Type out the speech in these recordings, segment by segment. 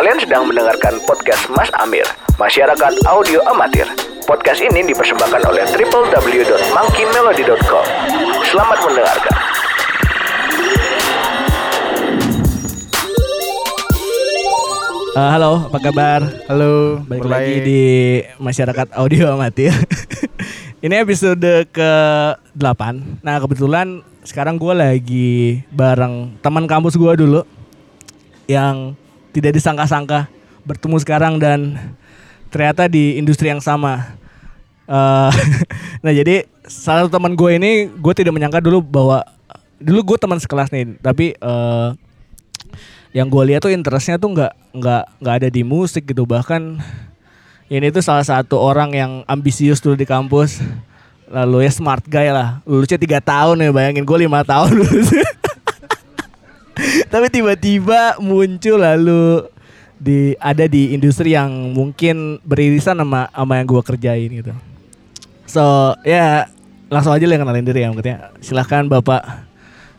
Kalian sedang mendengarkan podcast Mas Amir, Masyarakat Audio Amatir. Podcast ini dipersembahkan oleh www.monkeymelody.com. Selamat mendengarkan. Eh, halo, apa kabar? Halo, Balik lagi di Masyarakat Audio Amatir. Ini episode ke-8. Nah, kebetulan sekarang gue lagi bareng teman kampus gue dulu yang tidak disangka-sangka bertemu sekarang dan ternyata di industri yang sama. Eh, nah, jadi salah satu teman gue ini gue tidak menyangka dulu bahwa dulu gue teman sekelas nih, tapi eh, yang gue lihat tuh interestnya tuh nggak nggak nggak ada di musik gitu. Bahkan ini tuh salah satu orang yang ambisius dulu di kampus. Lalu ya smart guy lah. Lulusnya tiga tahun ya bayangin. Gue lima tahun. lulus tapi tiba-tiba muncul lalu di ada di industri yang mungkin beririsan sama sama yang gue kerjain gitu so ya langsung aja lah yang kenalin diri ya maksudnya silahkan bapak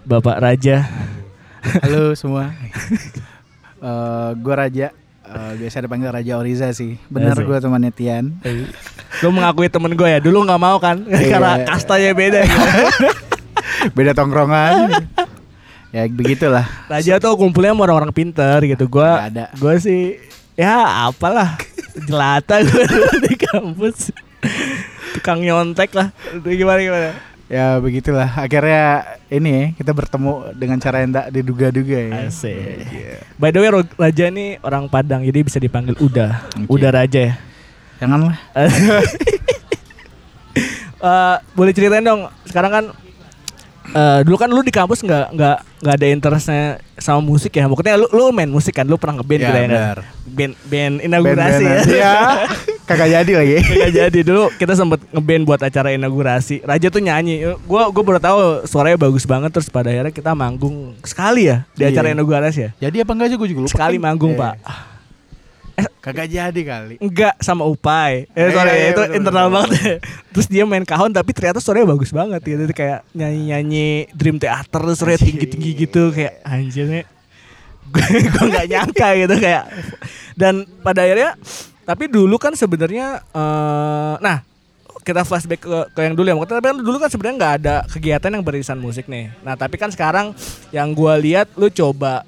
bapak Raja halo semua. Eh, gue Raja, Eh, biasa dipanggil Raja Oriza sih. Asik. gue temannya Tian. Lu mengakui temen gue ya Dulu gak mau kan Karena kastanya beda gitu. Beda tongkrongan. Ya begitulah. Raja tuh kumpulnya sama orang-orang pinter gitu Gua ada. Gue sih Ya apalah Jelata gue di kampus Tukang nyontek lah Itu Gimana gimana Ya begitulah. Akhirnya ini ya, kita bertemu dengan cara yang tak diduga-duga ya. Asik Iya. By the way Raja ini orang Padang Jadi bisa dipanggil Uda Oke. Uda Raja ya Janganlah. Eh, boleh ceritain dong sekarang kan eh, dulu kan lu di kampus nggak nggak nggak ada interestnya sama musik ya maksudnya lu lu main musik kan lu pernah ngeband Ya, gitu ya benar. band band inaugurasi Band-bandan. ya Iya. Kagak jadi lagi. Nggak jadi dulu kita sempet ngeband buat acara inaugurasi Raja tuh nyanyi gua gua baru tahu suaranya bagus banget terus pada akhirnya kita manggung sekali ya di Iya. acara inaugurasi ya Jadi apa enggak sih gue juga lupa. sekali manggung Iya. pak Kagak jadi kali. enggak sama Upai. Eh Iya, sorry iya, itu internal banget. Terus dia main kahon tapi ternyata suaranya bagus banget gitu. Jadi kayak nyanyi-nyanyi Dream Theater terus suaranya tinggi-tinggi gitu kayak anjir nih. Gue nggak nyangka gitu kayak. Dan pada akhirnya tapi dulu kan sebenarnya eh nah kita flashback ke, ke yang dulu ya. Tapi kan dulu kan sebenarnya nggak ada kegiatan yang beririsan musik nih. Nah tapi kan sekarang yang gua lihat lu coba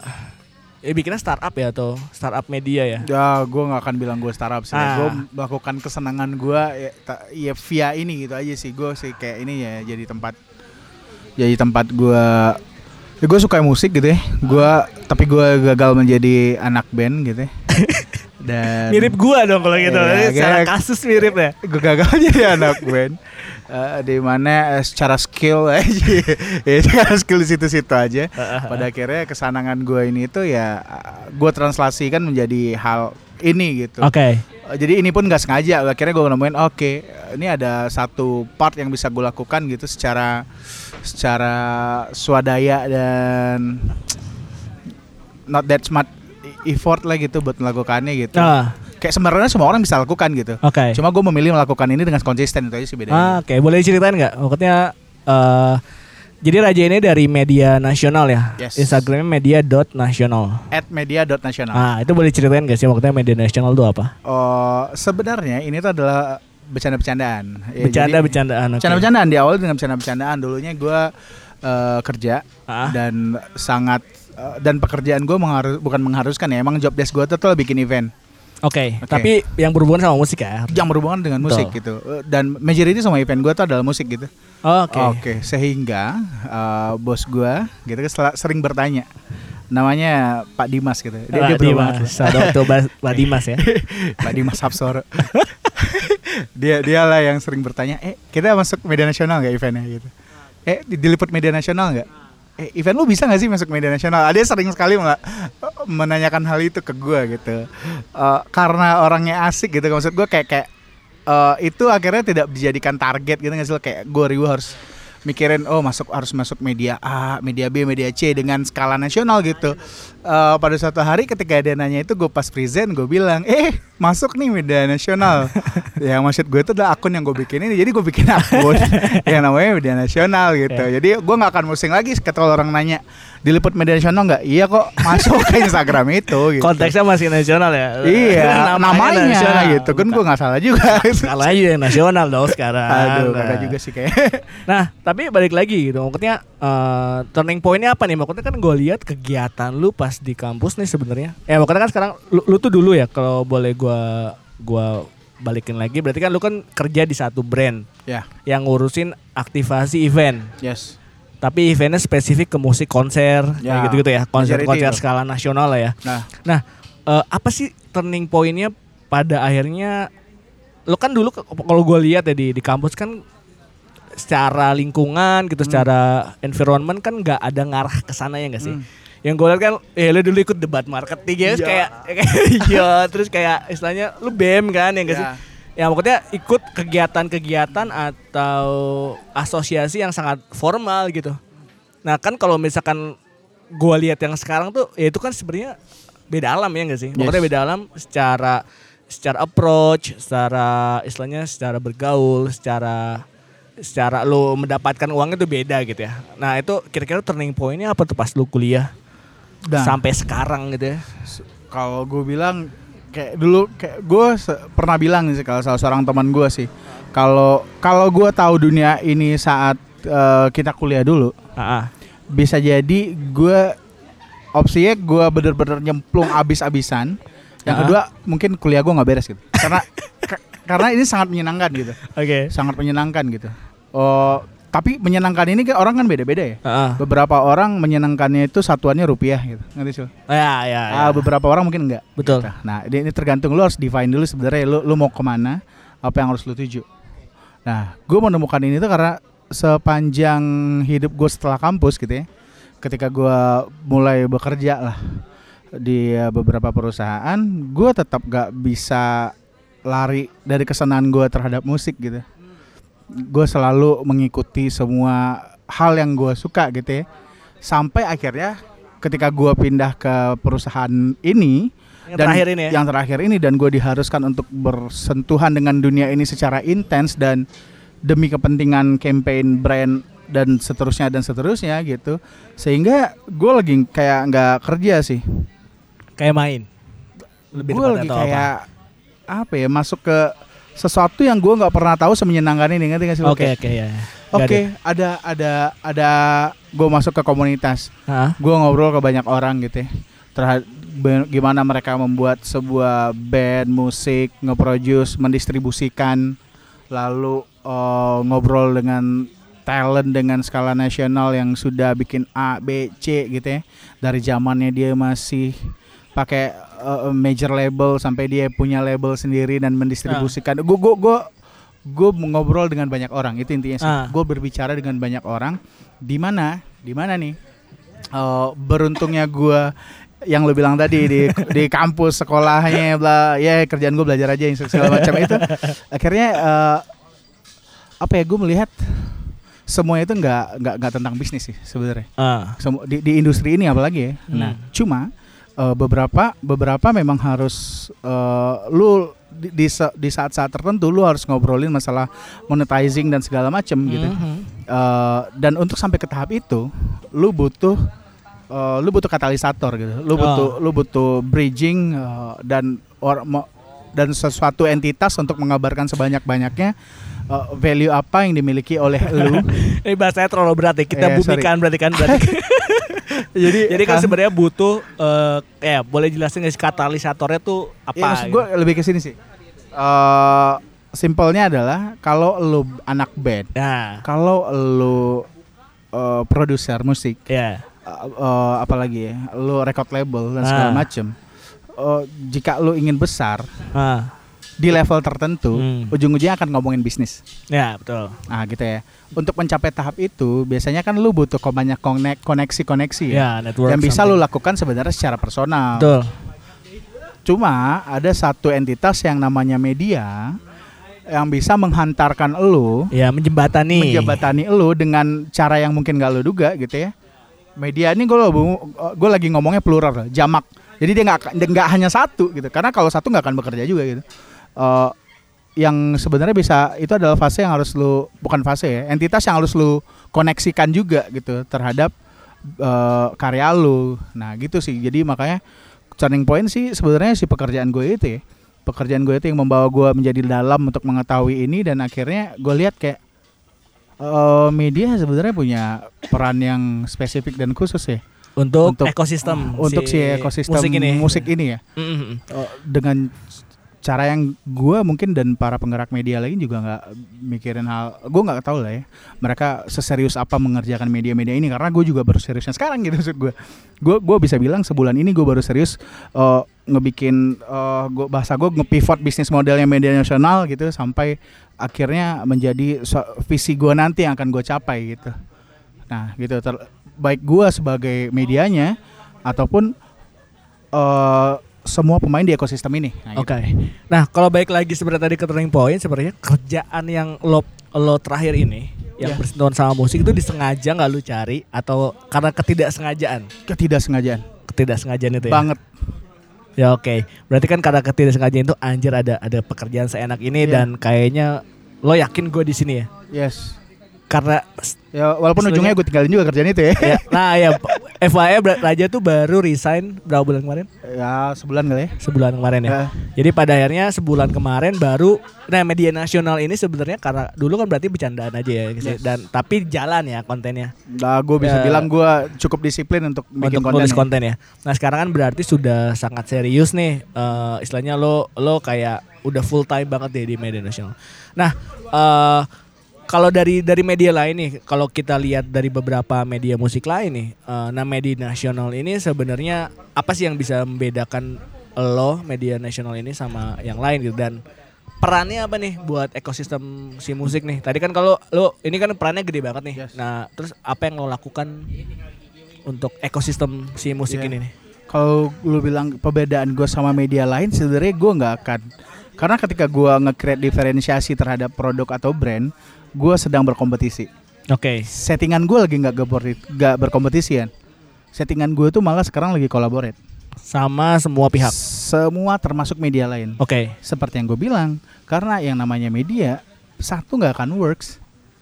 ya bikinnya startup ya atau startup media ya. Ya, gue nggak akan bilang gue startup sih. Ah. Gue melakukan kesenangan gue ya, ta- ya via ini gitu aja sih. Gue sih kayak ini ya jadi tempat jadi tempat gue ya gue suka musik gitu ya. Gue tapi gue gagal menjadi anak band gitu ya. Dan Mirip gua dong kalau gitu. Iya, secara kayak- kasus mirip ya. gue gagal jadi anak band. Eh, di mana eh, secara skill aja ya secara skill di situ-situ aja pada akhirnya kesenangan gue ini tuh ya gue translasikan menjadi hal ini gitu Oke. Uh, Jadi ini pun nggak sengaja. Akhirnya gue nemuin oke ini ada satu part yang bisa gue lakukan gitu secara secara swadaya dan not that smart effort lah gitu buat melakukannya gitu. Ah, Kayak sebenarnya semua orang bisa lakukan gitu. oke. Cuma gue memilih melakukan ini dengan konsisten itu aja sih Ah, bedanya. oke. Boleh ceritain nggak? Maksudnya eh jadi Raja ini dari media nasional ya. Yes. Instagramnya media.nasional. At media.nasional. Ah, itu boleh ceritain gak sih maksudnya media nasional itu apa? Oh, sebenarnya ini tuh adalah bercanda-bercandaan. Ya, Bercanda-bercandaan. Bercanda-bercandaan di awal dengan bercanda-bercandaan dulunya gue eh, kerja Ah. dan sangat eh, dan pekerjaan gue mengharus bukan mengharuskan ya emang job desk gue tuh, tuh bikin event. Oke, Oke. tapi yang berhubungan sama musik ya. yang berhubungan dengan musik Betul. gitu. Eh, dan majority sama event gue tuh adalah musik gitu. Oke. oke sehingga eh, bos gue gitu sering bertanya. Namanya Pak Dimas gitu. Dia, Pak dia Dimas, banget. Pak Dimas ya. Pak Dimas Hapsoro. Dia dia lah yang sering bertanya eh kita masuk media nasional nggak eventnya? Gitu. Eh di- diliput media nasional nggak eh event lu bisa nggak sih masuk media nasional? Ada sering sekali menanyakan hal itu ke gue gitu. Eh, karena orangnya asik gitu. Maksud gue kayak kayak eh, itu akhirnya tidak dijadikan target gitu nggak sih kayak gue harus mikirin oh masuk harus masuk media A, media B, media C dengan skala nasional gitu. Eh, pada suatu hari ketika dia nanya itu gue pas present gue bilang eh masuk nih media nasional. ya maksud gue itu adalah akun yang gue bikin ini jadi gue bikin akun yang namanya media nasional gitu. Ya. Jadi gue nggak akan pusing lagi ketika orang nanya diliput media nasional nggak? Iya kok masuk ke Instagram itu. Gitu. Konteksnya masih nasional ya. Iya, namanya, nasional. gitu kan gue nggak salah juga. Salah aja yang nasional dong sekarang. Aduh, Nah. juga sih kayak. Nah, tapi balik lagi gitu. Maksudnya eh, turning pointnya apa nih? Maksudnya kan gue lihat kegiatan lu pas di kampus nih sebenarnya. Ya makanya kan sekarang lu, lu tuh dulu ya kalau boleh gua gua balikin lagi berarti kan lu kan kerja di satu brand ya, yang ngurusin aktivasi event. yes. Tapi eventnya spesifik ke musik konser Ya, kayak gitu-gitu ya. Konser-konser itu. skala nasional lah ya. Nah, Nah, eh, apa sih turning pointnya pada akhirnya lo kan dulu kalau gue lihat ya di di kampus kan secara lingkungan gitu, secara environment kan nggak ada ngarah ke sana ya nggak sih? Hmm. Yang gue lihat kan, eh lo dulu ikut debat marketing ya, Iya. kayak iya, terus kayak istilahnya lu bem kan ya nggak sih? Ya. Ya maksudnya ikut kegiatan-kegiatan atau asosiasi yang sangat formal gitu. Nah kan kalau misalkan gua lihat yang sekarang tuh ya itu kan sebenarnya beda alam ya enggak sih? Maksudnya Yes. beda alam secara secara approach, secara istilahnya secara bergaul, secara secara lo mendapatkan uang itu beda gitu ya. Nah itu kira-kira turning pointnya apa tuh pas lu kuliah Nah, sampai sekarang gitu ya? kalau gue bilang kayak dulu kayak gue pernah bilang sih kalau salah seorang teman gue sih kalau kalau gue tahu dunia ini saat eh, kita kuliah dulu ah. bisa jadi gue opsinya gue bener-bener nyemplung abis-abisan yang Ah. kedua mungkin kuliah gue nggak beres gitu karena ka- karena ini sangat menyenangkan gitu Oke. sangat menyenangkan gitu oh tapi menyenangkan ini kan orang kan beda-beda ya ah. beberapa orang menyenangkannya itu satuannya rupiah gitu ngerti sih Ya, ya, ya. Ah, beberapa orang mungkin enggak Betul. Nah, ini, ini tergantung lu harus define dulu sebenarnya lu lu mau ke mana, apa yang harus lu tuju. Nah, gue menemukan ini tuh karena sepanjang hidup gue setelah kampus gitu ya, ketika gue mulai bekerja lah di beberapa perusahaan, gue tetap gak bisa lari dari kesenangan gue terhadap musik gitu. Gue selalu mengikuti semua hal yang gue suka gitu ya, sampai akhirnya ketika gue pindah ke perusahaan ini Yang terakhir ini ya? yang terakhir ini dan gue diharuskan untuk bersentuhan dengan dunia ini secara intens dan demi kepentingan campaign brand dan seterusnya dan seterusnya gitu sehingga gue lagi kayak nggak kerja sih Kayak main. Lebih gue lagi apa? Apa? ya masuk ke sesuatu yang gue nggak pernah tahu semenyenangkan ini ngerti gak sih? Oke, oke ya. oke ada ada ada gue masuk ke komunitas gue ngobrol ke banyak orang gitu ya terhadap gimana mereka membuat sebuah band musik nge-produce mendistribusikan lalu eh, ngobrol dengan talent dengan skala nasional yang sudah bikin A B C gitu ya dari zamannya dia masih pakai eh, major label sampai dia punya label sendiri dan mendistribusikan gue gue gue gue ngobrol dengan banyak orang itu intinya sih Ah. gue berbicara dengan banyak orang di mana di mana nih Eh, beruntungnya gue yang lo bilang tadi di di kampus sekolahnya bla ya kerjaan gue belajar aja yang segala macam itu akhirnya eh, apa ya gue melihat semuanya itu nggak nggak nggak tentang bisnis sih sebenarnya Ah. Semu- di, di industri ini apalagi ya. Hmm. Nah, cuma eh, beberapa beberapa memang harus eh, lu di di, sa- di saat-saat tertentu lu harus ngobrolin masalah monetizing dan segala macam gitu. Mhm. Eh, dan untuk sampai ke tahap itu, lu butuh eh, lu butuh katalisator gitu. Lu Oh. butuh lu butuh bridging eh, dan or, mo- dan sesuatu entitas untuk mengabarkan sebanyak-banyaknya eh, value apa yang dimiliki oleh lu. Ini bahasanya terlalu berat ya. Kita Eh, sorry. bumikan berarti kan berarti. Jadi Jadi kan sebenarnya butuh eh ya boleh jelasin nggak katalisatornya tuh apa? Iya, maksud gitu? gue lebih ke sini sih. Eh simpelnya adalah kalau lu anak band, Nah, kalau lu eh, produser musik, ya. eh, eh, apalagi ya, lu record label dan segala Ah. macem. eh, jika lu ingin besar Ah, di level tertentu, Hmm. ujung-ujungnya akan ngomongin bisnis. ya betul. Nah, gitu ya. Untuk mencapai tahap itu, biasanya kan lu butuh kok banyak konek- koneksi-koneksi ya. Ya, network. yang bisa lu something. lakukan sebenarnya secara personal. Betul. Cuma ada satu entitas yang namanya media yang bisa menghantarkan elu Ya menjembatani. menjembatani elu dengan cara yang mungkin gak lu duga gitu ya. Media ini gue gue lagi ngomongnya plural, jamak. Jadi dia nggak nggak hanya satu gitu. Karena kalau satu nggak akan bekerja juga gitu. Eh, yang sebenarnya bisa itu adalah fase yang harus lu bukan fase ya, entitas yang harus lu koneksikan juga gitu terhadap eh, karya lu. Nah gitu sih. Jadi makanya turning point sih sebenarnya si pekerjaan gue itu ya. Pekerjaan gue itu yang membawa gue menjadi dalam untuk mengetahui ini dan akhirnya gue lihat kayak eh, media sebenarnya punya peran yang spesifik dan khusus ya Untuk, Untuk- ekosistem. untuk si ekosistem musik ini. musik ini ya Mm, mm, mm. Eh, dengan cara yang gue mungkin dan para penggerak media lain juga nggak mikirin hal gue nggak tahu lah ya. Mereka seserius apa mengerjakan media-media ini karena gue juga baru seriusnya sekarang gitu maksud gue gue gue bisa bilang sebulan ini gue baru serius eh, ngebikin eh, gua, bahasa gue ngepivot bisnis modelnya media nasional gitu sampai akhirnya menjadi so- visi gue nanti yang akan gue capai gitu. Nah gitu ter- baik gue sebagai medianya ataupun eh semua pemain di ekosistem ini. Nah, Oke. gitu. Nah, kalau baik lagi seperti tadi ke turning point sebenarnya kerjaan yang lo lo terakhir ini yang Iya. bersentuhan sama musik itu disengaja nggak lu cari atau karena ketidaksengajaan? Ketidaksengajaan Ketidaksengajaan itu ya. banget. Ya oke. Berarti kan karena ketidaksengajaan itu anjir ada ada pekerjaan seenak ini Iya. dan kayaknya lo yakin gue di sini ya? Yes. Karena Ya walaupun ujungnya gue tinggalin juga kerjaan itu ya. ya, nah ya FYI Raja tuh baru resign berapa bulan kemarin? ya sebulan kali ya. Sebulan kemarin ya. Ya. Jadi pada akhirnya sebulan kemarin baru nah media nasional ini sebenarnya karena dulu kan berarti bercandaan aja ya Yes. dan tapi jalan ya kontennya Nah, gue bisa Ya. bilang gue cukup disiplin untuk bikin untuk konten. konten ya. Nah sekarang kan berarti sudah sangat serius nih eh, istilahnya lo lo kayak udah full time banget deh di media nasional. Nah eh kalau dari dari media lain nih, kalau kita lihat dari beberapa media musik lain nih, eh, nah media nasional ini sebenarnya apa sih yang bisa membedakan lo media nasional ini sama yang lain gitu dan perannya apa nih buat ekosistem si musik nih? Tadi kan kalau lo ini kan perannya gede banget nih. Yes. Nah terus apa yang lo lakukan untuk ekosistem si musik Iya. ini nih? Kalau lu bilang perbedaan gue sama media lain, sebenarnya gue nggak akan. Karena ketika gue nge-create diferensiasi terhadap produk atau brand, gue sedang berkompetisi. Oke. Settingan gue lagi nggak gebor- nggak berkompetisi kan. Settingan gue tuh malah sekarang lagi collaborate. Sama semua pihak. Semua termasuk media lain. Oke. Seperti yang gue bilang, karena yang namanya media satu nggak akan works,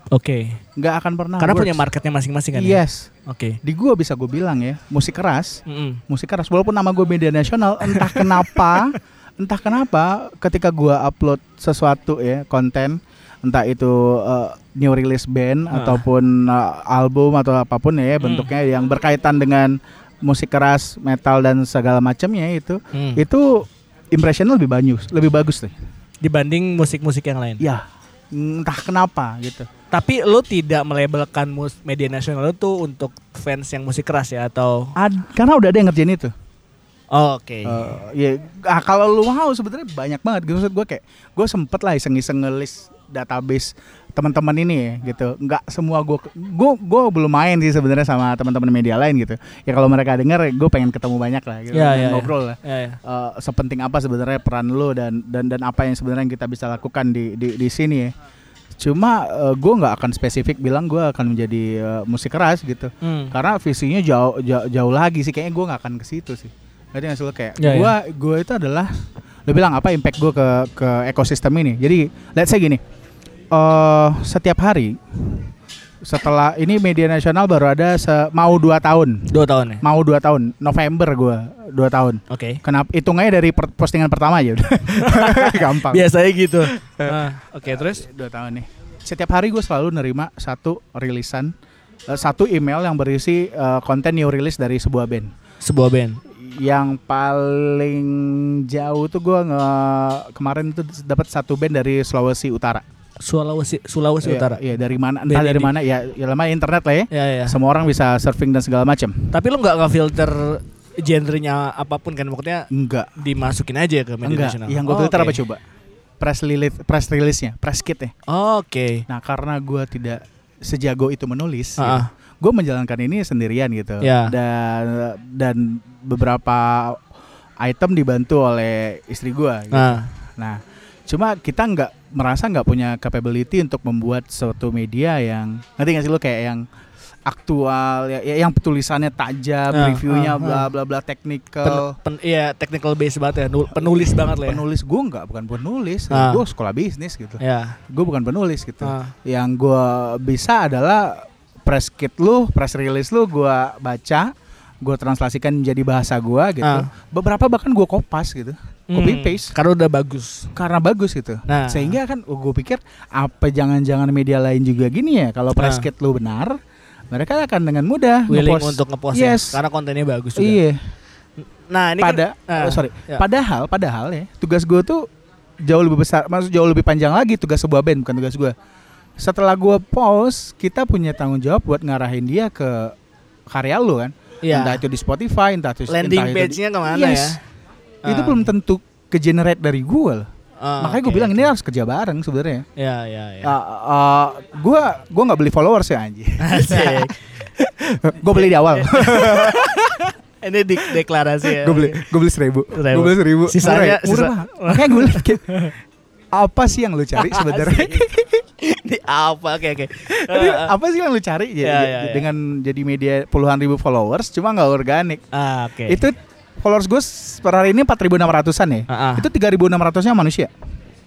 Oke. nggak akan pernah. Karena works. punya marketnya masing-masing kan ya? Yes, Oke. di gue bisa gue bilang ya, musik keras, Mm-mm. musik keras. Walaupun nama gue media nasional, entah kenapa, entah kenapa, ketika gue upload sesuatu ya konten, entah itu uh, new release band Ah. ataupun uh, album atau apa pun ya Hmm. bentuknya yang berkaitan dengan musik keras, metal dan segala macamnya itu, Hmm. itu impressionnya lebih bagus, lebih bagus deh. Dibanding musik-musik yang lain. Ya, entah kenapa gitu. Tapi lo tidak melabelkan mus media nasional lo tuh untuk fans yang musik keras ya atau Ad- karena udah ada yang ngerjain itu. Oh, Oke. Eh, ya, ah, kalau lu mau sebenarnya banyak banget. Maksud gue kayak gue sempet lah iseng-iseng ngelis database teman-teman ini ya gitu. Nggak semua gue gue gue belum main sih sebenarnya sama teman-teman media lain gitu. Ya kalau mereka denger gue pengen ketemu banyak lah gitu. Ya, dan ya, ngobrol lah. Ya, ya. Eh, sepenting apa sebenarnya peran lu dan dan dan apa yang sebenarnya kita bisa lakukan di di, di sini ya. Cuma eh, gue nggak akan spesifik bilang gue akan menjadi eh, musik keras gitu Hmm. karena visinya jauh jauh, jauh lagi sih kayaknya gue nggak akan ke situ sih Ngerti nggak lo kayak Ya, gue gue itu adalah lo bilang apa impact gue ke ke ekosistem ini jadi let's say gini eh setiap hari setelah ini media nasional baru ada se- mau dua tahun Dua tahun ya. mau dua tahun November gue dua tahun Oke. kenapa hitungannya dari per- postingan pertama aja gampang Biasanya gitu. Ah, Oke terus? dua tahun nih setiap hari gue selalu nerima satu rilisan eh, satu email yang berisi eh, konten new release dari sebuah band Sebuah band. yang paling jauh tuh gue nge kemarin tuh dapat satu band dari Sulawesi Utara. Sulawesi Sulawesi Iya, Utara. Iya dari mana? Entah dari mana? Ya, ya lama internet lah ya. Ya ya. Semua orang bisa surfing dan segala macam. Tapi lo nggak ngefilter genrenya apa pun kan maksudnya Enggak. dimasukin aja ke media Enggak. nasional. Yang gue Oh, filter oke. apa coba? Press release, press release-nya, press kit-nya. Oke. Nah karena gue tidak sejago itu menulis, Ah, ah. gue menjalankan ini sendirian gitu. Ya. Dan dan beberapa item dibantu oleh istri gue. Gitu. Nah, Nah, cuma kita nggak merasa nggak punya capability untuk membuat suatu media yang ngerti nggak sih lo kayak yang aktual ya, ya yang tulisannya tajam, Ah, reviewnya ah, bla ah. bla bla Pen, technical. pen- iya technical base banget ya, nul- penulis banget lah ya. Penulis gue nggak bukan penulis, Ah. gue sekolah bisnis gitu. Ya. Gue bukan penulis gitu. Ah. Yang gue bisa adalah press kit lu, press release lu gue baca, gue translasikan menjadi bahasa gue gitu. Ah. Beberapa bahkan gue kopas gitu, copy Hmm, paste Karena udah bagus. karena bagus gitu. Nah. Sehingga kan gue pikir apa jangan-jangan media lain juga gini ya kalau press Ah. kit lu benar, mereka akan dengan mudah Willing ngepost. untuk ngepost Yes. ya. Karena kontennya bagus juga. Iya. Nah, ini Pada kan, oh, sorry. ya. Padahal padahal ya, tugas gue tuh jauh lebih besar, maksud jauh lebih panjang lagi tugas sebuah band bukan tugas gue. Setelah gue post, kita punya tanggung jawab buat ngarahin dia ke karya lu kan. Iya. Entah itu di Spotify, entah itu landing page-nya ke mana Yes. ya? Itu Ah. belum tentu ke generate dari gue loh. Ah, Makanya gue oke, bilang oke. ini harus kerja bareng sebenarnya. Ya, ya, ya. gue gue nggak beli followers ya anjing. Asik. gue beli di awal. Ini di deklarasi ya. gue beli gue beli seribu. Seribu. Gue beli seribu. Sisanya- murah, murah sisa-. Makanya gue kayak, apa sih yang lu cari sebenarnya? Ini apa? Oke, oke. Ah, ah. apa sih yang lu cari ya, Ya, ya, ya, ya. dengan jadi media puluhan ribu followers cuma nggak organik. Ah, oke. Itu followers gue per hari ini 4.600an ya. Ah, ah. Itu 3.600-nya manusia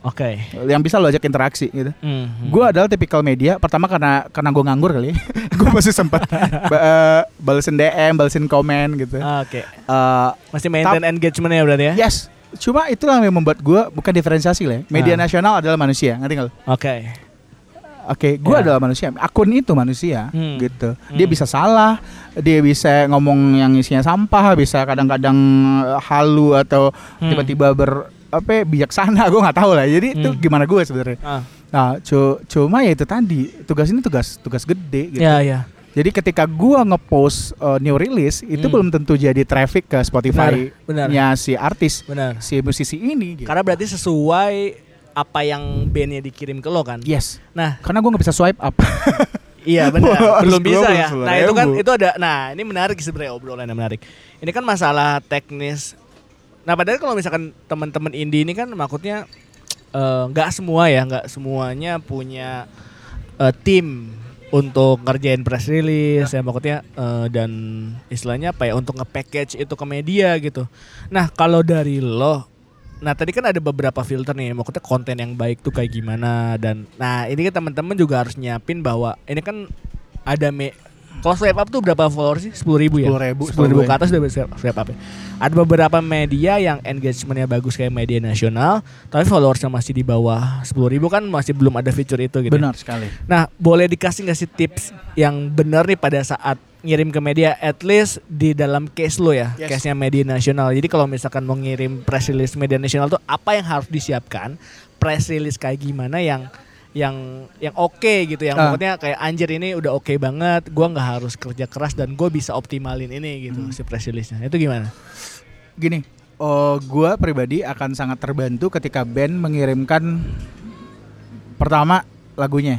Oke. yang bisa lo ajak interaksi gitu. Hmm. Gue adalah tipikal media pertama karena karena gue nganggur kali. gue masih sempat ba eh, balesin DM, balesin komen gitu. Oke. Eh, Masih maintain engagement ya berarti ya? yes, cuma itulah yang membuat gue bukan diferensiasi lah. ya. Media Ah. nasional adalah manusia, ngerti nggak lo? Oke. Oke, gue Ya. adalah manusia. Akun itu manusia, Hmm. gitu. Dia Hmm. bisa salah, dia bisa ngomong yang isinya sampah, bisa kadang-kadang eh, halu atau Hmm. tiba-tiba ber apa ya, bijaksana. Gue nggak tahu lah. Jadi itu Hmm. gimana gue sebenarnya. Ah. Nah, cu- cuma ya itu tadi tugas ini tugas tugas gede gitu. Ya, ya. Jadi ketika gua ngepost uh, new release itu Hmm. belum tentu jadi traffic ke Spotify Benar, benar. nya si artis, Benar. si musisi ini gitu. Karena berarti sesuai apa yang bandnya dikirim ke lo kan? Yes. Nah, Karena gua nggak bisa swipe up. Iya benar, belum bisa ya. Nah itu kan itu ada. Nah ini menarik sebenarnya obrolan yang menarik. Ini kan masalah teknis. Nah padahal kalau misalkan teman-teman indie ini kan maksudnya eh, nggak semua ya, nggak semuanya punya eh, tim untuk ngerjain press release ya maksudnya eh, dan istilahnya apa ya untuk nge-package itu ke media gitu. Nah kalau dari lo Nah tadi kan ada beberapa filter nih, maksudnya konten yang baik tuh kayak gimana dan nah ini kan teman-teman juga harus nyiapin bahwa ini kan ada me kalau swipe up tuh berapa followers sih? Sepuluh ribu ya? 10.000, 10 ribu ke atas udah bisa swipe up ya. Ada beberapa media yang engagementnya bagus kayak media nasional, tapi followersnya masih di bawah 10 ribu kan masih belum ada fitur itu gitu. Benar sekali. Nah, boleh dikasih nggak sih tips yang benar nih pada saat ngirim ke media, at least di dalam case lo ya, Yes. case-nya media nasional. Jadi kalau misalkan mau ngirim press release media nasional tuh apa yang harus disiapkan? Press release kayak gimana yang yang yang oke gitu, yang Ah. pokoknya kayak anjir ini udah oke banget, gua nggak harus kerja keras dan gue bisa optimalin ini gitu Hmm. si press release-nya. Itu gimana? Gini, oh gua pribadi akan sangat terbantu ketika band mengirimkan pertama lagunya.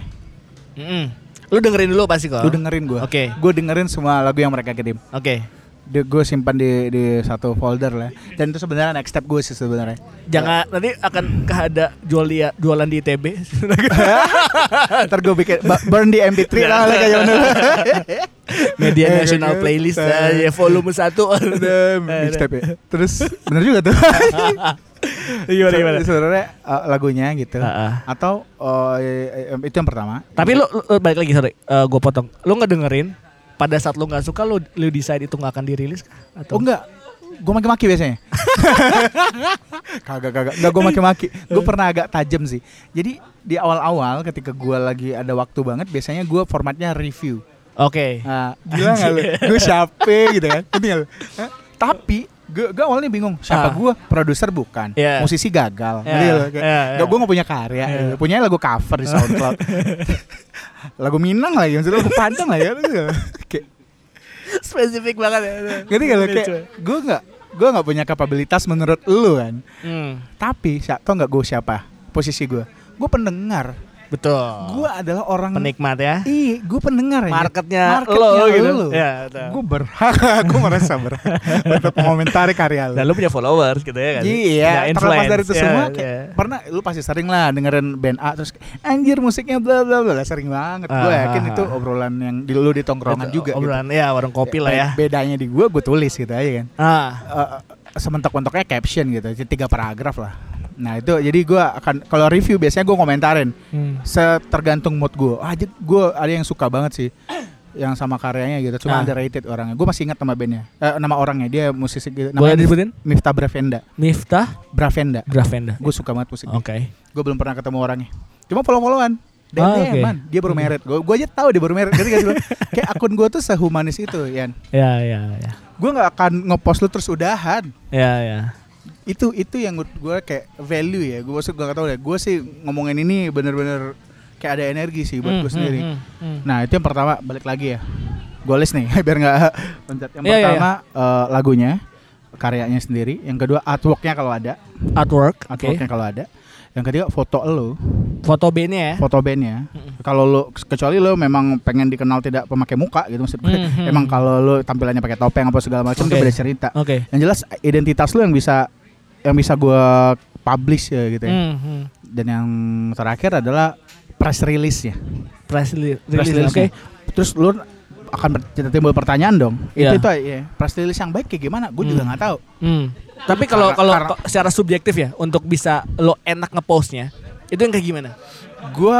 Mm-mm. Lu dengerin dulu pasti kok. Lu dengerin gua. Oke. Gue dengerin semua lagu yang mereka kirim. Oke. Gue simpan di di satu folder lah. Dan itu sebenarnya next step gue sih sebenarnya. Jangan nanti akan ada jual dia jualan di ITB. Ntar gue bikin burn di MP3 lah lah kayak dulu. Media Eh, National Playlist gitu. ah, ya volume 1. Ada mixtape ya. Terus bener juga tuh. Gimana gimana? Sebenarnya uh, lagunya gitu. Ah, ah. Atau uh, eh, eh, itu yang pertama. Tapi lu, lu- lu balik lagi sorry, gue potong. Lu nggak dengerin pada saat lu nggak suka lu lu decide itu nggak akan dirilis kah? atau Oh enggak. Gue maki-maki biasanya. kagak kagak. Enggak gue maki-maki. Gue pernah agak tajam sih. Jadi di awal-awal ketika gue lagi ada waktu banget, biasanya gue formatnya review. Oke. Nah, gila nggak lu? Gue siapa gitu kan? Nggak? Tapi gue gue awalnya bingung siapa Ah. gue produser bukan Iya. musisi gagal Iya, Ngerti lu? Kayak, iya, iya. gue gak punya karya Iya. gitu. punya lagu cover di SoundCloud lagu Minang lagi maksudnya lagu Padang lah ya kayak Spesifik banget ya. gak lu kayak gue nggak gue nggak punya kapabilitas menurut lu kan Hmm, tapi siapa tau nggak gue siapa posisi gue gue pendengar Betul. Gue adalah orang penikmat ya. Ih, gue pendengar ya. Marketnya, Marketnya lo gitu. lo. Ya. Gue berhak, gue merasa berhak untuk mengomentari karya lo. Dan lu punya followers gitu ya kan? Iya, Punya terlepas dari itu semua, Ya, kayak, ya. pernah lu pasti sering lah dengerin band A terus anjir musiknya bla bla bla sering banget. Gue Ah, yakin ah, itu ah. obrolan yang di lu di tongkrongan Itu juga. gitu. Obrolan ya warung kopi lah ya. Bedanya di gue, gue tulis gitu aja kan. Ah, Eh, sementok-mentoknya caption gitu, jadi tiga paragraf lah. Nah itu jadi gue akan kalau review biasanya gue komentarin hmm. setergantung mood gue. Ah, gue ada yang suka banget sih yang sama karyanya gitu. Cuma Ah. underrated orangnya. Gue masih ingat nama bandnya, eh, nama orangnya. Dia musisi gitu. Boleh Namanya disebutin? Miftah Bravenda. Miftah Bravenda. Gravenda. Gue suka banget musik Oke. dia. Gue belum pernah ketemu orangnya. Cuma follow-followan. DM, Ah, oke. man. Dia baru merit. Gue gue aja tahu dia baru merit. Jadi gak? Kayak akun gue tuh sehumanis itu, Yan. Ya, ya, ya. Gue nggak akan ngepost lu terus udahan. Ya, ya. Itu itu yang gue kayak value ya. Gue gue gak tau deh. Gue sih ngomongin ini bener-bener kayak ada energi sih buat Hmm, gue sendiri. hmm, hmm, hmm. Nah itu yang pertama balik lagi ya. Gue list nih biar nggak loncat. Yang Iya, iya, pertama eh, lagunya, karyanya sendiri. Yang kedua artworknya kalau ada, Artwork, artworknya kalau ada. Yang ketiga foto lo, Foto bandnya ya. foto bandnya. Kalau lo kecuali lo memang pengen dikenal tidak pemakai muka gitu maksud gue. Hmm, hmm. Emang kalau lo tampilannya pakai topeng apa segala macam itu Oke. beda cerita. Oke. Yang jelas identitas lo yang bisa yang bisa gue publish ya gitu ya. Hmm, hmm. Dan yang terakhir adalah press release ya. Press release, Press release, oke. Terus lu akan ber- timbul pertanyaan dong. Iya. Itu itu ya. Press release yang baik kayak gimana? Gue juga Hmm. nggak tahu. Hmm. Tapi kalau kalau secara subjektif ya untuk bisa lo enak ngepostnya itu yang kayak gimana? Gue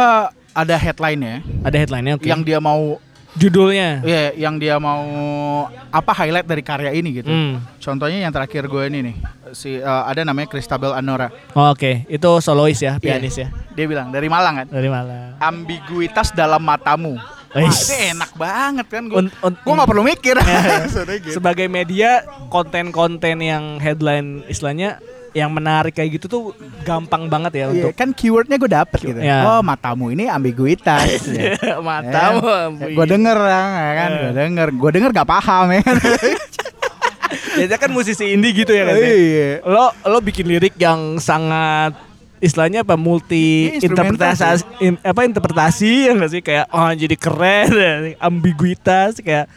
ada headline-nya Ada headline-nya oke. yang dia mau judulnya. ya yang dia mau apa highlight dari karya ini gitu. Hmm. Contohnya yang terakhir gue ini nih. Si eh, ada namanya Christabel Anora. Oh, Oke, itu solois ya, pianis ya. Dia bilang dari Malang kan. Dari Malang. Ambiguitas dalam matamu. Wah, itu enak banget kan gue. Gue nggak perlu mikir. Ya. Maksudnya gitu. Sebagai media, konten-konten yang headline istilahnya yang menarik kayak gitu tuh gampang banget ya Iya, untuk kan keywordnya gue dapet gitu. Iya. Oh matamu ini ambiguitas. ya. matamu. gue denger ya kan, gue denger, gue denger gak paham ya kan. Biasanya kan musisi indie gitu ya kan. ya? Iya. Lo lo bikin lirik yang sangat istilahnya apa multi instrumental interpretasi in- apa interpretasi ya nggak sih kayak oh jadi keren ambiguitas kayak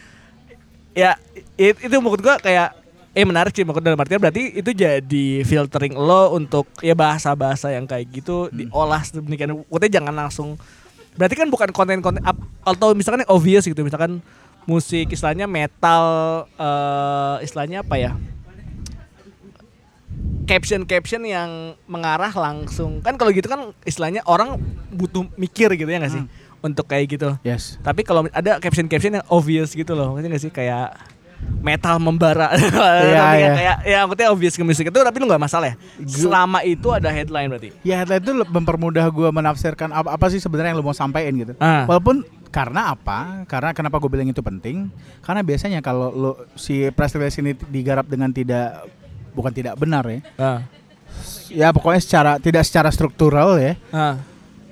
ya it- itu menurut gua kayak eh menarik sih maksud dalam artian berarti itu jadi filtering lo untuk ya bahasa-bahasa yang kayak gitu diolah sedemikian maksudnya jangan langsung berarti kan bukan konten-konten atau misalkan yang obvious gitu misalkan musik istilahnya metal eh istilahnya apa ya? Caption-caption yang mengarah langsung. Kan kalau gitu kan istilahnya orang butuh mikir gitu ya nggak sih? Untuk kayak gitu. Yes. tapi kalau ada caption-caption yang obvious gitu loh ngerti nggak sih? Kayak metal membara. Nanti iya. kayak ya maksudnya obvious ke musik itu tapi lu nggak masalah ya? Selama itu ada headline berarti? Ya itu le- mempermudah gue menafsirkan apa, apa sih sebenarnya yang lo mau sampaikan gitu. Ah. Walaupun karena apa? Karena kenapa gue bilang itu penting? Karena biasanya kalau lo si press release ini digarap dengan tidak bukan tidak benar ya. ah. Ya pokoknya secara tidak secara struktural ya. Ah.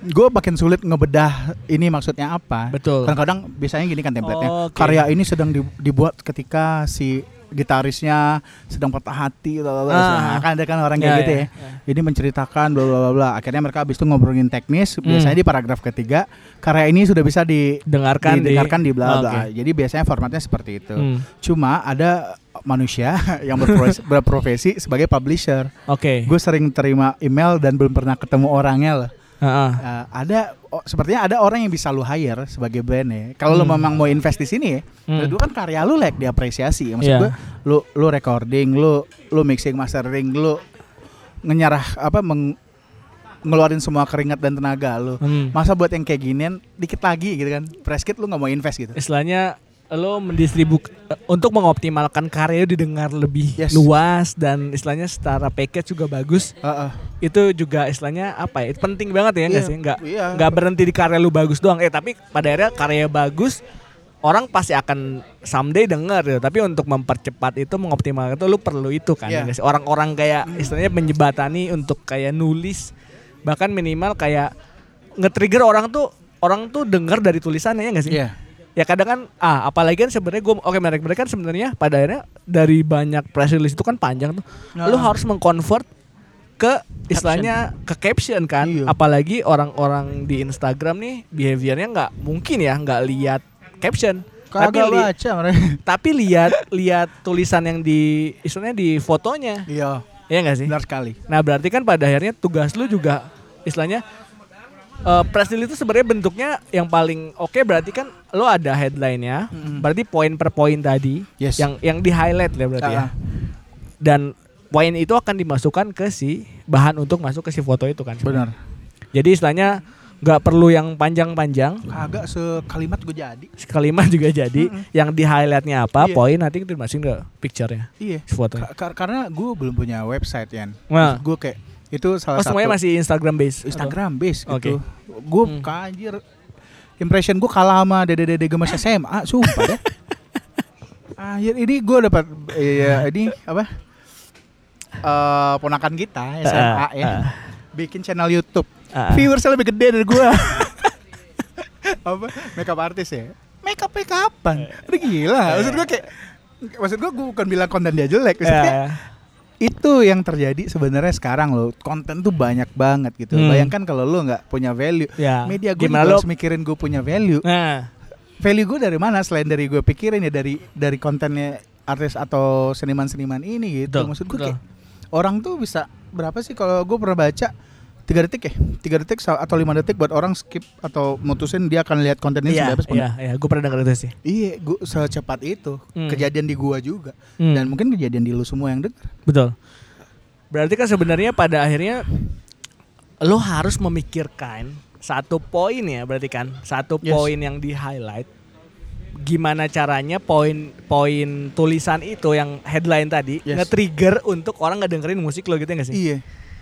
Gue makin sulit ngebedah ini maksudnya apa. Betul. Kadang-kadang biasanya gini kan template-nya. Oh, Oke. Karya ini sedang di- dibuat ketika si gitarisnya sedang patah hati bla bla bla. Ah. Kan ada kan orang kayak Ya, gitu ya, ya. Jadi menceritakan bla bla bla. Akhirnya mereka habis itu ngobrolin teknis. Biasanya Hmm. di paragraf ketiga karya ini sudah bisa di dengarkan di- didengarkan di bla Ah, bla. oke. Jadi biasanya formatnya seperti itu. Hmm. Cuma ada manusia yang berprofesi, berprofesi sebagai publisher. oke Gue sering terima email dan belum pernah ketemu orangnya loh. Ah, ah. Uh, ada oh, sepertinya ada orang yang bisa lu hire sebagai brand ya. Kalau lu Hmm. memang mau invest di sini ya, Hmm. itu kan karya lu like diapresiasi. Maksud Iya. gue, lu lu recording, lu lu mixing mastering, lu ngenyarah apa meng, ngeluarin semua keringat dan tenaga lu. Hmm. Masa buat yang kayak ginian dikit lagi gitu kan. Press kit lu nggak mau invest gitu. istilahnya lo mendistribu untuk mengoptimalkan karya didengar lebih Yes. luas dan istilahnya secara package juga bagus Heeh. itu juga istilahnya apa ya penting banget ya nggak Iya, sih nggak iya. nggak berhenti di karya lu bagus doang eh tapi pada akhirnya karya bagus orang pasti akan someday denger ya tapi untuk mempercepat itu mengoptimalkan itu lu perlu itu kan Iya. ya orang-orang kayak istilahnya menjebatani untuk kayak nulis bahkan minimal kayak nge-trigger orang tuh orang tuh dengar dari tulisannya ya nggak sih Iya. Ya kadang kan ah apalagi kan sebenarnya gue oke mereka mereka kan sebenarnya pada akhirnya dari banyak press release itu kan panjang tuh Nah. lu harus mengconvert ke istilahnya ke caption kan. Iya. Apalagi orang-orang di Instagram nih behaviornya nggak mungkin ya nggak lihat caption. tapi Kagak li- baca mereka. tapi lihat lihat tulisan yang di istilahnya di fotonya. Iya, Iya nggak sih? benar sekali. Nah berarti kan pada akhirnya tugas lu juga istilahnya eh press release itu sebenarnya bentuknya yang paling oke berarti kan lo ada headline-nya, Mm-mm. berarti poin per poin tadi Yes. yang yang di highlight ya berarti ya. Ah. Dan poin itu akan dimasukkan ke si bahan untuk masuk ke si foto itu kan. Benar. Jadi istilahnya nggak perlu yang panjang-panjang, Kagak sekalimat gue jadi. sekalimat juga jadi. Yang di highlightnya apa, Iya. poin nanti dimasukin ke picture-nya, Iya. Ka- ka- karena gue belum punya website ya. Nah. Gue kayak itu Oh salah satu semuanya masih Instagram atau- Instagram base Oke. gitu. Gue Hmm. kanjir impression gue kalah sama dede-dede gemes SMA, sumpah deh. Anjir ini gue dapat iya ini apa? Eh ponakan kita SMA Ah, ya. ah. Bikin channel YouTube. Ah. Viewersnya lebih gede dari gue. apa? Makeup artis ya. Makeup makeupan. Udah gila. Maksud gue kayak maksud gue gue bukan bilang konten dia jelek, maksudnya Ya. Itu yang terjadi sebenarnya sekarang loh. Konten tuh banyak banget gitu. Hmm. bayangkan kalau lo nggak punya value. Ya. media gue harus mikirin gue punya value. Nah, value gue dari mana? Selain dari gue pikirin ya dari dari kontennya artis atau seniman-seniman ini gitu. Betul, maksud gue kayak orang tuh bisa berapa sih kalau gue pernah baca tiga detik ya tiga detik atau lima detik buat orang skip atau mutusin dia akan lihat konten ini iya, sampai habis iya, iya, gue pernah denger itu sih. iya gue secepat itu Hmm. kejadian di gua juga Hmm. dan mungkin kejadian di lu semua yang denger Betul. Berarti kan sebenarnya pada akhirnya lo harus memikirkan satu poin ya, berarti kan satu Yes. poin yang di highlight. Gimana caranya poin-poin tulisan itu yang headline tadi Yes. nge-trigger untuk orang ngedengerin musik lo gitu nggak sih? iya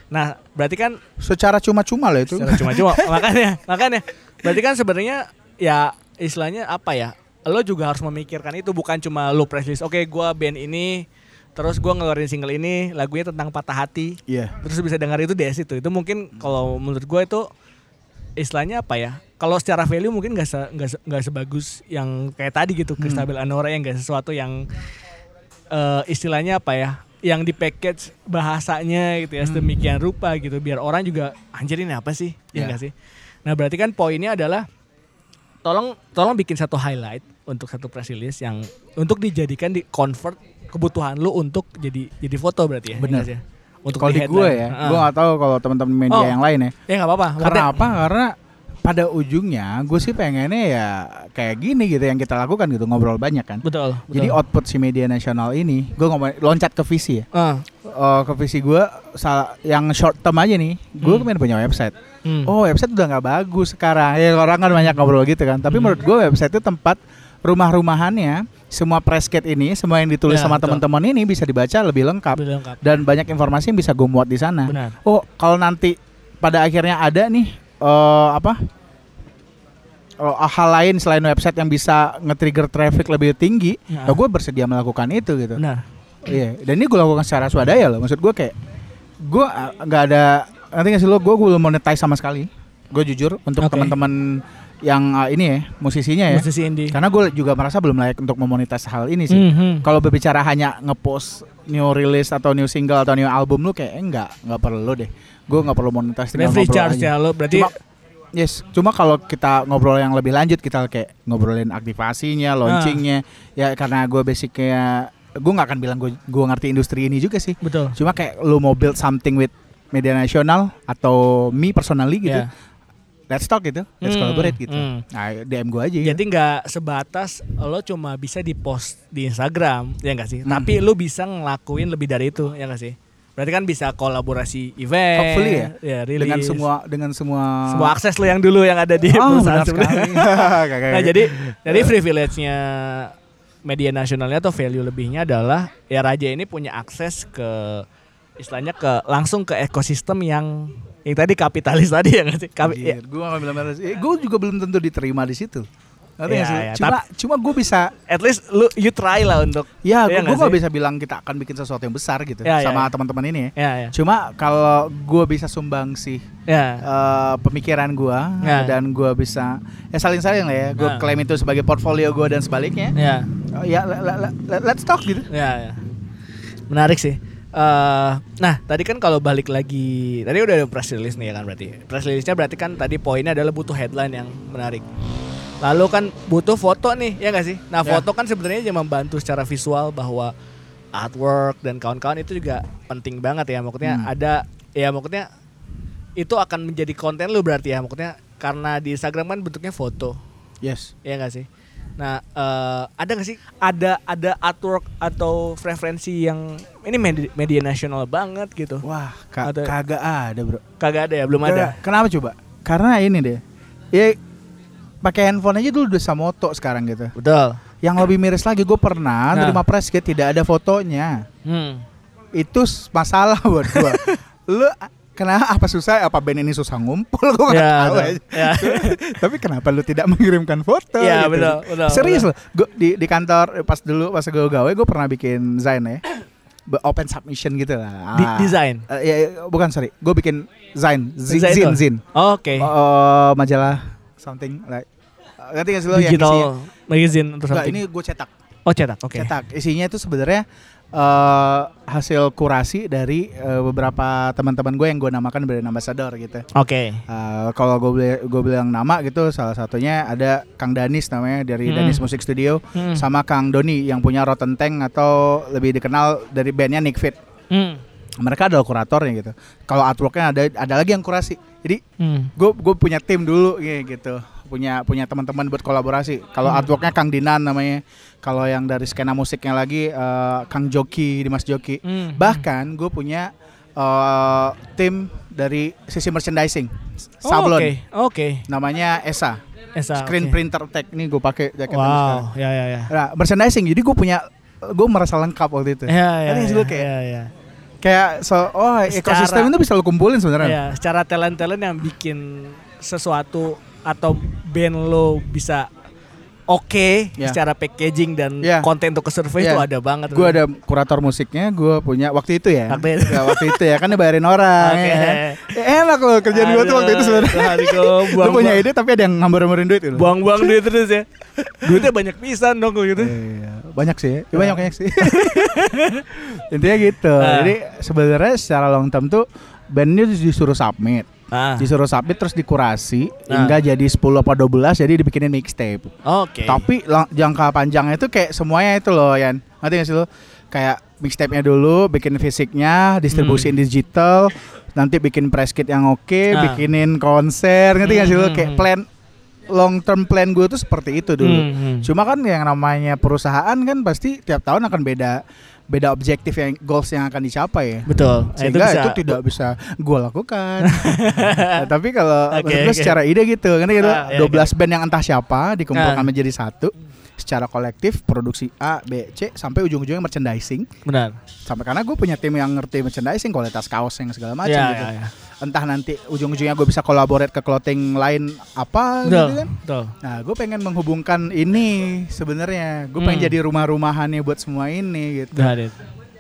Nah, berarti kan secara cuma-cuma loh itu. Secara cuma-cuma. Makanya makanya. Berarti kan sebenarnya ya istilahnya apa ya? Lo juga harus memikirkan itu bukan cuma lo press release oke gua band ini terus gua ngeluarin single ini lagunya tentang patah hati. Iya. terus bisa dengar itu di situ. Itu mungkin kalau menurut gua itu istilahnya apa ya? Kalau secara value mungkin nggak se- nggak se- nggak sebagus yang kayak tadi gitu Kristabel Anora yang nggak sesuatu yang eh, istilahnya apa ya yang di package bahasanya gitu ya sedemikian rupa gitu biar orang juga anjir ini apa sih ya Ya. nggak sih nah berarti kan poinnya adalah tolong tolong bikin satu highlight untuk satu press release yang untuk dijadikan di convert kebutuhan lu untuk jadi jadi foto berarti ya Benar. ya nggak sih? untuk Kalau di gue ya, Heeh. gue gak tahu kalau teman-teman media Oh. yang lain ya. ya nggak apa-apa Karena Maksudnya- apa? Karena pada ujungnya gue sih pengennya ya kayak gini gitu yang kita lakukan gitu ngobrol banyak kan. betul, Jadi betul. output si media nasional ini, gue ngomong loncat ke visi ya. Ah, Eh, ke visi gue salah yang short term aja nih, gue Hmm. pengen punya website. hmm. Oh website udah nggak bagus sekarang. Ya orang kan banyak ngobrol gitu kan. Tapi Hmm. menurut gue website itu tempat rumah-rumahannya semua press kit ini, semua yang ditulis Ya, sama teman-teman ini bisa dibaca lebih lengkap Lebih lengkap. dan banyak informasi yang bisa gue muat di sana. benar Oh, kalau nanti pada akhirnya ada nih eh apa? Oh, hal lain selain website yang bisa nge-trigger traffic lebih tinggi, Ya. ya gue bersedia melakukan itu gitu. benar Iya, dan ini gue lakukan secara swadaya loh. Maksud gue kayak gue ah, nggak ada nanti nggak sih lo gue belum monetize sama sekali. Gue jujur untuk Oke. teman-teman yang ah, ini ya musisinya ya. musisi indie Karena gue juga merasa belum layak untuk memonetize hal ini sih. Mhm. Kalau berbicara hanya ngepost new release atau new single atau new album lu kayak enggak, nggak perlu deh. Gue nggak perlu monetize free charge aja. ya lo berarti Cuma, yes, cuma kalau kita ngobrol yang lebih lanjut kita kayak ngobrolin aktivasinya, launchingnya, ya karena gue basicnya gue nggak akan bilang gue gue ngerti industri ini juga sih. betul Cuma kayak lu mau build something with media nasional atau me personally gitu, Ya. let's talk gitu, let's Hmm, collaborate gitu. hmm. Nah DM gue aja. Jadi nggak sebatas lo cuma bisa di post di Instagram ya nggak sih? Hmm. Tapi lo bisa ngelakuin lebih dari itu ya nggak sih? Berarti kan bisa kolaborasi event, Hopefully ya, rilis. dengan semua dengan semua semua akses lo yang dulu yang ada di Oh, perusahaan sekali. nah jadi jadi privilege-nya media nasionalnya atau value lebihnya adalah ya raja ini punya akses ke istilahnya ke langsung ke ekosistem yang yang tadi kapitalis tadi ya nggak sih? Kapi- ya, gue gak bilang eh, gue juga belum tentu diterima di situ. Ngerti Iya, nggak sih? iya, Cuma cuma gue bisa at least lu you try lah untuk ya Iya gue gak bisa bilang kita akan bikin sesuatu yang besar gitu Ya, ya, sama ya. teman-teman ini ya. ya ya Cuma kalau gue bisa sumbang sih ya eh, pemikiran gue Ya. dan gue bisa ya saling-saling lah ya. Gue Ya. klaim itu sebagai portfolio gue dan sebaliknya. ya Oh, ya le- le- le- let's talk gitu. Ya, ya. Menarik sih. eh nah tadi kan kalau balik lagi tadi udah ada press release nih ya kan berarti press release-nya berarti kan tadi poinnya adalah butuh headline yang menarik lalu kan butuh foto nih ya nggak sih nah Ya. foto kan sebenarnya juga membantu secara visual bahwa artwork dan kawan-kawan itu juga penting banget ya maksudnya Hmm. ada ya maksudnya itu akan menjadi konten lu berarti ya maksudnya karena di Instagram kan bentuknya foto Yes. ya nggak sih nah eh, ada nggak sih ada ada artwork atau referensi yang ini media, media nasional banget gitu Wah, ka- Ada. kagak ada, Bro. kagak ada ya belum ada. Kenapa coba? Karena ini deh. Ya pakai handphone aja dulu udah Samoto sekarang gitu. betul Yang lebih miris lagi gue pernah Nah. nerima press kit tidak ada fotonya. hmm. Itu masalah buat gua. Lu kenapa apa susah apa band ini susah ngumpul gua nggak ya, tahu betul. aja. ya. Tapi kenapa lu tidak mengirimkan foto? Iya, gitu? betul, betul, Serius betul. loh. Gua di di kantor pas dulu pas gue gawe gue pernah bikin Zain ya. Open submission gitu lah. Di- Ah. desain Eh, ya, ya, bukan sorry. Gue bikin Zain, zin, zin, zin. oke Oh, majalah something like. Uh, Ngerti gak sih lo yang isinya? digital magazine atau something ini gue cetak. oh cetak oke Cetak. Isinya itu sebenarnya eh, hasil kurasi dari eh, beberapa teman-teman gue yang gue namakan brand ambassador gitu. oke Eh, kalau gue beli- gue bilang nama gitu salah satunya ada Kang Danis namanya dari Hmm. Danis Music Studio Hmm. sama Kang Doni yang punya Rotten Tank atau lebih dikenal dari bandnya Nick Fit. Hmm. Mereka adalah kuratornya gitu. Kalau artworknya ada ada lagi yang kurasi. Jadi Hmm. gue gue punya tim dulu ya, gitu. Punya punya teman-teman buat kolaborasi. Kalau Hmm. artworknya Kang Dinan namanya. Kalau yang dari skena musiknya lagi eh, Kang Joki Dimas Joki. Hmm. bahkan gue punya eh, tim dari sisi merchandising. Oh, sablon. oke oke. Namanya Esa. Esa, screen oke. printer tech. Ini gue pakai jaket wow ya ya ya. Nah merchandising. Jadi gue punya gue merasa lengkap waktu itu. Ya ya ya, lu kayak ya, ya. Kayak so oh Secara- ekosistem itu bisa lo kumpulin sebenarnya. Ya, secara talent-talent yang bikin sesuatu atau band lo bisa oke Ya. secara packaging dan Ya. konten untuk ke survei Ya. itu ada banget. gue ada kurator musiknya gue punya waktu itu ya Waktu itu. Ya, waktu itu ya kan dibayarin orang Oke. ya kan? Ya, enak loh kerjaan gue tuh waktu itu sebenarnya buang, punya ide tapi ada yang ngambar-ngambarin duit gitu buang-buang duit terus ya. Duitnya banyak pisan dong gitu. Iya, banyak sih ya. Ya, banyak banyak sih intinya gitu Ah. jadi sebenarnya secara long term tuh bandnya disuruh submit Ah, disuruh submit terus dikurasi Ah. hingga jadi 10 apa 12 jadi dibikinin mixtape oke. Tapi lang- jangka panjangnya itu kayak semuanya itu loh Yan Ngerti gak sih lo? Kayak mixtape-nya dulu, bikin fisiknya, distribusiin digital Nanti bikin press kit yang oke, Hmm. Ah. bikinin konser Ngerti gak sih lo? Hmm, Kayak hmm, plan, long term plan gue tuh seperti itu dulu Hmm, hmm. Cuma kan yang namanya perusahaan kan pasti tiap tahun akan beda beda objektif yang goals yang akan dicapai ya. Betul. Nah, Sehingga itu, bisa- tidak bisa gue lakukan. Nah, tapi kalau menurut gue oke. secara ide gitu, kan gitu, Ah, iya, 12 band yang entah siapa dikumpulkan Ah. menjadi satu secara kolektif produksi A, B, C sampai ujung-ujungnya merchandising. Benar. Sampai karena gue punya tim yang ngerti merchandising, kualitas kaos yang segala macam Ya, gitu. ya, ya. Entah nanti ujung-ujungnya gue bisa kolaborate ke clothing lain apa Betul. gitu kan. Betul. Nah, gue pengen menghubungkan ini sebenarnya. Gue pengen Hmm. jadi rumah-rumahannya buat semua ini gitu. Got it.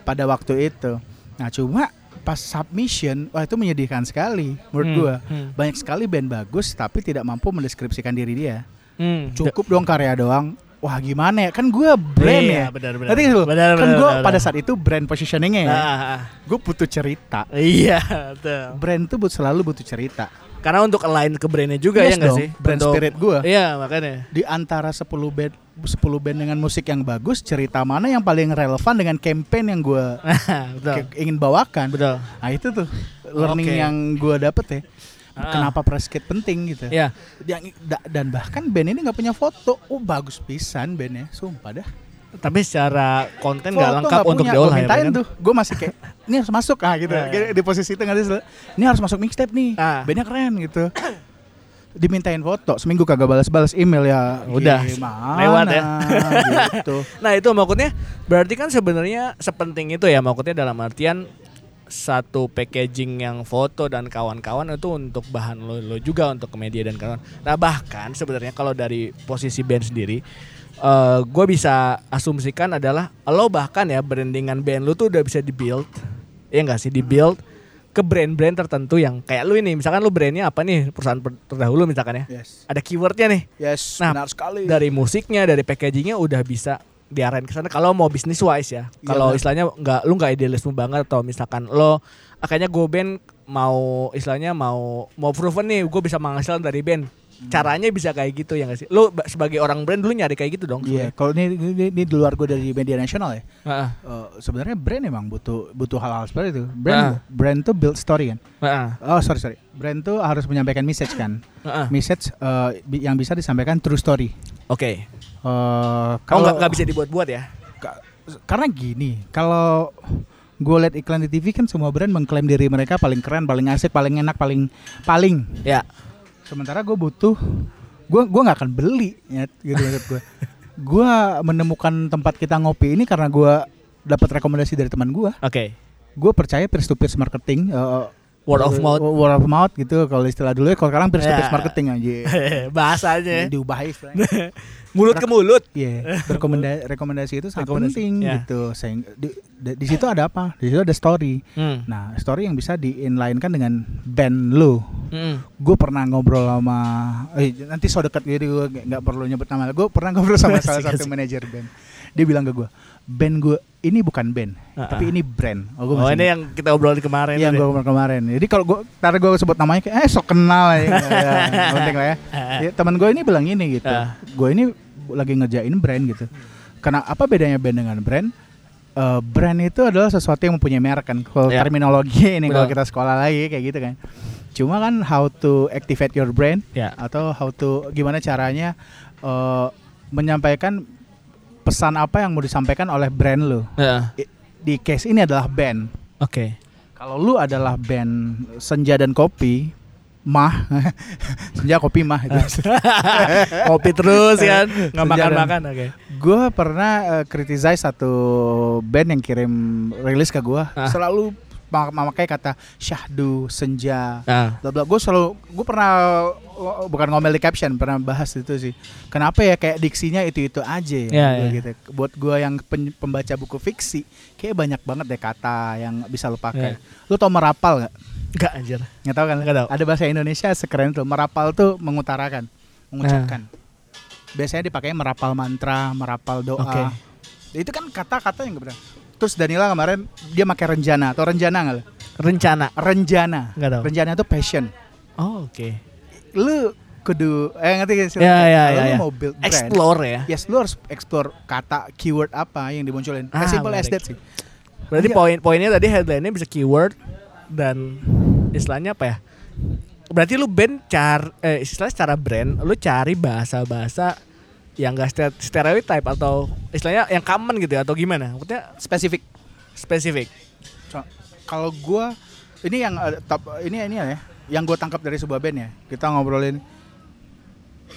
Pada waktu itu. Nah, cuma pas submission, wah itu menyedihkan sekali menurut Hmm, gue. hmm. Banyak sekali band bagus tapi tidak mampu mendeskripsikan diri dia. Hmm. Cukup dong karya doang. Wah gimana ya? Kan gue brand Iya, ya. benar, benar. Lu? Benar, kan gue pada saat itu brand positioningnya ya. Ah, ah. Gue butuh cerita. Iya, betul. Brand tuh but selalu butuh cerita. Karena untuk align ke brandnya juga Yes ya nggak sih? brand Untuk- spirit gua. Iya makanya. Di antara 10 band 10 band dengan musik yang bagus, cerita mana yang paling relevan dengan campaign yang gue ingin bawakan. Betul. Nah itu tuh learning Oke. yang gue dapet ya. Ah. Kenapa press kit penting gitu. Ya. Da- dan bahkan band ini nggak punya foto. Oh bagus pisan bandnya, sumpah dah. Tapi secara konten nggak lengkap nggak untuk diolah ya. kan? tuh. Gue masih kayak ini harus masuk ah gitu. Iya. Di posisi itu nggak? Ini harus masuk mixtape nih. Ah. Bandnya keren gitu. Dimintain foto, seminggu kagak balas-balas email ya. Udah, Gimana? lewat ya. gitu. Nah itu maksudnya berarti kan sebenarnya sepenting itu ya maksudnya dalam artian satu packaging yang foto dan kawan-kawan itu untuk bahan lo, lo juga untuk ke media dan kawan. Nah bahkan sebenarnya kalau dari posisi band sendiri, eh gue bisa asumsikan adalah lo bahkan ya brandingan band lo tuh udah bisa dibuild, ya enggak sih dibuild ke brand-brand tertentu yang kayak lu ini, misalkan lu brandnya apa nih perusahaan per- terdahulu misalkan ya, Yes. ada keywordnya nih, Yes, Nah, benar sekali. dari musiknya, dari packagingnya udah bisa diarahin ke sana kalau mau bisnis wise ya. Kalau benar. istilahnya nggak lu nggak idealisme banget atau misalkan lo ah, kayaknya gue band mau istilahnya mau mau proven nih gue bisa menghasilkan dari band. Hmm. Caranya bisa kayak gitu ya nggak sih? Lu ba- sebagai orang brand dulu nyari kayak gitu dong. Iya, kalau ini, ini ini di luar gue dari media nasional ya. Heeh. eh, sebenarnya brand emang butuh butuh hal-hal seperti itu. Brand brand tuh build story kan. Heeh. Oh sorry sorry. Brand tuh harus menyampaikan message kan. Heeh. Message eh, bi- yang bisa disampaikan true story. Oke. Eh, Oh kalau nggak nggak bisa dibuat-buat ya? Ka- karena gini, kalau gue liat iklan di TV kan semua brand mengklaim diri mereka paling keren, paling asik, paling enak, paling paling. Ya. Sementara gue butuh, gue gua nggak akan beli, ya, gitu maksud gue. gue menemukan tempat kita ngopi ini karena gue dapat rekomendasi dari teman gue. Oke. Gue percaya peer to peer marketing, eh, Word of mouth. word of mouth gitu. Kalau istilah dulu ya, kalau sekarang peer to peer Ya. marketing aja. Bahasanya. Diubah istilahnya. Mulut ke mulut. Iya, rekomendasi rekomendasi itu sangat Rekomendasi, penting ya. gitu. Sehingga di, di, di situ ada apa? Di situ ada story. Hmm. Nah, story yang bisa di-inline-kan dengan band lu. Hmm. Gue pernah ngobrol sama eh nanti so dekat jadi gue nggak perlu nyebut nama. Gue pernah ngobrol sama salah satu manajer band. Dia bilang ke gue, "Band gue ini bukan band, Ah, tapi ini brand." Oh, gua Oh ini yang kita obrolin kemarin. Iya, gue ngobrol kemarin. Jadi kalau gue, ntar gue sebut namanya, kayak, eh sok kenal ya, ya penting lah ya. ya teman gue ini bilang ini gitu, Ah. gue ini lagi ngerjain brand gitu. Karena apa bedanya band dengan brand? Eh, brand itu adalah sesuatu yang mempunyai merek kan. Kalau Ya. terminologi ini kalau kita sekolah lagi kayak gitu kan. Cuma kan how to activate your brand Ya. atau how to gimana caranya eh, menyampaikan pesan apa yang mau disampaikan oleh brand lo. Ya. I- Di case ini adalah band. Oke. Kalau lu adalah band senja dan kopi, mah, senja kopi mah itu. Kopi terus kan, nggak Senja makan makan. Oke. gue pernah eh, criticize satu band yang kirim rilis ke gue, Ah. selalu memakai kata syahdu, senja, Nah. bla bla. Gue selalu, gue pernah bukan ngomel di caption, pernah bahas itu sih. Kenapa ya kayak diksinya itu itu aja ya, gua ya. gitu. Buat gue yang pen- pembaca buku fiksi, kayak banyak banget deh kata yang bisa lo pakai. Ya. Lu tau merapal gak? Enggak anjir. Nggak tahu kan? Nggak tahu. Ada bahasa Indonesia sekeren itu. Merapal tuh mengutarakan, mengucapkan. Biasanya dipakai merapal mantra, merapal doa. Oke. Itu kan kata-kata yang benar. Terus Danila kemarin dia pakai renjana atau renjana nggak? Rencana. Renjana. Nggak tahu. Renjana itu passion. Oh, oke. Lu kudu eh ngerti gak sih? Ya, ya, ya, lu ya. mau build brand, Explore ya. yes lu harus explore kata keyword apa yang dimunculin. Ah, as simple as that sih. Berarti Iya. poin-poinnya tadi headline-nya bisa keyword dan istilahnya apa ya? Berarti lu band car eh istilahnya secara brand lu cari bahasa-bahasa yang gak ste- stereotype atau istilahnya yang common gitu ya atau gimana? Maksudnya Spesifik. spesifik. So, kalau gua ini yang eh, top ini ini ya yang gue tangkap dari sebuah band ya kita ngobrolin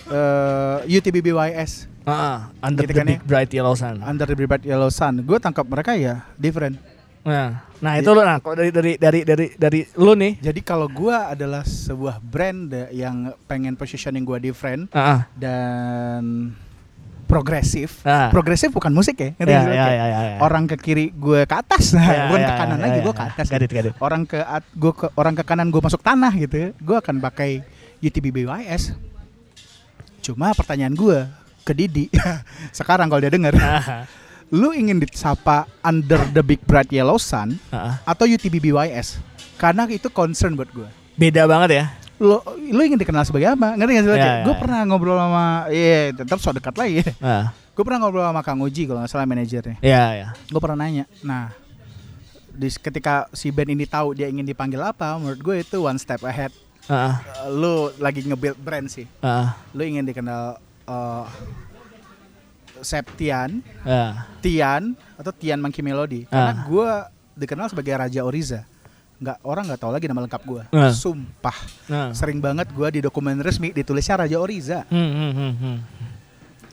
eh UTBBYS Ah, under Gitu the kan big ya? bright yellow sun. Under the Bright Yellow Sun gue tangkap mereka ya different Nah, nah itu lu nah kok dari dari dari dari dari lu nih. jadi kalau gua adalah sebuah brand yang pengen positioning gua different Ah, ah. dan progresif Ah. progresif bukan musik ya, ngerti Ya, nggak sih? ya, ya, ya, ya. orang ke kiri gue ke atas Ya, bukan ya, ke kanan ya, lagi ya, gue ya. ke atas Gadit, gadit. orang ke gua ke orang ke kanan gue masuk tanah gitu gue akan pakai UTBBYS cuma pertanyaan gue ke Didi sekarang kalau dia denger Ah, lu ingin disapa under the big bright yellow sun ah. atau UTBBYS karena itu concern buat gue Beda banget ya. Lu lu ingin dikenal sebagai apa? Ngerti gak sih Ya, ya, gue ya. pernah ngobrol sama iya tetap so dekat lagi. Ah, gue pernah ngobrol sama Kang Uji kalau nggak salah manajernya. Ya, ya. gue pernah nanya. Nah di ketika si band ini tahu dia ingin dipanggil apa menurut gue itu one step ahead. Ah, Uh, lu lagi nge-build brand sih. Ah, lu ingin dikenal uh, Septian ah. Tian atau Tian Monkey Melody. Karena Ah. gue dikenal sebagai Raja Oriza nggak orang nggak tahu lagi nama lengkap gue Ah. sumpah Nah. sering banget gue di dokumen resmi ditulisnya Raja Oriza Hmm, hmm, hmm, hmm.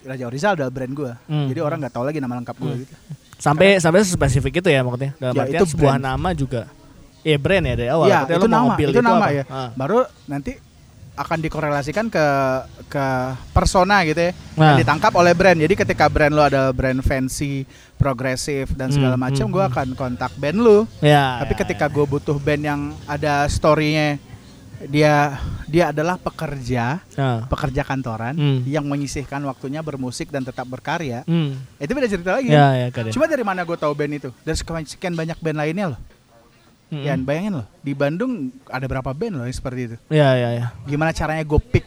Raja Oriza adalah brand gue Hmm. jadi orang nggak tahu lagi nama lengkap gue Hmm. gitu Sampai sampai spesifik itu ya maksudnya. Dalam Ya, artian itu sebuah brand. nama juga. Iya brand ya dari awal. Maksudnya itu lu mau nama, itu nama ya. Ah. baru nanti akan dikorelasikan ke ke persona gitu ya Nah. yang ditangkap oleh brand jadi ketika brand lu ada brand fancy progresif dan segala Hmm, macam hmm, gue hmm. akan kontak band lu Ya, tapi ya, ketika ya. gue butuh band yang ada storynya dia dia adalah pekerja Ah. pekerja kantoran Hmm. yang menyisihkan waktunya bermusik dan tetap berkarya Hmm. itu beda cerita lagi Ya, ya, kan. cuma dari mana gue tahu band itu dari sekian banyak band lainnya loh Hmm. Yan bayangin loh di Bandung ada berapa band loh yang seperti itu Ya, ya, ya. gimana caranya gue pick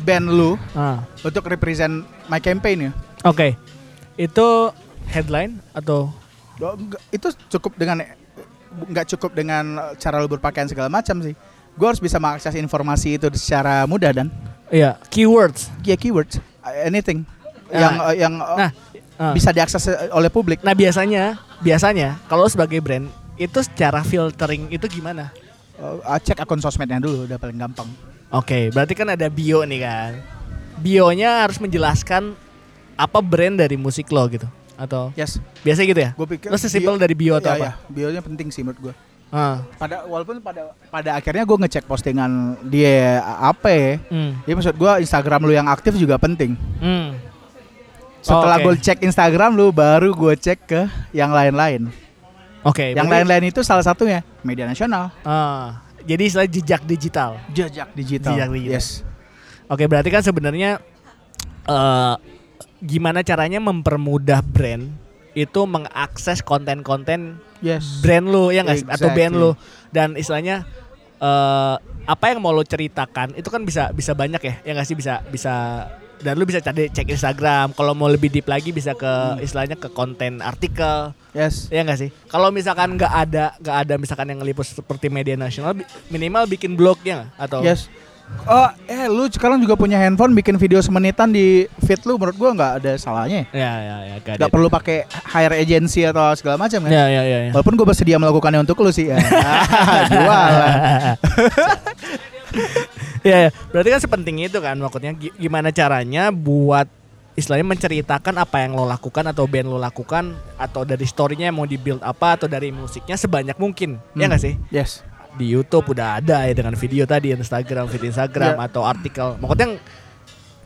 band lu Ah. untuk represent my campaign ya Oke. Itu headline atau itu cukup dengan nggak cukup dengan cara lu berpakaian segala macam sih gue harus bisa mengakses informasi itu secara mudah dan iya, keywords. ya keywords anything Nah, yang eh, yang eh, Nah, ah. bisa diakses eh, oleh publik Nah, biasanya biasanya kalau sebagai brand itu secara filtering itu gimana? Eh, cek akun sosmednya dulu udah paling gampang Oke, berarti kan ada bio nih kan. Bionya harus menjelaskan apa brand dari musik lo gitu. Atau yes biasa gitu ya? gue pikir Lo sesimpel dari bio atau ya, apa? ya, bionya penting sih menurut gue Ah. pada walaupun pada pada akhirnya gue ngecek postingan dia apa ya Hmm. ya maksud gue Instagram lu yang aktif juga penting Hmm. setelah oke. gue cek Instagram lu baru gue cek ke yang lain-lain Oke. yang berarti- lain-lain itu salah satunya media nasional Ah, jadi istilah jejak digital. jejak digital Jejak digital. yes Oke, berarti kan sebenarnya eh gimana caranya mempermudah brand itu mengakses konten-konten yes brand lu ya nggak sih? atau band Exactly. lu dan istilahnya eh apa yang mau lo ceritakan itu kan bisa bisa banyak ya ya nggak sih bisa bisa dan lu bisa cari cek Instagram kalau mau lebih deep lagi bisa ke Hmm. istilahnya ke konten artikel yes ya nggak sih kalau misalkan nggak ada nggak ada misalkan yang ngeliput seperti media nasional minimal bikin blognya atau yes oh eh lu sekarang juga punya handphone bikin video semenitan di feed lu menurut gua nggak ada salahnya ya ya ya nggak it. perlu pakai hire agency atau segala macam kan ya ya ya, ya. Walaupun gue bersedia melakukannya untuk lu sih ya. Jualan. ya, ya. berarti kan sepenting itu kan maksudnya gi- gimana caranya buat istilahnya menceritakan apa yang lo lakukan atau band lo lakukan atau dari storynya mau dibuild apa atau dari musiknya sebanyak mungkin ya Hmm. nggak sih Yes. di YouTube udah ada ya dengan video tadi Instagram feed Instagram Ya. atau artikel maksudnya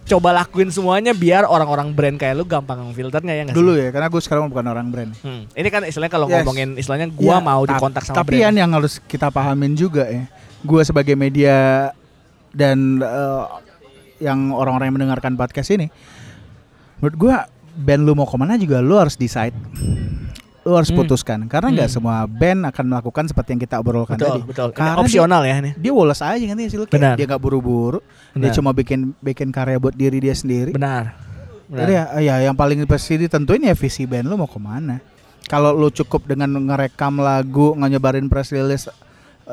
coba lakuin semuanya biar orang-orang brand kayak lu gampang filternya ya Dulu sih ya, karena gue sekarang bukan orang brand. Hmm. ini kan istilahnya kalau Yes. ngomongin istilahnya gua Ya, mau ta- dikontak sama Tapi brand Yan, yang harus kita pahamin juga ya. Gue sebagai media dan eh, yang orang-orang yang mendengarkan podcast ini, menurut gue band lu mau ke mana juga lu harus decide. Lu harus Hmm. putuskan karena nggak Hmm. semua band akan melakukan seperti yang kita obrolkan betul tadi. betul Karena opsional ya ini Dia woles aja kan sih lu Benar. dia nggak buru-buru, dia cuma bikin bikin karya buat diri dia sendiri. benar Benar. Jadi ya, ya yang paling pasti ditentuin ya visi band lu mau ke mana. Kalau lu cukup dengan ngerekam lagu, nyebarin press release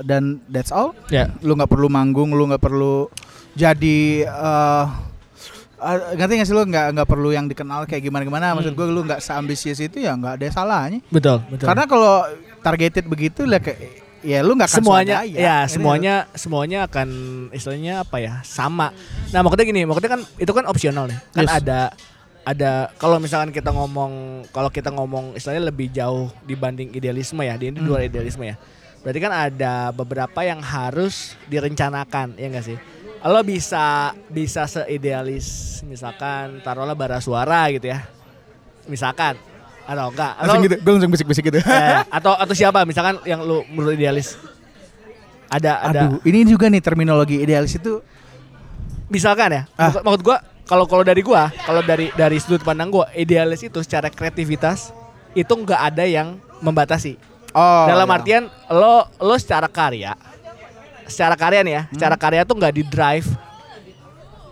dan that's all, ya lu nggak perlu manggung, lu nggak perlu jadi eh uh, ngerti sih lu nggak nggak perlu yang dikenal kayak gimana gimana. Maksud Hmm. gue lu nggak seambisius itu ya nggak ada salahnya. betul betul Karena kalau targeted begitu lah kayak ya lu nggak akan semuanya ya Ini- semuanya semuanya akan istilahnya apa ya sama nah maksudnya gini maksudnya kan itu kan opsional nih kan Yes. ada ada kalau misalkan kita ngomong kalau kita ngomong istilahnya lebih jauh dibanding idealisme ya di ini Hmm. luar idealisme ya berarti kan ada beberapa yang harus direncanakan ya enggak sih? Lo bisa bisa seidealis misalkan taruhlah bara suara gitu ya. Misalkan. Atau enggak? Atau langsung gitu, gue langsung bisik-bisik gitu. Eh, atau atau siapa? Misalkan yang lu menurut idealis. Ada ada. Aduh, ini juga nih terminologi idealis itu. Misalkan ya Ah. maksud, maksud gua kalau kalau dari gua kalau dari dari sudut pandang gua idealis itu secara kreativitas itu nggak ada yang membatasi oh dalam ya. artian lo lo secara karya secara karya nih ya secara Hmm. karya tuh nggak di drive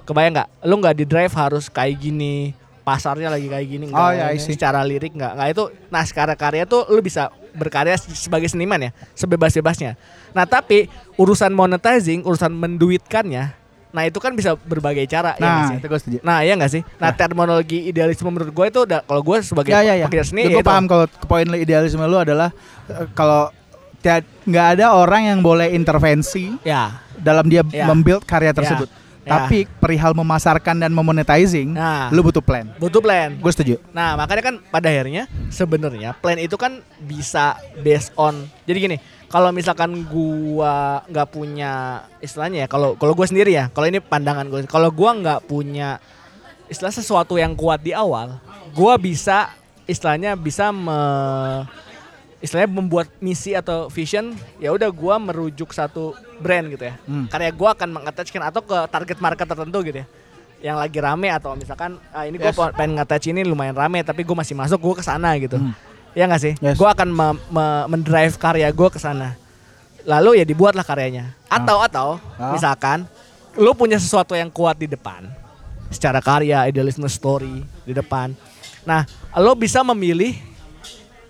kebayang nggak lo nggak di drive harus kayak gini pasarnya lagi kayak gini nggak Oh, ya, I ini see. secara lirik nggak nggak itu nah secara karya tuh lo bisa berkarya sebagai seniman ya sebebas-bebasnya nah tapi urusan monetizing urusan menduitkannya nah itu kan bisa berbagai cara ya nggak Nah, sih itu gue setuju. nah ya nggak sih nah terminologi idealisme menurut gue itu udah kalau gue sebagai ya, ya, ya. pekerja seni gue ya paham kalau poin idealisme lu adalah eh, kalau nggak ada orang yang boleh intervensi ya dalam dia Ya. membuild karya tersebut. Ya. Tapi perihal memasarkan dan memonetizing, Nah. lu butuh plan. butuh plan Gue setuju. Nah makanya kan pada akhirnya sebenarnya plan itu kan bisa based on jadi gini kalau misalkan gua nggak punya istilahnya ya kalau kalau gua sendiri ya kalau ini pandangan gue kalau gua nggak punya istilah sesuatu yang kuat di awal gua bisa istilahnya bisa me, istilahnya membuat misi atau vision ya udah gua merujuk satu brand gitu ya Hmm. karya gua akan mengattachkan atau ke target market tertentu gitu ya yang lagi rame atau misalkan ah, ini gua Yes. pengen nge-attach ini lumayan rame tapi gua masih masuk gua ke sana gitu Hmm. Ya nggak sih Yes. gua akan me- me- mendrive karya gua ke sana lalu ya dibuatlah karyanya atau atau Ah. misalkan lu punya sesuatu yang kuat di depan secara karya idealisme story di depan nah lo bisa memilih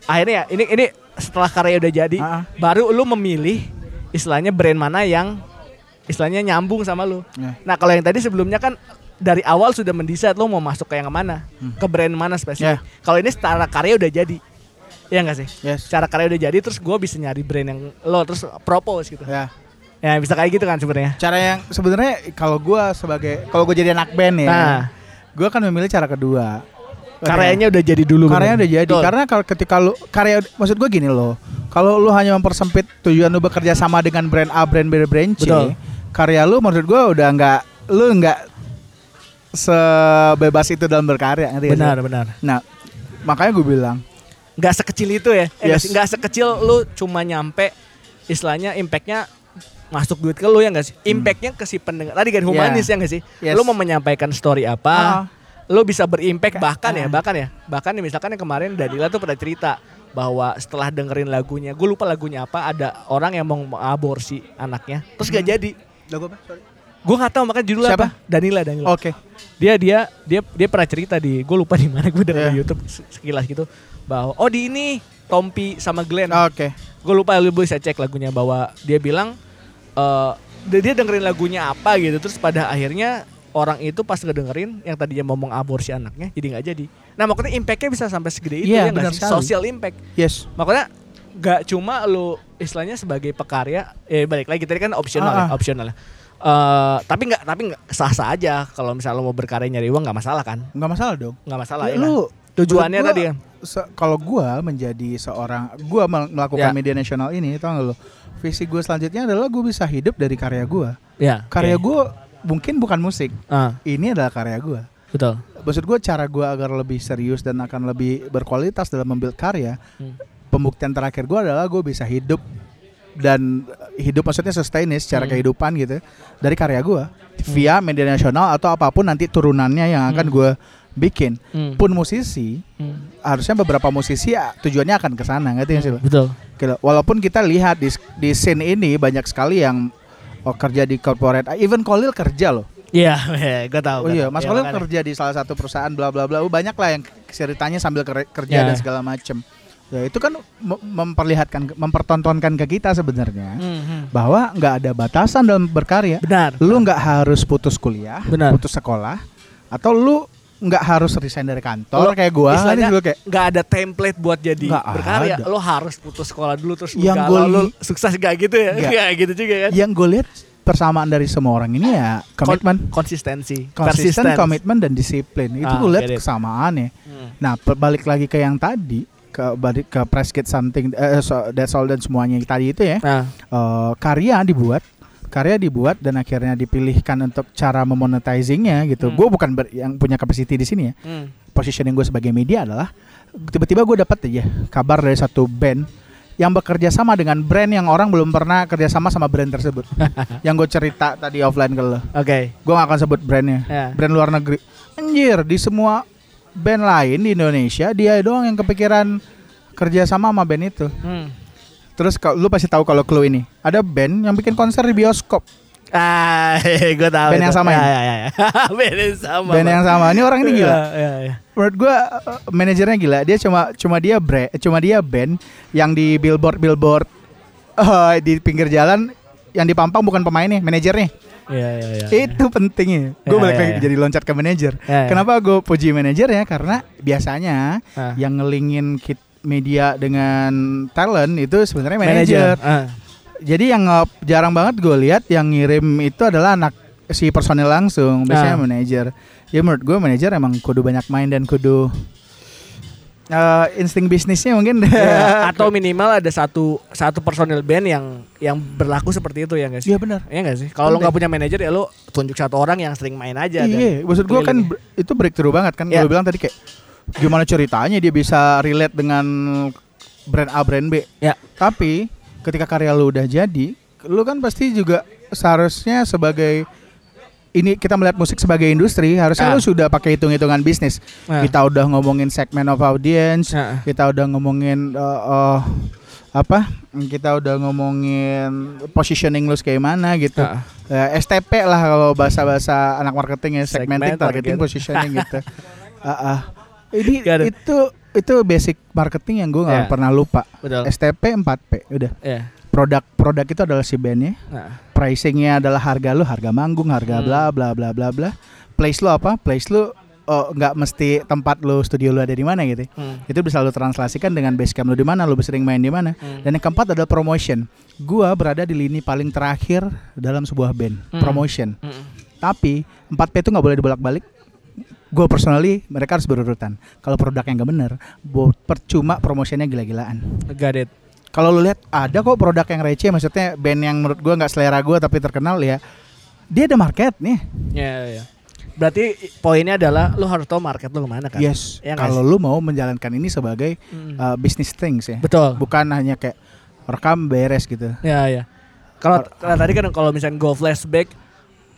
akhirnya ya ini ini setelah karya udah jadi Ah. baru lu memilih istilahnya brand mana yang istilahnya nyambung sama lu Ya. nah kalau yang tadi sebelumnya kan dari awal sudah mendesain lo mau masuk ke yang mana ke brand mana spesifik Ya. kalau ini secara karya udah jadi Iya gak sih? Yes. Secara karya udah jadi terus gue bisa nyari brand yang lo terus propose gitu. Ya. Ya bisa kayak gitu kan sebenarnya. Cara yang sebenarnya kalau gua sebagai kalau gue jadi anak band ya, Nah. gue akan memilih cara kedua. Karyanya udah jadi dulu. karyanya bener. udah jadi Betul. karena kalau ketika lu karya maksud gue gini loh kalau lu hanya mempersempit tujuan lu bekerja sama dengan brand A brand B brand C Betul. karya lu menurut gue udah nggak lu nggak sebebas itu dalam berkarya benar benar. nah makanya gue bilang Gak sekecil itu ya. Eh, nggak Yes. sih? Nggak sekecil lu cuma nyampe istilahnya impactnya masuk duit ke lu ya nggak sih? Impactnya ke si pendengar. Tadi kan humanis ya nggak sih? Hmm. Yes. Lu mau menyampaikan story apa? Ah. Lu bisa berimpact bahkan ya, ah. bahkan ya, bahkan ya misalkan yang kemarin Danila tuh pernah cerita bahwa setelah dengerin lagunya, gue lupa lagunya apa, ada orang yang mau aborsi anaknya, terus gak jadi. lagu apa Sorry. Gue nggak tahu makanya judulnya Siapa? apa. Danila, Danila. oke Dia dia dia dia pernah cerita di gue lupa di mana gue denger Iya. di YouTube se- sekilas gitu bahwa oh di ini Tompi sama Glenn. oke Gue lupa lu bisa cek lagunya bahwa dia bilang eh dia dengerin lagunya apa gitu terus pada akhirnya orang itu pas ngedengerin yang tadinya ngomong aborsi anaknya jadi nggak jadi. Nah makanya impactnya bisa sampai segede itu Iya, ya benar. Social impact. yes Makanya nggak cuma lu istilahnya sebagai pekarya, eh balik lagi tadi kan opsional Ah, ya, ah. opsional. ya. Eh, tapi nggak tapi nggak sah sah aja kalau misalnya lu mau berkarya nyari uang nggak masalah kan? nggak masalah dong Nggak masalah Ya, ya. kan? lu Tujuannya menurut tadi kan. se- kalau gua menjadi seorang gua mel- melakukan Ya. media nasional ini tau gak lo visi gue selanjutnya adalah gue bisa hidup dari karya gua Ya. karya oke. gue mungkin bukan musik Ah, ini adalah karya gue betul. maksud gue cara gue agar lebih serius dan akan lebih berkualitas dalam membuild karya Hmm. pembuktian terakhir gue adalah gue bisa hidup dan hidup maksudnya sustain ya secara Hmm. kehidupan gitu dari karya gue via media nasional atau apa pun nanti turunannya yang akan Hmm. gue bikin Hmm. pun musisi Hmm. harusnya beberapa musisi ya, tujuannya akan ke sana ngerti nggak sih lo? Betul. Gitu. Walaupun kita lihat di di scene ini banyak sekali yang oh, kerja di corporate, even Kolil kerja loh. Iya, gue tahu. Oh iya. Mas Iya, Kolil makanya. kerja di salah satu perusahaan bla bla bla. Banyak lah yang ceritanya sambil ker- kerja Ya. dan segala macem. Ya itu kan mem- memperlihatkan, mempertontonkan ke kita sebenarnya Hmm, hmm. bahwa nggak ada batasan dalam berkarya. Benar. Lu nggak harus putus kuliah, Benar. putus sekolah, atau lu nggak harus resign dari kantor Lo- kayak gua. istilahnya Lu kayak nggak ada template buat jadi Nggak berkarya. ada. Lo harus putus sekolah dulu terus lu Yang gua lo li- sukses gak gitu ya? Nggak. Nggak gitu juga kan? yang gue lihat persamaan dari semua orang ini ya komitmen, Kon- konsistensi, konsisten, komitmen dan disiplin. Itu Ah, gue lihat get it. kesamaannya. Hmm. Nah, balik lagi ke yang tadi ke balik ke press kit something eh, so, that's all dan semuanya tadi itu ya. Nah, eh, karya dibuat karya dibuat dan akhirnya dipilihkan untuk cara memonetizingnya gitu. Hmm. Gue bukan ber- yang punya capacity di sini ya. hmm. Positioning gue sebagai media adalah tiba-tiba gue dapat aja kabar dari satu band yang bekerja sama dengan brand yang orang belum pernah kerja sama sama brand tersebut. yang gue cerita tadi offline ke lo. oke. Gue gak akan sebut brandnya. Ya. Brand luar negeri. Anjir, di semua band lain di Indonesia dia doang yang kepikiran kerja sama sama band itu. Hmm. Terus lu pasti tahu kalau Clue ini ada band yang bikin konser di bioskop. Ah, gue tahu. Band yang itu. sama ya, ya, ya, ya. band yang sama. band yang sama. Ini orang ini gila. Iya, iya, iya. Menurut gua uh, manajernya gila. Dia cuma cuma dia bre, cuma dia band yang di billboard billboard eh, di pinggir jalan yang dipampang bukan pemainnya, manajernya. Iya, iya, iya. Itu pentingnya. Gue Ya, balik ya, lagi ya. jadi loncat ke manajer. Ya, ya. Kenapa gue puji manajernya? Karena biasanya Ah. yang ngelingin kit media dengan talent itu sebenarnya Manajer. manajer. Ah. Jadi yang uh, jarang banget gue lihat yang ngirim itu adalah anak si personil langsung, biasanya Ah. manajer. Ya menurut gue manajer emang kudu banyak main dan kudu uh, insting bisnisnya mungkin. Ya, atau minimal ada satu satu personil band yang yang berlaku seperti itu ya guys. Iya benar. Iya gak sih? Kalau lo nggak punya manajer ya lo tunjuk satu orang yang sering main aja. Iya, maksud gue kan itu breakthrough banget kan. Iya. Gue bilang tadi kayak gimana ceritanya dia bisa relate dengan brand A, brand B. Ya. Tapi ketika karya lu udah jadi, lu kan pasti juga seharusnya sebagai ini kita melihat musik sebagai industri, harusnya Ah. lu sudah pakai hitung-hitungan bisnis. Ah. Kita udah ngomongin segmen of audience, Ah. kita udah ngomongin uh, uh, apa? Kita udah ngomongin positioning lu kayak mana gitu. Ah. Ya, STP lah kalau bahasa-bahasa anak marketing ya, segmenting, Segment, targeting, target. positioning gitu. Ah, ah. Ini itu itu basic marketing yang gue nggak Ya. pernah lupa. Betul. STP 4P udah. Ya. Produk produk itu adalah si bandnya, Nah. pricingnya adalah harga lu, harga manggung, harga Hmm. bla bla bla bla bla. Place lu apa? Place lu oh, nggak mesti tempat lu studio lu ada di mana gitu. Hmm. Itu bisa lu translasikan dengan base camp lu di mana, lu sering main di mana. Hmm. Dan yang keempat adalah promotion. Gua berada di lini paling terakhir dalam sebuah band, Hmm. promotion. Hmm. Tapi 4P itu nggak boleh dibolak-balik. Gue personally mereka harus berurutan. Kalau produk yang gak bener, percuma promotionnya gila-gilaan. Got it. Kalau lu lihat ada kok produk yang receh, maksudnya band yang menurut gua nggak selera gua tapi terkenal ya. Dia ada market nih. Ya, ya, ya. Berarti poinnya adalah lu harus tahu market lu ke mana kan? Yes. Ya Kalau lu mau menjalankan ini sebagai Hmm. uh, business things ya, Betul. bukan hanya kayak rekam beres gitu. Ya ya. Kalau kalau tadi kan kalau misalnya go flashback,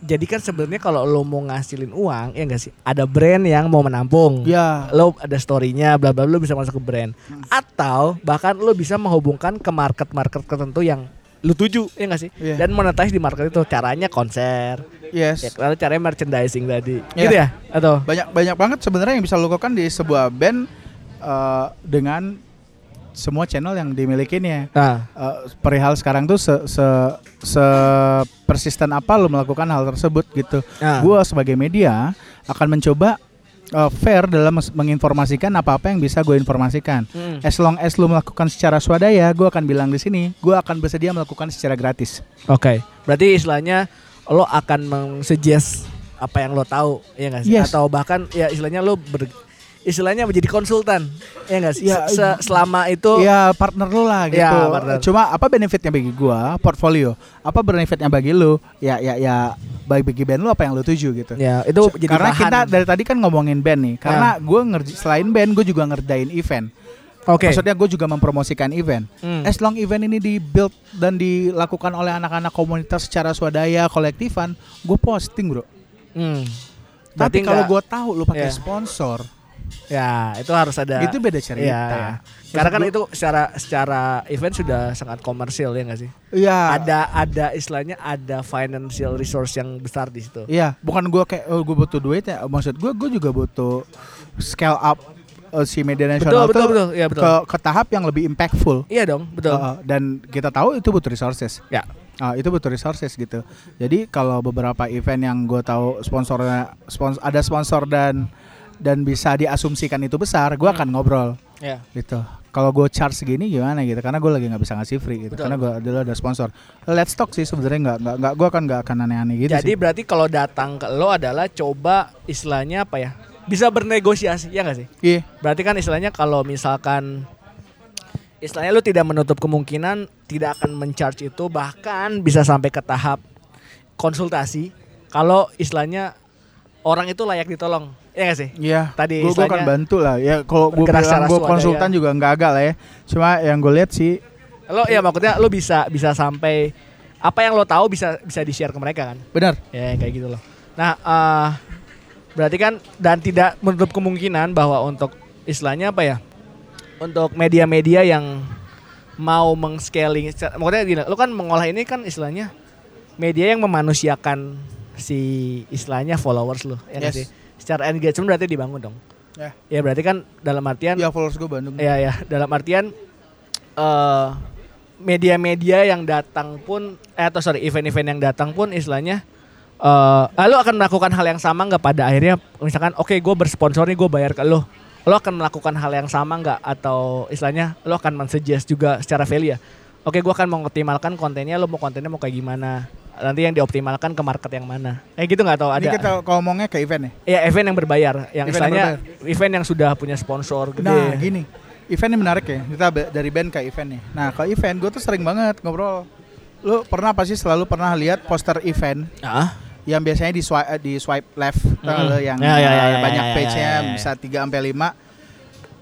jadi kan sebenarnya kalau lo mau ngasilin uang, ya enggak sih? Ada brand yang mau menampung. Ya. Lo ada story-nya, bla bla, lo bisa masuk ke brand. Atau bahkan lo bisa menghubungkan ke market-market tertentu yang lu tuju, ya enggak sih? Iya. Dan monetize di market itu caranya konser, Yes. ya, lalu caranya merchandising tadi, Iya. gitu ya? Atau? banyak banyak banget sebenarnya yang bisa lo lakukan di sebuah band uh, dengan semua channel yang dimilikinya. Nah, Uh, perihal sekarang tuh se, se, se persisten apa lo melakukan hal tersebut gitu. nah. Gua sebagai media akan mencoba uh, fair dalam menginformasikan apa-apa yang bisa gue informasikan. Hmm. As long as lu melakukan secara swadaya, gue akan bilang di sini, gue akan bersedia melakukan secara gratis. Oke, berarti istilahnya lo akan mengsuggest apa yang lo tahu, ya nggak sih? Yes. Atau bahkan ya istilahnya lo ber, istilahnya menjadi konsultan, ya nggak sih? Ya, Se- se- selama itu, Ya partner lu lah gitu. Ya, partner. Cuma apa benefitnya bagi gua? Portfolio. Apa benefitnya bagi lu? Ya ya ya bagi bagi band lu apa yang lu tuju gitu. ya itu So, jadi karena bahan. kita dari tadi kan ngomongin band nih. Karena gua ngerj selain band, gue juga ngerjain event. Oke. Maksudnya gue juga mempromosikan event. Hmm. As long event ini di build dan dilakukan oleh anak-anak komunitas secara swadaya, kolektifan, gue posting bro. Hmm. Tapi kalau gue tahu lu pakai Iya. sponsor, ya itu harus ada. itu beda cerita. Iya, iya. Karena kan itu secara secara event sudah sangat komersil ya nggak sih? Iya. Ada ada istilahnya ada financial resource yang besar di situ. Iya, bukan gue kayak oh, gue butuh duit ya. Maksud gue, gue juga butuh scale up uh, si media nasional betul tuh betul, ya betul. ke ke tahap yang lebih impactful. Iya dong, betul. Uh, dan kita tahu itu butuh resources. ya. Ah, itu butuh resources gitu. Jadi kalau beberapa event yang gue tahu sponsornya spons ada sponsor dan dan bisa diasumsikan itu besar, gue akan ngobrol Ya. gitu. Kalau gue charge segini gimana gitu? Karena gue lagi nggak bisa ngasih free gitu. Betul. Karena gue dulu ada sponsor. Let's talk sih sebenarnya nggak nggak nggak gue akan nggak akan aneh-aneh gitu Jadi sih. berarti kalau datang ke lo adalah coba istilahnya apa ya? Bisa bernegosiasi ya nggak sih? Iya. Berarti kan istilahnya kalau misalkan istilahnya lo tidak menutup kemungkinan tidak akan mencharge itu bahkan bisa sampai ke tahap konsultasi kalau istilahnya orang itu layak ditolong. Ya nggak sih? Iya. Tadi gue akan bantu lah. Ya kalau gue bilang gue konsultan juga nggak agak lah ya. Cuma yang gue lihat sih Lo ya maksudnya lo bisa bisa sampai apa yang lo tahu bisa bisa di share ke mereka kan? benar. Ya kayak gitu loh. Nah, eh berarti kan dan tidak menutup kemungkinan bahwa untuk istilahnya apa ya? Untuk media-media yang mau mengscaling, maksudnya gini, lu kan mengolah ini kan istilahnya media yang memanusiakan si istilahnya followers lu, ya Yes. sih? Secara engagement berarti dibangun dong. Ya. Ya berarti kan dalam artian Ya followers gue Bandung. Ya ya, dalam artian eh media-media yang datang pun eh atau sorry event-event yang datang pun istilahnya eh lalu akan melakukan hal yang sama nggak pada akhirnya misalkan oke gue bersponsor nih gue bayar ke lo lo akan melakukan hal yang sama nggak atau istilahnya lo akan mensuggest juga secara value ya oke gue akan mengoptimalkan kontennya lo mau kontennya mau kayak gimana nanti yang dioptimalkan ke market yang mana eh gitu nggak tahu Ini ada kita ngomongnya ke event ya. ya event yang berbayar yang Event yang istilahnya event yang sudah punya sponsor gede Nah gini, event ini menarik ya. Kita dari band ke event nih. Nah kalau event gue tuh sering banget ngobrol. Lu pernah pasti selalu pernah lihat poster event ah yang biasanya di swipe eh, di swipe left Mm. lo yang Ya, ya, ya, eh, ya, banyak ya, ya, page-nya ya, ya. bisa 3 sampai 5.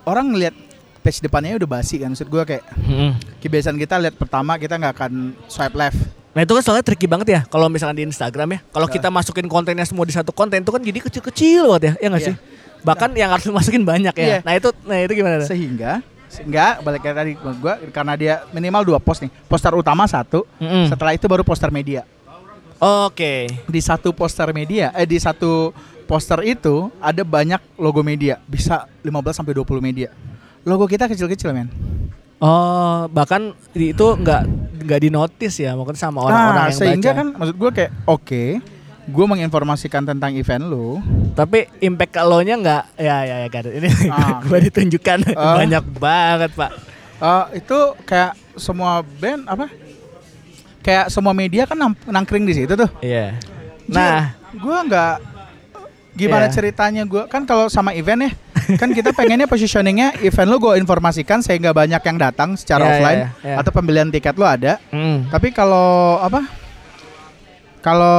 Orang ngelihat page depannya udah basi kan maksud gue kayak Mm-mm. kebiasaan kita lihat pertama kita nggak akan swipe left Nah itu kan soalnya tricky banget ya kalau misalkan di Instagram ya. Kalau Nah. kita masukin kontennya semua di satu konten itu kan jadi kecil-kecil banget ya, ya nggak Iya. sih? Bahkan yang harus dimasukin banyak ya. Iya. Nah itu, nah itu gimana? sehingga sehingga balik ke tadi gue karena dia minimal dua post nih poster utama satu Mm-mm. setelah itu baru poster media Oke. di satu poster media eh di satu poster itu ada banyak logo media bisa 15 sampai 20 media logo kita kecil-kecil men Oh bahkan itu nggak nggak dinotis ya, mungkin sama orang-orang nah yang sehingga baca. kan maksud gue kayak oke gue menginformasikan tentang event lu Tapi impact ke lo nya nggak, ya ya ya kan. Ini Ah, gue ditunjukkan Ah. banyak banget pak. Eh, itu kayak semua band apa kayak semua media kan nam- nangkring di situ tuh Iya. Nah, gue nggak gimana Iya. ceritanya gue kan kalau sama event ya kan kita pengennya positioningnya event lu gue informasikan sehingga banyak yang datang secara Iya, offline iya, iya. atau pembelian tiket lu ada mm, tapi kalau apa kalau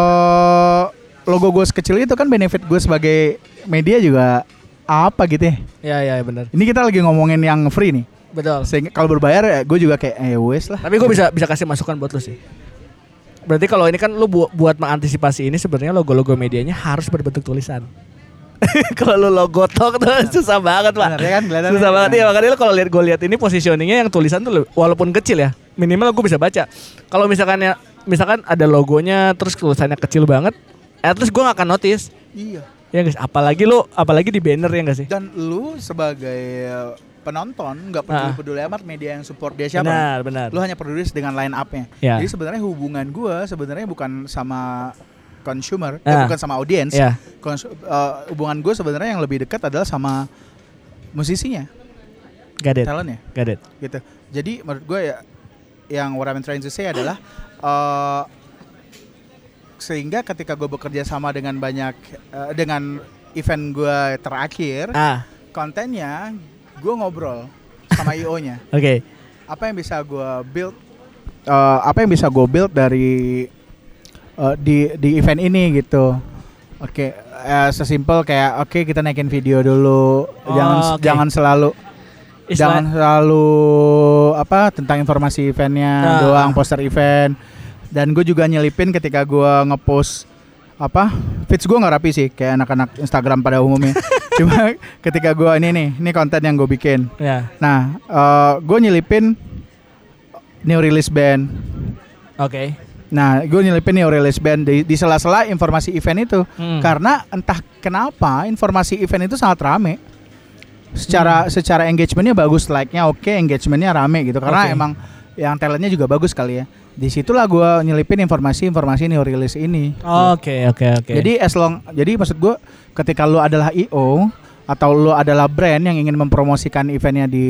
logo gue sekecil itu kan benefit gue sebagai media juga apa gitu ya ya ya benar, ini kita lagi ngomongin yang free nih betul. sehingga kalau berbayar ya gue juga kayak eh wes lah Tapi gue bisa bisa kasih masukan buat lu sih. Berarti kalau ini kan lu bu- buat mengantisipasi ini sebenarnya logo-logo medianya harus berbentuk tulisan. kalau lu logo tok tuh susah banget pak. Bener ya kan, susah ya? banget ya makanya lu kalau lihat gue lihat ini positioningnya yang tulisan tuh walaupun kecil ya minimal gue bisa baca. Kalau misalkan ya misalkan ada logonya terus tulisannya kecil banget, at least gue gak akan notice. iya Ya guys, apalagi lu apalagi di banner ya gak sih? dan lu sebagai penonton nggak peduli Ah. peduli amat media yang support dia siapa Benar, benar. lu hanya peduli dengan line up-nya. Ya. Jadi sebenarnya hubungan gua sebenarnya bukan sama consumer, eh, Ah. bukan sama audiens. Ya. Konsu- eh, hubungan gue sebenarnya yang lebih dekat adalah sama musisinya, it. talentnya, it. gitu. Jadi menurut gue ya, yang what I'm trying to say adalah eh, sehingga ketika gue bekerja sama dengan banyak eh, dengan event gue terakhir, Ah, kontennya gue ngobrol sama IO-nya. oke. apa yang bisa gue build eh, apa yang bisa gue build dari eh, di di event ini gitu oke eh, sesimpel kayak oke kita naikin video dulu Oh, jangan oke. jangan selalu jangan selalu apa tentang informasi eventnya Ah. doang poster event dan gue juga nyelipin ketika gue ngepost apa feeds gue nggak rapi sih kayak anak-anak Instagram pada umumnya cuma ketika gue ini nih ini konten yang gue bikin ya. Nah, gue nyelipin new release band. Oke. Nah, gue nyelipin new release band di, di sela-sela informasi event itu. Hmm. Karena entah kenapa informasi event itu sangat rame. Secara secara engagementnya bagus, like-nya oke, engagementnya rame gitu. Karena Oke. emang yang talentnya juga bagus kali ya. Di situlah gue nyelipin informasi-informasi new release ini. Oke, oke, oke. Jadi as long, jadi maksud gue ketika lu adalah IO atau lu adalah brand yang ingin mempromosikan eventnya di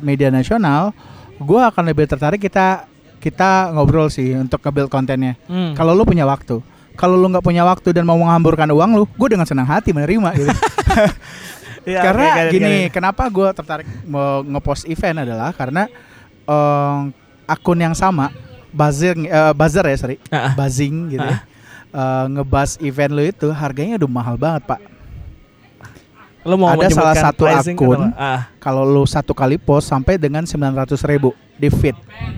media nasional, gue akan lebih tertarik kita kita ngobrol sih untuk nge-build kontennya. Hmm. Kalau lu punya waktu, kalau lu nggak punya waktu dan mau menghamburkan uang lu, gue dengan senang hati menerima. Gitu. Iya, karena it, gini, it. kenapa gue tertarik mau ngepost event adalah karena em, akun yang sama, buzzer, eh, buzzer ya sorry, Ah, ah. buzzing gitu ya. Eh, ngebuzz event lu itu harganya udah mahal banget pak. Lu mau ada salah satu akun. Ah, Kalau lu satu kali post sampai dengan 900 ribu di feed,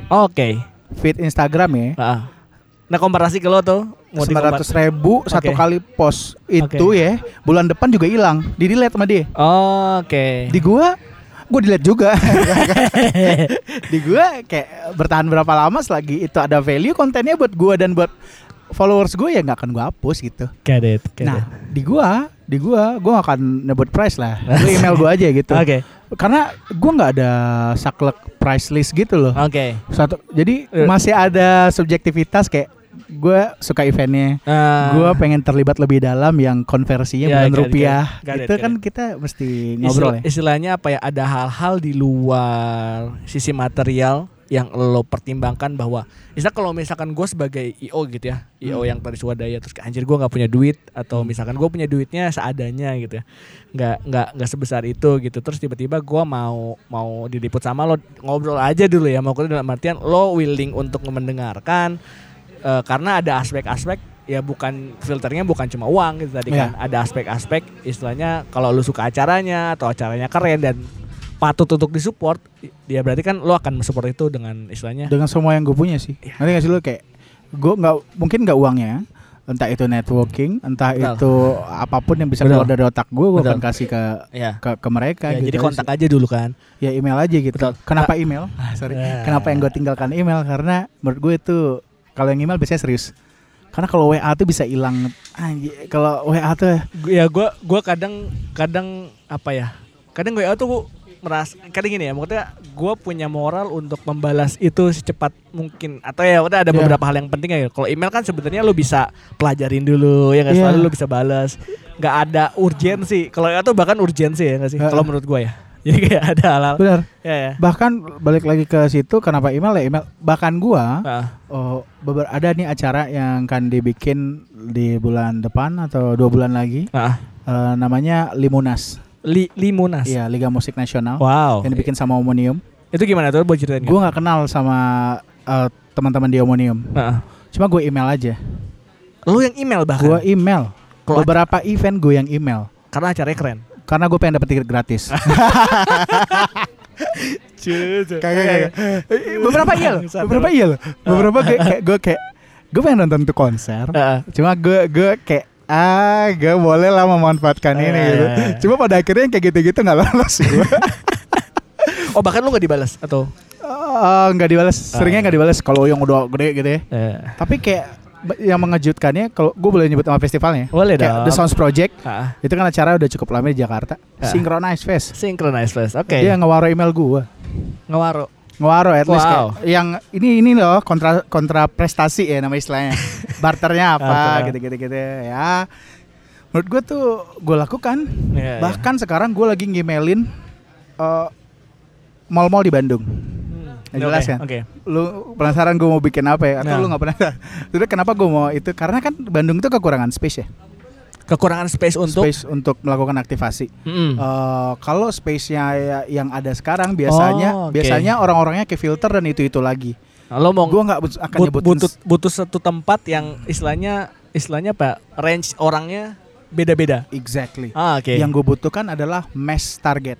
oke. feed Instagram ya. Ah. Nah komparasi ke lo tuh mau 900 ribu satu Oke. kali post itu Oke. ya bulan depan juga hilang di delete sama dia Oke. di gua gua delete juga di gua kayak bertahan berapa lama selagi itu ada value kontennya buat gua dan buat followers gue ya nggak akan gua hapus gitu Get it, get nah it. di gua di gua gua nggak akan nyebut price lah lu email gua aja gitu Oke, karena gua nggak ada saklek price list gitu loh oke. satu jadi Eh. masih ada subjektivitas kayak gue suka eventnya. Ah, gue pengen terlibat lebih dalam yang konversinya Ya, bukan got it, rupiah. got it, itu got kan it. kita mesti ngobrol ya. istilah- Istilahnya apa ya? Ada hal-hal di luar sisi material yang lo pertimbangkan bahwa istilah kalau misalkan gue sebagai IO gitu ya IO Hmm. yang tadi swadaya terus anjir gue nggak punya duit atau misalkan gue punya duitnya seadanya gitu ya. Nggak nggak nggak sebesar itu gitu. Terus tiba-tiba gue mau mau diliput sama lo ngobrol aja dulu ya mau dalam artian lo willing untuk mendengarkan eh, karena ada aspek-aspek ya bukan filternya bukan cuma uang gitu tadi kan Iya. ada aspek-aspek istilahnya kalau lu suka acaranya atau acaranya keren dan patut untuk disupport, ya berarti kan lo akan mensupport itu dengan istilahnya dengan semua yang gue punya sih. Iya. Nanti gak sih lu kayak gue nggak mungkin nggak uangnya, entah itu networking, entah Betul. itu apa pun yang bisa Betul. keluar dari otak gue, gue akan kasih ke ya. ke, ke mereka. Ya, gitu jadi kontak sih. aja dulu kan. Ya email aja gitu. Betul. Kenapa email? Sorry. Ya. Kenapa yang gue tinggalkan email? Karena menurut gue itu kalau yang email biasanya serius. Karena kalau WA tuh bisa hilang. Kalau WA tuh Ya gua gua kadang kadang apa ya? Kadang gue tuh merasa kadang gini ya, maksudnya gue punya moral untuk membalas itu secepat mungkin atau ya udah ada Iya. beberapa hal yang penting ya. Kalau email kan sebenarnya lo bisa pelajarin dulu ya nggak Iya. selalu lo bisa balas. nggak ada urgensi. Kalau itu bahkan urgensi ya nggak sih? Kalau menurut gue ya. Jadi kayak ada hal-hal. benar. Ya ya. Bahkan balik lagi ke situ kenapa email ya email. Bahkan gua Heeh. oh, beber- ada nih acara yang akan dibikin di bulan depan atau dua bulan lagi. Heeh. Eh, namanya Limunas. Li Limunas. Iya, Liga Musik Nasional. Wow. Yang dibikin sama Omonium. Itu gimana tuh? Boleh ceritain? Gue nggak kenal sama eh, teman-teman di Omonium. Heeh. Cuma gue email aja. Lu yang email bahkan. Gue email. Beberapa event gue yang email. Karena acaranya keren. Karena gue pengen dapet tiket gratis. Kagak, kagak. Eh, Beberapa iya loh. Beberapa iya loh. Beberapa gue kayak gue kayak gue pengen nonton tuh konser. Cuma gue gue kayak ah gue boleh lah memanfaatkan ini gitu. Cuma pada akhirnya yang kayak gitu-gitu nggak lolos gue. Oh bahkan lu gak dibalas atau? Nggak dibalas. Seringnya nggak dibalas kalau yang udah gede gitu ya. Eh. Tapi kayak yang mengejutkannya kalau gue boleh nyebut nama festivalnya. Boleh Kayak dong. The Sounds Project. Ah, Itu kan acara udah cukup lama di Jakarta. Ah. Synchronize Fest. synchronize flash. Oke. Dia ngewaro email gue. Ngewaro. Ngewaro at least Wow. kayak yang ini ini loh kontra kontra prestasi ya nama istilahnya. Barternya apa Oke. gitu-gitu gitu ya. Menurut gue tuh gue lakukan. Iya, Bahkan sekarang gue lagi ngemailin eh, mall-mall di Bandung. Ya, jelas Oke, kan? Oke. Lu penasaran gue mau bikin apa ya? Atau Nah. lu nggak penasaran? Sudah kenapa gue mau itu? Karena kan Bandung itu kekurangan space ya. Kekurangan space untuk. Space untuk melakukan aktivasi. Mm-mm. Eh, kalau space-nya ya- yang ada sekarang biasanya Oh, oke. biasanya orang-orangnya ke filter dan itu itu lagi. Lo mau Gue nggak akan but- butuh butuh satu tempat yang istilahnya istilahnya apa? Range orangnya beda-beda. exactly. Ah, oke. Yang gue butuhkan adalah mass target.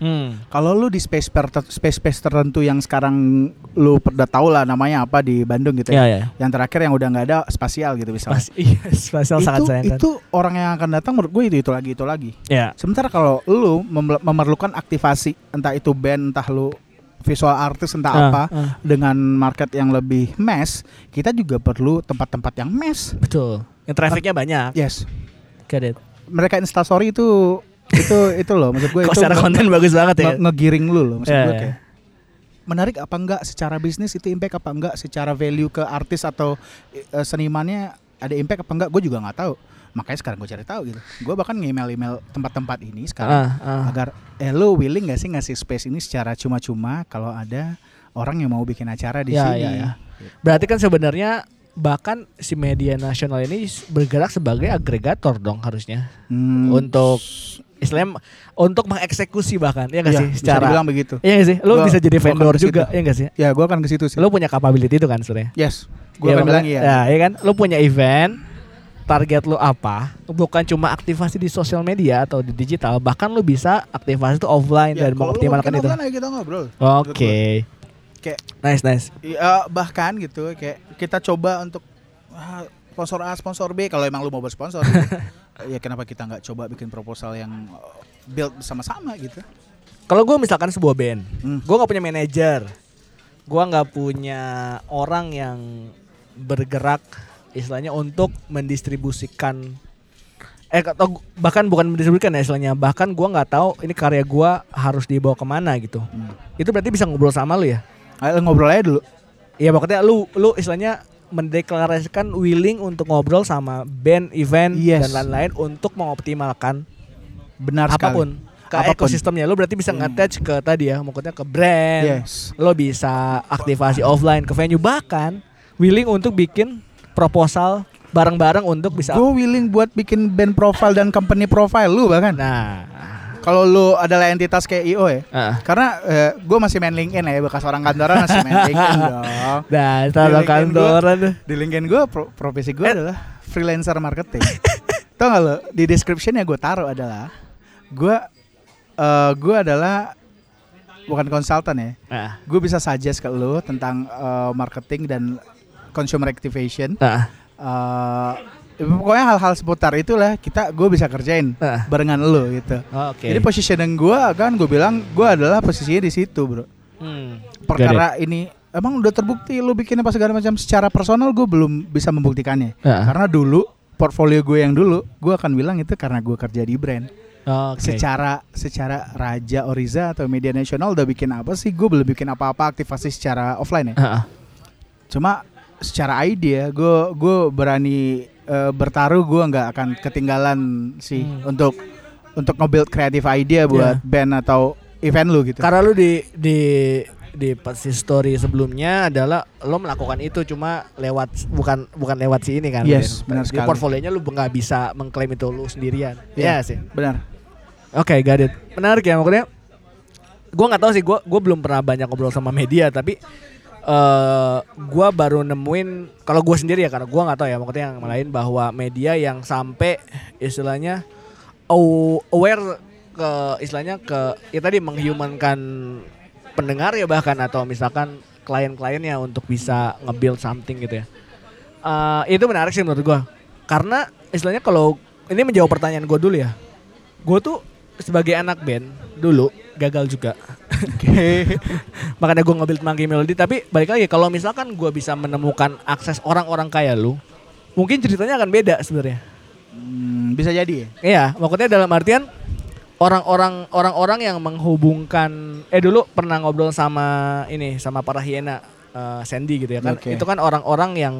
Hmm. Kalau lu di space per- space space tertentu yang sekarang lu udah tahu lah namanya apa di Bandung gitu Ya ya. ya. Yang terakhir yang udah nggak ada spasial gitu misalnya. Pas, iya, spasial sangat itu sayangkan. itu orang yang akan datang menurut gue itu itu lagi itu lagi. Ya. Sementara kalau lu mem- memerlukan aktivasi entah itu band entah lu visual artist entah Ah, apa ah. dengan market yang lebih mass, kita juga perlu tempat-tempat yang mass. Betul. Yang trafficnya banyak. Yes. Get it. Mereka instastory itu itu itu loh maksud gue Kok itu secara konten bagus banget ya. nge- ngegiring lu loh maksud Iya, gue iya. kayak menarik apa enggak secara bisnis itu impact apa enggak secara value ke artis atau eh, senimannya ada impact apa enggak gue juga nggak tahu makanya sekarang gue cari tahu gitu gue bahkan nge-email email tempat-tempat ini sekarang Ah, ah. agar eh lu willing gak sih ngasih space ini secara cuma-cuma kalau ada orang yang mau bikin acara di Ya, sini ya, ya. Berarti kan sebenarnya bahkan si media nasional ini bergerak sebagai agregator dong harusnya Hmm, untuk Islam untuk mengeksekusi bahkan ya nggak iya, sih bisa secara dibilang begitu Iya nggak sih? Lu Gua- bisa jadi vendor juga, ya nggak sih? ya gue akan ke situ sih Lu punya capability itu kan sebenarnya. yes gue Iya, akan bilang iya Ya, ya kan? Lu punya event, target lu apa? Bukan cuma aktivasi di sosial media atau di digital, bahkan lu bisa aktivasi itu offline Ya, dan mengoptimalkan itu. offline, ayo kita ngobrol Oke. Kayak Nice, nice. Ya, bahkan gitu kayak kita coba untuk ah, sponsor A, sponsor B kalau emang lu mau bersponsor gitu. ya kenapa kita nggak coba bikin proposal yang uh, build bersama-sama gitu. Kalau gue misalkan sebuah band, Hmm. gue nggak punya manajer, gue nggak punya orang yang bergerak istilahnya untuk mendistribusikan eh atau bahkan bukan mendistribusikan ya istilahnya bahkan gue nggak tahu ini karya gue harus dibawa ke mana gitu Hmm. itu berarti bisa ngobrol sama lu ya Ayo ngobrol aja dulu. Iya pokoknya lu lu istilahnya mendeklarasikan willing untuk ngobrol sama band, event Yes. dan lain-lain untuk mengoptimalkan Benar sekali. apa pun ke Apa pun. ekosistemnya. Lu berarti bisa Hmm. nge-attach ke tadi ya, maksudnya ke brand. Yes. Lo bisa aktivasi offline ke venue bahkan willing untuk bikin proposal bareng-bareng untuk bisa Gue willing buat bikin band profile dan company profile lu bahkan. Nah, Kalau lu adalah entitas kayak IO ya. ah. Karena gue masih main LinkedIn ya bekas orang kantoran masih main LinkedIn dong. Nah, kalau kantoran tuh. Di LinkedIn gue profesi gue Eh. adalah freelancer marketing. Tau gak lo di description yang gue taruh adalah gue eh gue adalah bukan konsultan ya. Nah, Gue bisa suggest ke lu tentang eh, marketing dan consumer activation. Eh, ya pokoknya hal-hal seputar itulah kita gue bisa kerjain nah. barengan lu gitu. Oh, Oke. Jadi positioning gue kan gue bilang gue adalah posisinya di situ bro. Hmm. Perkara ini emang udah terbukti lu bikin apa segala macam secara personal gue belum bisa membuktikannya. Ah. Karena dulu portfolio gue yang dulu gue akan bilang itu karena gue kerja di brand. Oke. Secara secara Raja Oriza atau media nasional udah bikin apa sih? Gue belum bikin apa-apa aktivasi secara offline ya. Ah, ah. Cuma secara idea gue gue berani eh, bertaruh gue nggak akan ketinggalan sih Hmm. untuk untuk nge-build kreatif idea buat Yeah. band atau event lu gitu. Karena lu di di di story sebelumnya adalah lo melakukan itu cuma lewat bukan bukan lewat si ini kan. Yes, Di- benar di sekali. portfolionya lu nggak bisa mengklaim itu lu sendirian. Iya Iya. sih. Benar. Oke, got it. Menarik ya makanya. Gue nggak tahu sih, gue gue belum pernah banyak ngobrol sama media, tapi eh gue baru nemuin kalau gue sendiri ya karena gue nggak tahu ya maksudnya yang lain bahwa media yang sampai istilahnya aw- aware ke istilahnya ke ya tadi menghumankan pendengar ya bahkan atau misalkan klien-kliennya untuk bisa nge-build something gitu ya. Eh, itu menarik sih menurut gue karena istilahnya kalau ini menjawab pertanyaan gue dulu ya gue tuh sebagai anak band dulu gagal juga. Makanya gue nge-build Monkey Melody. Tapi balik lagi kalau misalkan gue bisa menemukan akses orang-orang kaya lu mungkin ceritanya akan beda sebenarnya. Hmm, bisa jadi ya. iya maksudnya dalam artian orang-orang orang-orang yang menghubungkan eh dulu pernah ngobrol sama ini sama para hiena eh, Sandy gitu ya kan. Oke. itu kan orang-orang yang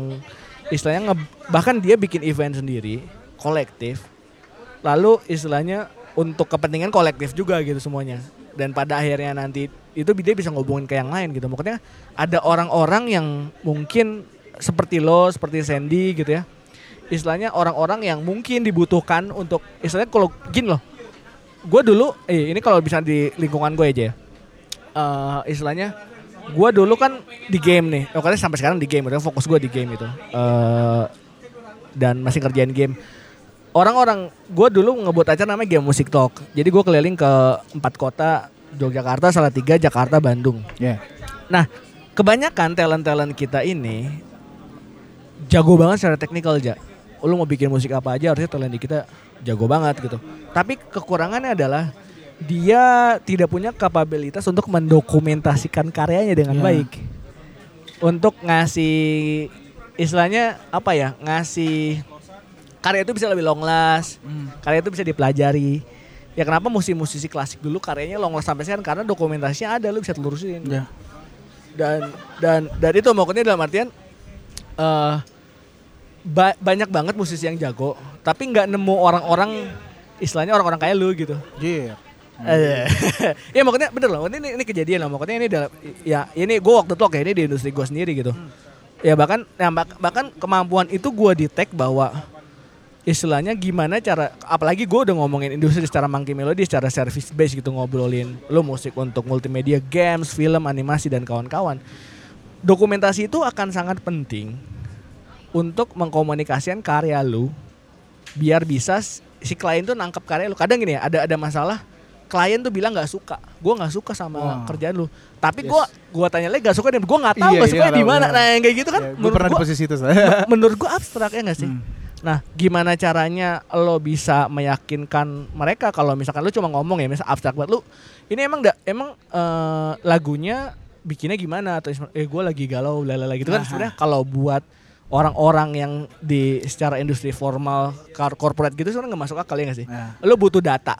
istilahnya nge- bahkan dia bikin event sendiri kolektif. Lalu istilahnya untuk kepentingan kolektif juga gitu semuanya. Dan pada akhirnya nanti itu dia bisa ngobongin ke yang lain gitu. Makanya ada orang-orang yang mungkin seperti lo seperti Sandy gitu ya. Istilahnya orang-orang yang mungkin dibutuhkan untuk istilahnya kalau gini loh. Gue dulu eh ini kalau bisa di lingkungan gue aja ya. Eh, istilahnya gue dulu kan di game nih. Pokoknya sampai sekarang di game udah fokus gue di game itu. Eh, dan masih kerjain game orang-orang gue dulu ngebuat acara namanya game musik talk. Jadi gue keliling ke empat kota Yogyakarta Salatiga Jakarta Bandung. Ya. nah kebanyakan talent talent kita ini jago banget secara teknikal aja lu mau bikin musik apa aja harusnya talent kita jago banget gitu. Tapi kekurangannya adalah dia tidak punya kapabilitas untuk mendokumentasikan karyanya dengan Ya. baik. Untuk ngasih istilahnya apa ya ngasih karya itu bisa lebih long last. Hmm. karya itu bisa dipelajari. Ya kenapa musisi-musisi klasik dulu karyanya long last sampai sekarang? Karena dokumentasinya ada lu bisa telurusin. Ya. dan dan dan itu maksudnya dalam artian eh ba- banyak banget musisi yang jago tapi nggak nemu orang-orang istilahnya orang-orang kayak lu gitu. Jir. Eh, ya makanya bener loh. Ini ini kejadian loh. Makanya ini dalam ya ini gue waktu itu kayak ini di industri gue sendiri gitu. Ya bahkan ya, bahkan kemampuan itu gue tag bahwa istilahnya gimana cara apalagi gue udah ngomongin industri secara monkey melody secara service base gitu ngobrolin lo musik untuk multimedia games film animasi dan kawan-kawan dokumentasi itu akan sangat penting untuk mengkomunikasikan karya lu biar bisa si klien tuh nangkep karya lu kadang gini ya ada ada masalah klien tuh bilang nggak suka gue nggak suka sama Wah. kerjaan lu tapi Yes. gue gue tanya lagi gak suka dan gue nggak tahu Iya, gak iya, suka nggak di mana iya. nah yang kayak gitu kan Ya, gue di gua- posisi itu. menurut gue abstrak ya gak sih Hmm. Nah, gimana caranya lo bisa meyakinkan mereka kalau misalkan lo cuma ngomong ya, misal abstrak buat lu, ini emang da, emang eh, lagunya bikinnya gimana? Atau eh gue lagi galau lalala gitu kan. Sebenarnya kalau buat orang-orang yang di secara industri formal corporate gitu sebenarnya nggak masuk akal ya gak sih? Nah, Lo butuh data,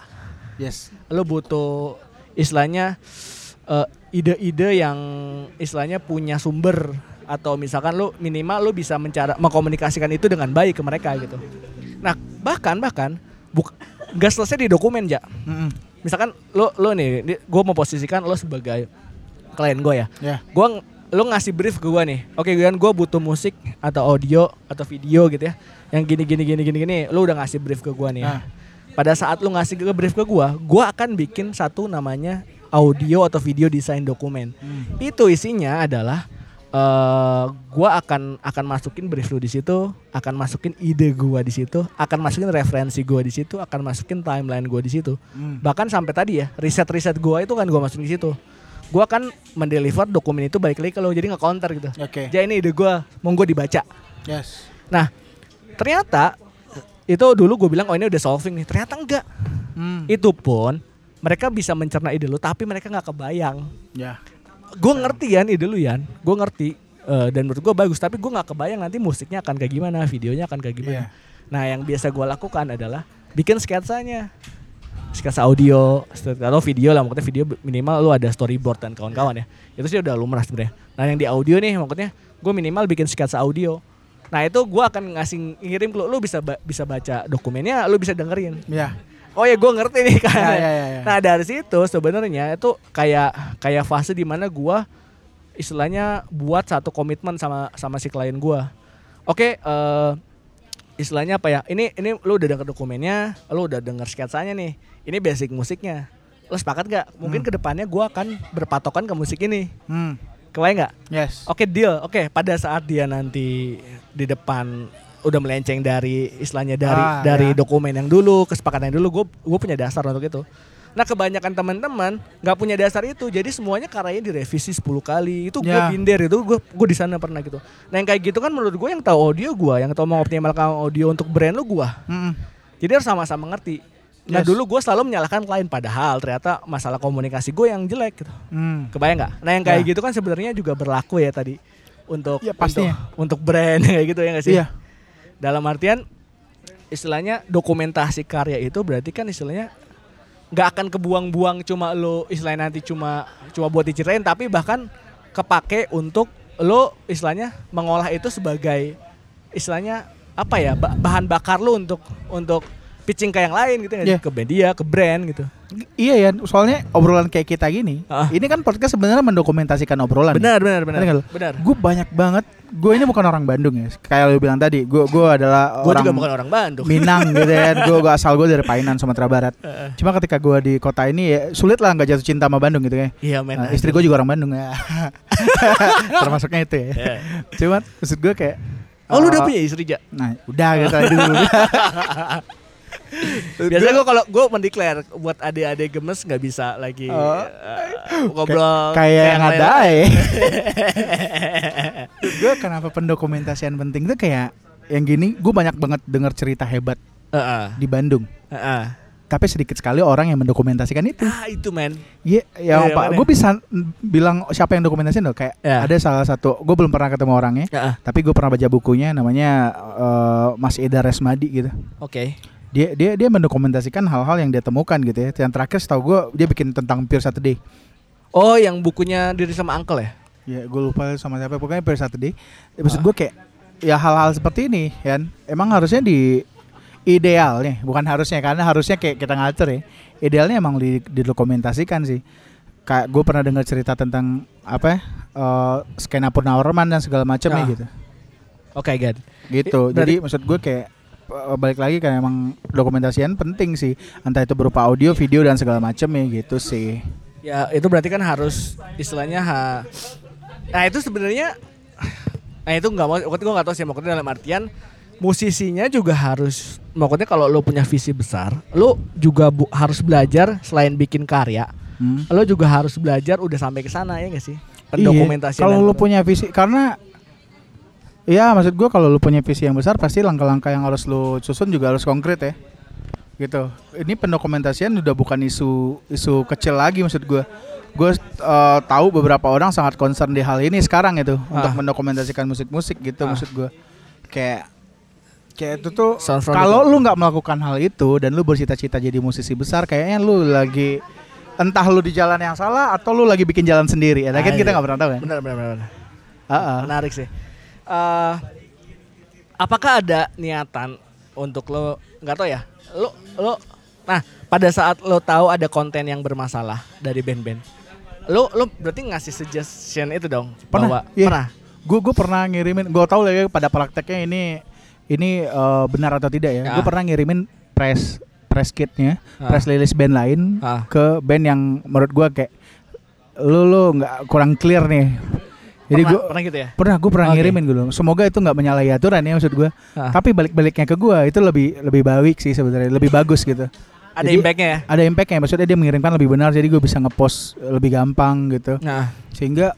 yes. lo butuh istilahnya eh, ide-ide yang istilahnya punya sumber atau misalkan lo minimal lo bisa mencara mengkomunikasikan itu dengan baik ke mereka gitu. Nah bahkan bahkan buk nggak selesai di dokumen ya. Mm-mm. Misalkan lo lo nih, gue mau posisikan lo sebagai klien gue ya. Ya. Gue lo ngasih brief ke gue nih. Oke gue gue butuh musik atau audio atau video gitu ya. Yang gini gini gini gini gini. Lo udah ngasih brief ke gue nih. ya. Nah. Pada saat lo ngasih ke brief ke gue, gue akan bikin satu namanya audio atau video desain dokumen. Hmm. Itu isinya adalah eh gua akan akan masukin brief lu di situ, akan masukin ide gua di situ, akan masukin referensi gua di situ, akan masukin timeline gua di situ. Hmm. Bahkan sampai tadi ya, riset-riset gua itu kan gua masukin di situ. gue akan mendeliver dokumen itu balik lagi kalau jadi nggak counter gitu. Oke. Jadi ini ide gue, monggo dibaca. Yes. Nah, ternyata itu dulu gue bilang oh ini udah solving nih. Ternyata enggak. Hmm. Itu pun mereka bisa mencerna ide lu, tapi mereka nggak kebayang. Ya. Gue ngerti Yan ide lu Yan, gue ngerti. Eh, dan menurut gue bagus, tapi gue nggak kebayang nanti musiknya akan kayak gimana, videonya akan kayak gimana. Iya. Nah, yang biasa gue lakukan adalah bikin sketsanya. Sketsa audio atau video lah, maksudnya video minimal lu ada storyboard dan kawan-kawan ya. Itu sih udah lumrah sebenarnya. Nah, yang di audio nih maksudnya gue minimal bikin sketsa audio. Nah, itu gue akan ngasih ngirim ke lu, lu bisa ba- bisa baca dokumennya, lu bisa dengerin. Ya. Oh ya gue ngerti nih kan. Ya, ya, ya, ya. Nah dari situ sebenarnya itu kayak kayak fase di mana gue istilahnya buat satu komitmen sama sama si klien gue. Oke, eh, istilahnya apa ya? Ini ini lu udah denger dokumennya, lu udah denger sketsanya nih. Ini basic musiknya. Lu sepakat gak? Mungkin ke depannya gue akan berpatokan ke musik ini. Hmm. Kebayang nggak? Yes. Oke deal. Oke pada saat dia nanti di depan udah melenceng dari istilahnya dari Ah, dari ya. dokumen yang dulu kesepakatan yang dulu gue gue punya dasar untuk itu. Nah kebanyakan teman-teman nggak punya dasar itu jadi semuanya karyanya direvisi 10 kali itu gue Ya. binder itu gue gue di sana pernah gitu. Nah yang kayak gitu kan menurut gue yang tahu audio gue yang tahu mengoptimalkan audio untuk brand lu gue. Mm-mm. Jadi harus sama-sama ngerti. Nah Yes. dulu gue selalu menyalahkan klien padahal ternyata masalah komunikasi gue yang jelek gitu. Hmm. Kebayang nggak? Nah yang kayak Ya. gitu kan sebenarnya juga berlaku ya tadi untuk Ya, pastinya. untuk, untuk brand kayak gitu ya nggak sih? Iya. Dalam artian istilahnya dokumentasi karya itu berarti kan istilahnya nggak akan kebuang-buang cuma lo istilahnya nanti cuma cuma buat diceritain tapi bahkan kepake untuk lo istilahnya mengolah itu sebagai istilahnya apa ya ba- bahan bakar lo untuk untuk pitching ke yang lain gitu ya Iya. ke media ke brand gitu Iya ya, soalnya obrolan kayak kita gini, Ah. ini kan podcast sebenarnya mendokumentasikan obrolan. benar benar benar lu? benar Gue banyak banget. Gue ini bukan orang Bandung ya. Kayak lu bilang tadi, gue gue adalah gue orang juga bukan orang Bandung Minang gitu ya. Gue gue asal gue dari Painan Sumatera Barat. Cuma ketika gue di kota ini ya sulit lah nggak jatuh cinta sama Bandung gitu ya. iya men Nah, istri gue juga orang Bandung ya. Termasuknya itu ya. Iya. Cuman maksud gue kayak oh lu udah eh, punya istri ja Nah, udah gitu. Biasanya gue kalau gue mendeklar buat adik-adik gemes nggak bisa lagi Oh. eh, ngobrol kayak yang ada ya. gue kenapa pendokumentasian penting tuh kayak yang gini, gue banyak banget dengar cerita hebat Heeh, di Bandung. heeh. Tapi sedikit sekali orang yang mendokumentasikan itu. Ah itu men. Iya, ya Iya, Pak, gue bisa bilang siapa yang dokumentasiin loh. Kayak Ya. ada salah satu, gue belum pernah ketemu orangnya, Heeh. tapi gue pernah baca bukunya, namanya eh, Mas Ida Resmadi gitu. Oke. Dia dia dia mendokumentasikan hal-hal yang dia temukan gitu ya. Yang terakhir setahu gue dia bikin tentang Pure Saturday. Oh yang bukunya diri sama uncle ya? Ya gue lupa sama siapa pokoknya Pure Saturday. Ya, Maksud Ah. gue kayak ya hal-hal seperti ini kan emang harusnya di idealnya bukan harusnya karena harusnya kayak kita ngatur ya idealnya emang di, didokumentasikan sih kayak gue pernah dengar cerita tentang apa ya eh, skena Purnawarman dan segala macamnya Ah. gitu Oke God. gitu jadi maksud gue kayak balik lagi kan emang dokumentasian penting sih entah itu berupa audio video dan segala macamnya gitu sih Ya itu berarti kan harus istilahnya ha. Nah itu sebenarnya Nah itu nggak mau, gue nggak tahu sih maksudnya dalam artian musisinya juga harus maksudnya kalau lo punya visi besar, lo juga bu- harus belajar selain bikin karya, Hmm. lo juga harus belajar udah sampai ke sana ya nggak sih? Pendokumentasian. Iya, kalau lu punya visi karena Iya maksud gua kalau lu punya visi yang besar pasti langkah-langkah yang harus lu susun juga harus konkret ya gitu ini pendokumentasian udah bukan isu isu kecil lagi maksud gua gue tahu beberapa orang sangat concern di hal ini sekarang itu untuk Ah. mendokumentasikan musik-musik gitu Ah. maksud gua kayak kayak itu tuh kalau lu nggak melakukan hal itu dan lu bercita-cita jadi musisi besar kayaknya lu lagi entah lu di jalan yang salah atau lu lagi bikin jalan sendiri ya kan Ah, kita iya. nggak pernah tahu kan Benar benar benar. Ah, ah. Menarik sih. Eh, apakah ada niatan untuk lo nggak tahu ya? Lo lo nah pada saat lo tahu ada konten yang bermasalah dari band-band, lo lo berarti ngasih suggestion itu dong bahwa Pernah, iya. pernah. Gue gue pernah ngirimin, gue tahu lah ya pada prakteknya ini ini eh, benar atau tidak ya. Ya. Gue pernah ngirimin press press kitnya, Ah. press release band lain Ah. ke band yang menurut gue kayak lu lu nggak kurang clear nih. Jadi pernah, gue pernah gitu ya? pernah gue pernah Oke. ngirimin dulu. Semoga itu nggak menyalahi aturan ya maksud gue. Ah. Tapi balik-baliknya ke gue itu lebih lebih baik sih sebenarnya, lebih bagus gitu. Ada Jadi, impactnya ya. Ada impactnya, maksudnya dia mengirimkan lebih benar, jadi gue bisa ngepost lebih gampang gitu. Nah, Sehingga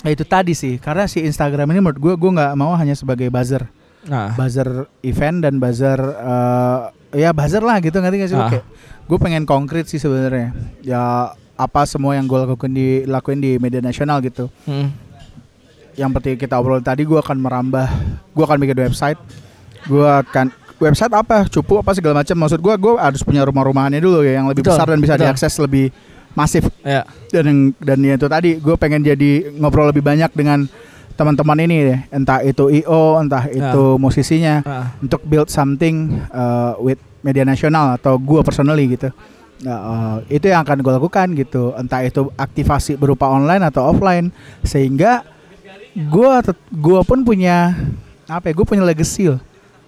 ya itu tadi sih, karena si Instagram ini menurut gue, gue nggak mau hanya sebagai buzzer, nah. buzzer event dan buzzer eh, ya buzzer lah gitu ngerti gak sih? Ah. Kayak, gue pengen konkret sih sebenarnya. Ya apa semua yang gue lakukan di lakuin di media nasional gitu. Hmm. Yang seperti kita obrol. Tadi gue akan merambah gue akan bikin website. Gue akan website apa? Cupu apa segala macam. Maksud gue gue harus punya rumah-rumahannya dulu ya yang lebih Betul, besar dan bisa betul. diakses lebih masif. Ya. dan yang dan ya itu tadi gue pengen jadi ngobrol lebih banyak dengan teman-teman ini deh entah itu io entah itu musisinya. Ah. untuk build something uh, with media nasional atau gue personally gitu. Nah, uh, itu yang akan gue lakukan gitu. Entah itu aktivasi berupa online atau offline. Sehingga gue gue pun punya apa ya gue punya legacy loh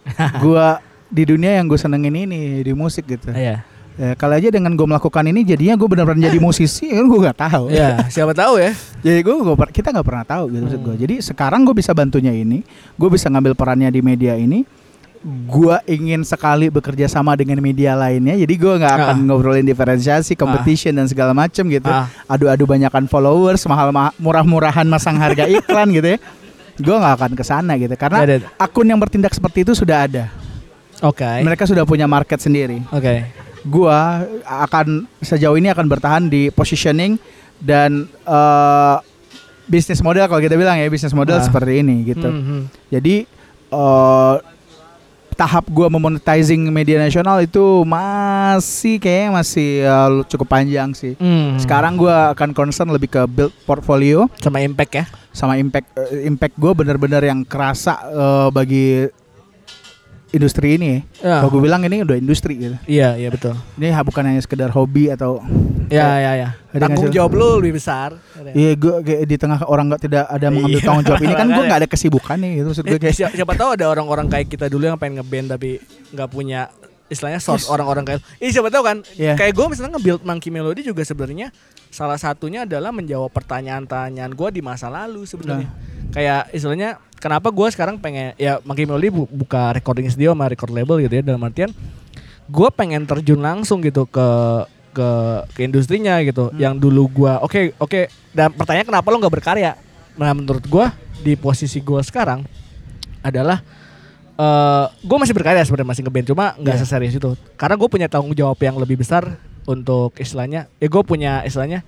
gue di dunia yang gue senengin ini di musik gitu Iya. ya, kali aja dengan gue melakukan ini jadinya gue benar-benar jadi musisi kan gue nggak tahu Ya, siapa tahu ya. jadi gue kita nggak pernah tahu gitu maksud gue Hmm. jadi sekarang gue bisa bantunya ini gue bisa ngambil perannya di media ini gue ingin sekali bekerja sama dengan media lainnya jadi gue nggak akan Ah. ngobrolin diferensiasi competition dan segala macem gitu Ah. adu-adu banyakan followers mahal ma- murah-murahan masang harga iklan gitu ya gue nggak akan ke sana gitu karena ada. akun yang bertindak seperti itu sudah ada Oke. mereka sudah punya market sendiri Oke. gua akan sejauh ini akan bertahan di positioning dan eh, bisnis model kalau kita bilang ya bisnis model Ah. seperti ini gitu. Hmm, hmm. Jadi eh, tahap gua memonetizing media nasional itu masih kayaknya masih eh, cukup panjang sih. Hmm. Sekarang gua akan concern lebih ke build portfolio sama impact ya. sama impact eh, impact gue benar-benar yang kerasa eh, bagi industri ini. Ya. Kalau gue bilang ini udah industri gitu. Iya, iya betul. Ini bukan hanya sekedar hobi atau Ya, ya, ya. Ada Tanggung jawab lu lebih besar. Iya gue kayak di tengah orang nggak tidak ada mengambil Iya. tanggung jawab ini kan gue nggak ada kesibukan nih gitu maksud gue Eh, kayak siapa, siapa tahu ada orang-orang kayak kita dulu yang pengen ngeband tapi nggak punya istilahnya source orang-orang kayak Ih siapa tahu kan Iya. kayak gue misalnya nge-build Monkey Melody juga sebenarnya salah satunya adalah menjawab pertanyaan-pertanyaan gue di masa lalu sebenarnya. Kayak istilahnya kenapa gue sekarang pengen ya Monkey Melody bu- buka recording studio sama record label gitu ya dalam artian gue pengen terjun langsung gitu ke ke ke industrinya gitu. Yang dulu gua oke oke dan pertanyaan kenapa lo nggak berkarya? Nah menurut gua di posisi gua sekarang adalah eh gue masih berkarya sebenarnya masih ngeband cuma nggak Iya. seserius itu. Karena gue punya tanggung jawab yang lebih besar untuk istilahnya ya gue punya istilahnya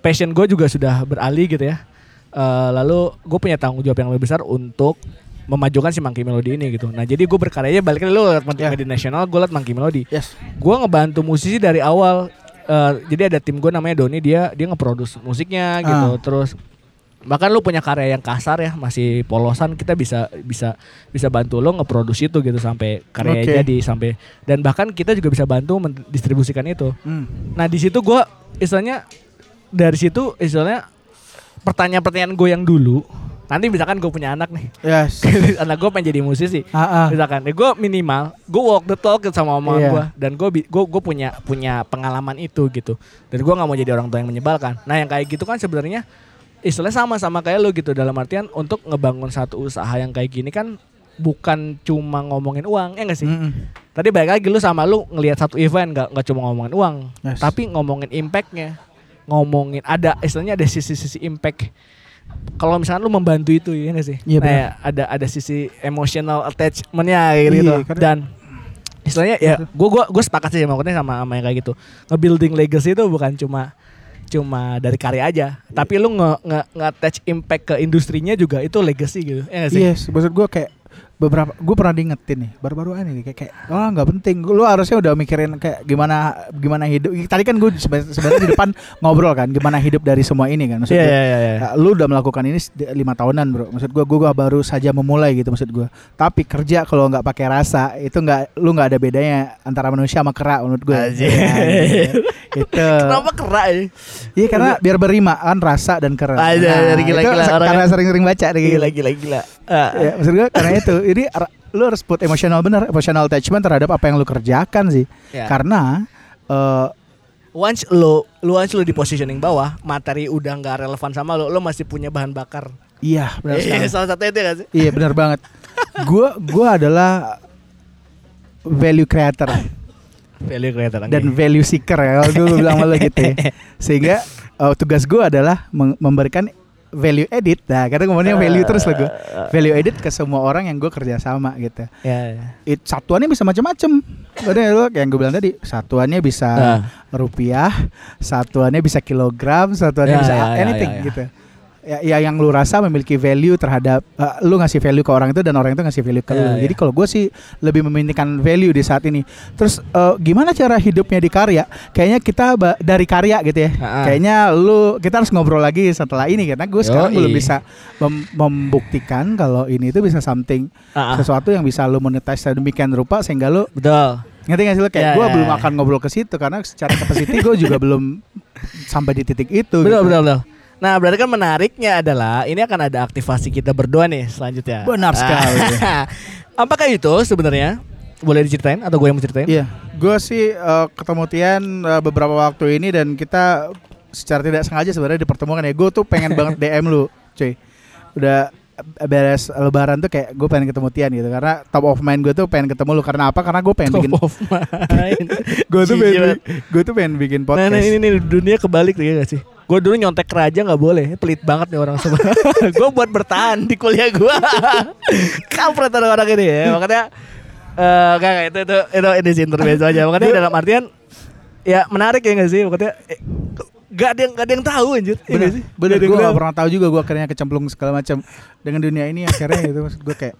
passion gue juga sudah beralih gitu ya. Eh, lalu gue punya tanggung jawab yang lebih besar untuk memajukan si Monkey Melody ini gitu. Nah jadi gue berkaryanya balik lagi lu liat Ya. media nasional gue liat Monkey Melody. Yes. Gue ngebantu musisi dari awal. Eh, jadi ada tim gue namanya Doni dia dia ngeproduce musiknya gitu. Ah. terus bahkan lu punya karya yang kasar ya masih polosan kita bisa bisa bisa bantu lo ngeproduce itu gitu sampai karya Oke. jadi sampai dan bahkan kita juga bisa bantu mendistribusikan itu Hmm. nah di situ gue istilahnya dari situ istilahnya pertanyaan-pertanyaan gue yang dulu nanti misalkan gue punya anak nih yes anak gue pengen jadi musisi ah. misalkan ya gue minimal gue walk the talk sama omongan Iya. gue dan gue gue gue punya punya pengalaman itu gitu dan gue nggak mau jadi orang tua yang menyebalkan nah yang kayak gitu kan sebenarnya istilahnya sama sama kayak lu gitu. Dalam artian untuk ngebangun satu usaha yang kayak gini kan bukan cuma ngomongin uang ya gak sih? Mm-mm. tadi balik lagi lu sama lu ngelihat satu event nggak nggak cuma ngomongin uang Yes. tapi ngomongin impactnya. Ngomongin ada istilahnya ada sisi-sisi impact. Kalau misalnya lu membantu itu ya gak sih? Iya, nah, ya, ada ada sisi emotional attachmentnya gitu, Iya, gitu. dan istilahnya ya gue gua gue sepakat sih maksudnya sama sama yang kayak gitu. Nge-building legacy itu bukan cuma cuma dari karya aja. Tapi lu nge nge, attach impact ke industrinya juga itu legacy gitu ya sih? Yes maksud gue kayak beberapa gue pernah diingetin nih baru-baru ini kayak kayak oh nggak penting lu harusnya udah mikirin kayak gimana gimana hidup tadi kan gue sebe- sebenarnya di depan ngobrol kan gimana hidup dari semua ini kan maksud Iya gue iya iya. iya. Ya, lu udah melakukan ini lima tahunan bro maksud gua gua baru saja memulai gitu maksud gua tapi kerja kalau nggak pakai rasa itu nggak lu nggak ada bedanya antara manusia sama kera menurut gua Anjir. Ya, gitu. itu Kenapa kerak ya? iya karena biar berimaan rasa dan kera Aja, Nah, gila, itu gila, se- orangnya. karena sering-sering baca Gila gila. gila Ah. Ya, maksud gua karena itu ini lu harus put emosional bener emotional attachment terhadap apa yang lu kerjakan sih Ya. karena eh, once lo lu once lo di positioning bawah, materi udah nggak relevan sama lo, lo masih punya bahan bakar. iya benar sekali Iya, salah satu itu kan sih? Iya benar banget. Gua gua adalah value creator. Value creator. dan value seeker ya kalau dulu bilang malah gitu ya. Sehingga uh, tugas gue adalah memberikan value edit. Nah, kadang ngomongnya value terus lah gue. Value edit ke semua orang yang gue kerja sama gitu. ya, ya. It, satuannya bisa macam-macam. Yang gue bilang tadi, satuannya bisa Nah. rupiah, satuannya bisa kilogram, satuannya Ya, bisa ya, ya, anything ya, ya. gitu. Ya, ya yang lu rasa memiliki value terhadap uh, lu ngasih value ke orang itu dan orang itu ngasih value ke Ya, lu. ya. Jadi kalau gue sih lebih mementingkan value di saat ini. Terus uh, gimana cara hidupnya di karya? Kayaknya kita dari karya gitu ya. Ah. Kayaknya lu kita harus ngobrol lagi setelah ini karena gue sekarang belum bisa mem- membuktikan kalau ini itu bisa something ah. sesuatu yang bisa lu monetize sedemikian rupa sehingga lu Betul. ngerti gak sih lu kayak Ya, gue ya, belum ya. akan ngobrol ke situ karena secara capacity gue juga belum sampai di titik itu Betul, gitu. betul, betul. Nah, berarti kan menariknya adalah ini akan ada aktivasi kita berdua nih selanjutnya. Benar sekali. Apakah itu sebenarnya? Boleh diceritain atau gue yang mau ceritain? Iya, gue sih eh, ketemu Tian eh, beberapa waktu ini dan kita secara tidak sengaja sebenarnya dipertemukan ya. Gue tuh pengen banget DM lu, cuy. Udah beres lebaran tuh kayak gue pengen ketemu Tian gitu karena top of mind gue tuh pengen ketemu lu karena apa? Karena gue pengen bikin Top of mind. gue tuh pengen gue tuh pengen bikin Nah, podcast. nah, ini nih dunia kebalik nih gak sih? Gue dulu nyontek raja nggak boleh, pelit banget nih orang semua. gue buat bertahan di kuliah gue. Kampret orang orang ini ya, makanya eh gak, gak, itu itu itu ini sih intermezzo aja. Makanya dalam artian ya menarik ya gak sih? Makanya eh, gak ada yang gak ada yang tahu anjir. Iya bener, sih? bener yang gue gak pernah tahu juga gue akhirnya kecemplung segala macam dengan dunia ini akhirnya itu maksud gue kayak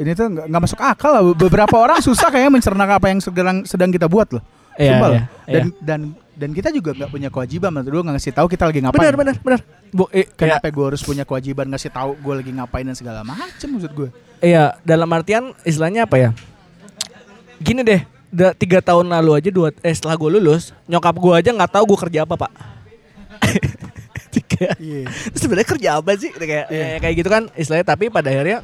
ini tuh nggak nggak masuk akal lah beberapa orang susah kayaknya mencerna apa yang sedang sedang kita buat loh Iya, loh. iya, dan dan kita juga nggak punya kewajiban menurut gue nggak ngasih tahu kita lagi ngapain Benar benar benar. Bu, eh, kayak kenapa gue harus punya kewajiban ngasih tahu gue lagi ngapain dan segala macam maksud gue Iya, dalam artian istilahnya apa ya? Gini deh, da, tiga tahun lalu aja dua, eh setelah gue lulus, nyokap gue aja nggak tahu gue kerja apa pak. Kayak, Iya. "Terus sebenarnya kerja apa sih? Kayak Iya. kayak- kayak gitu kan istilahnya. Tapi pada akhirnya,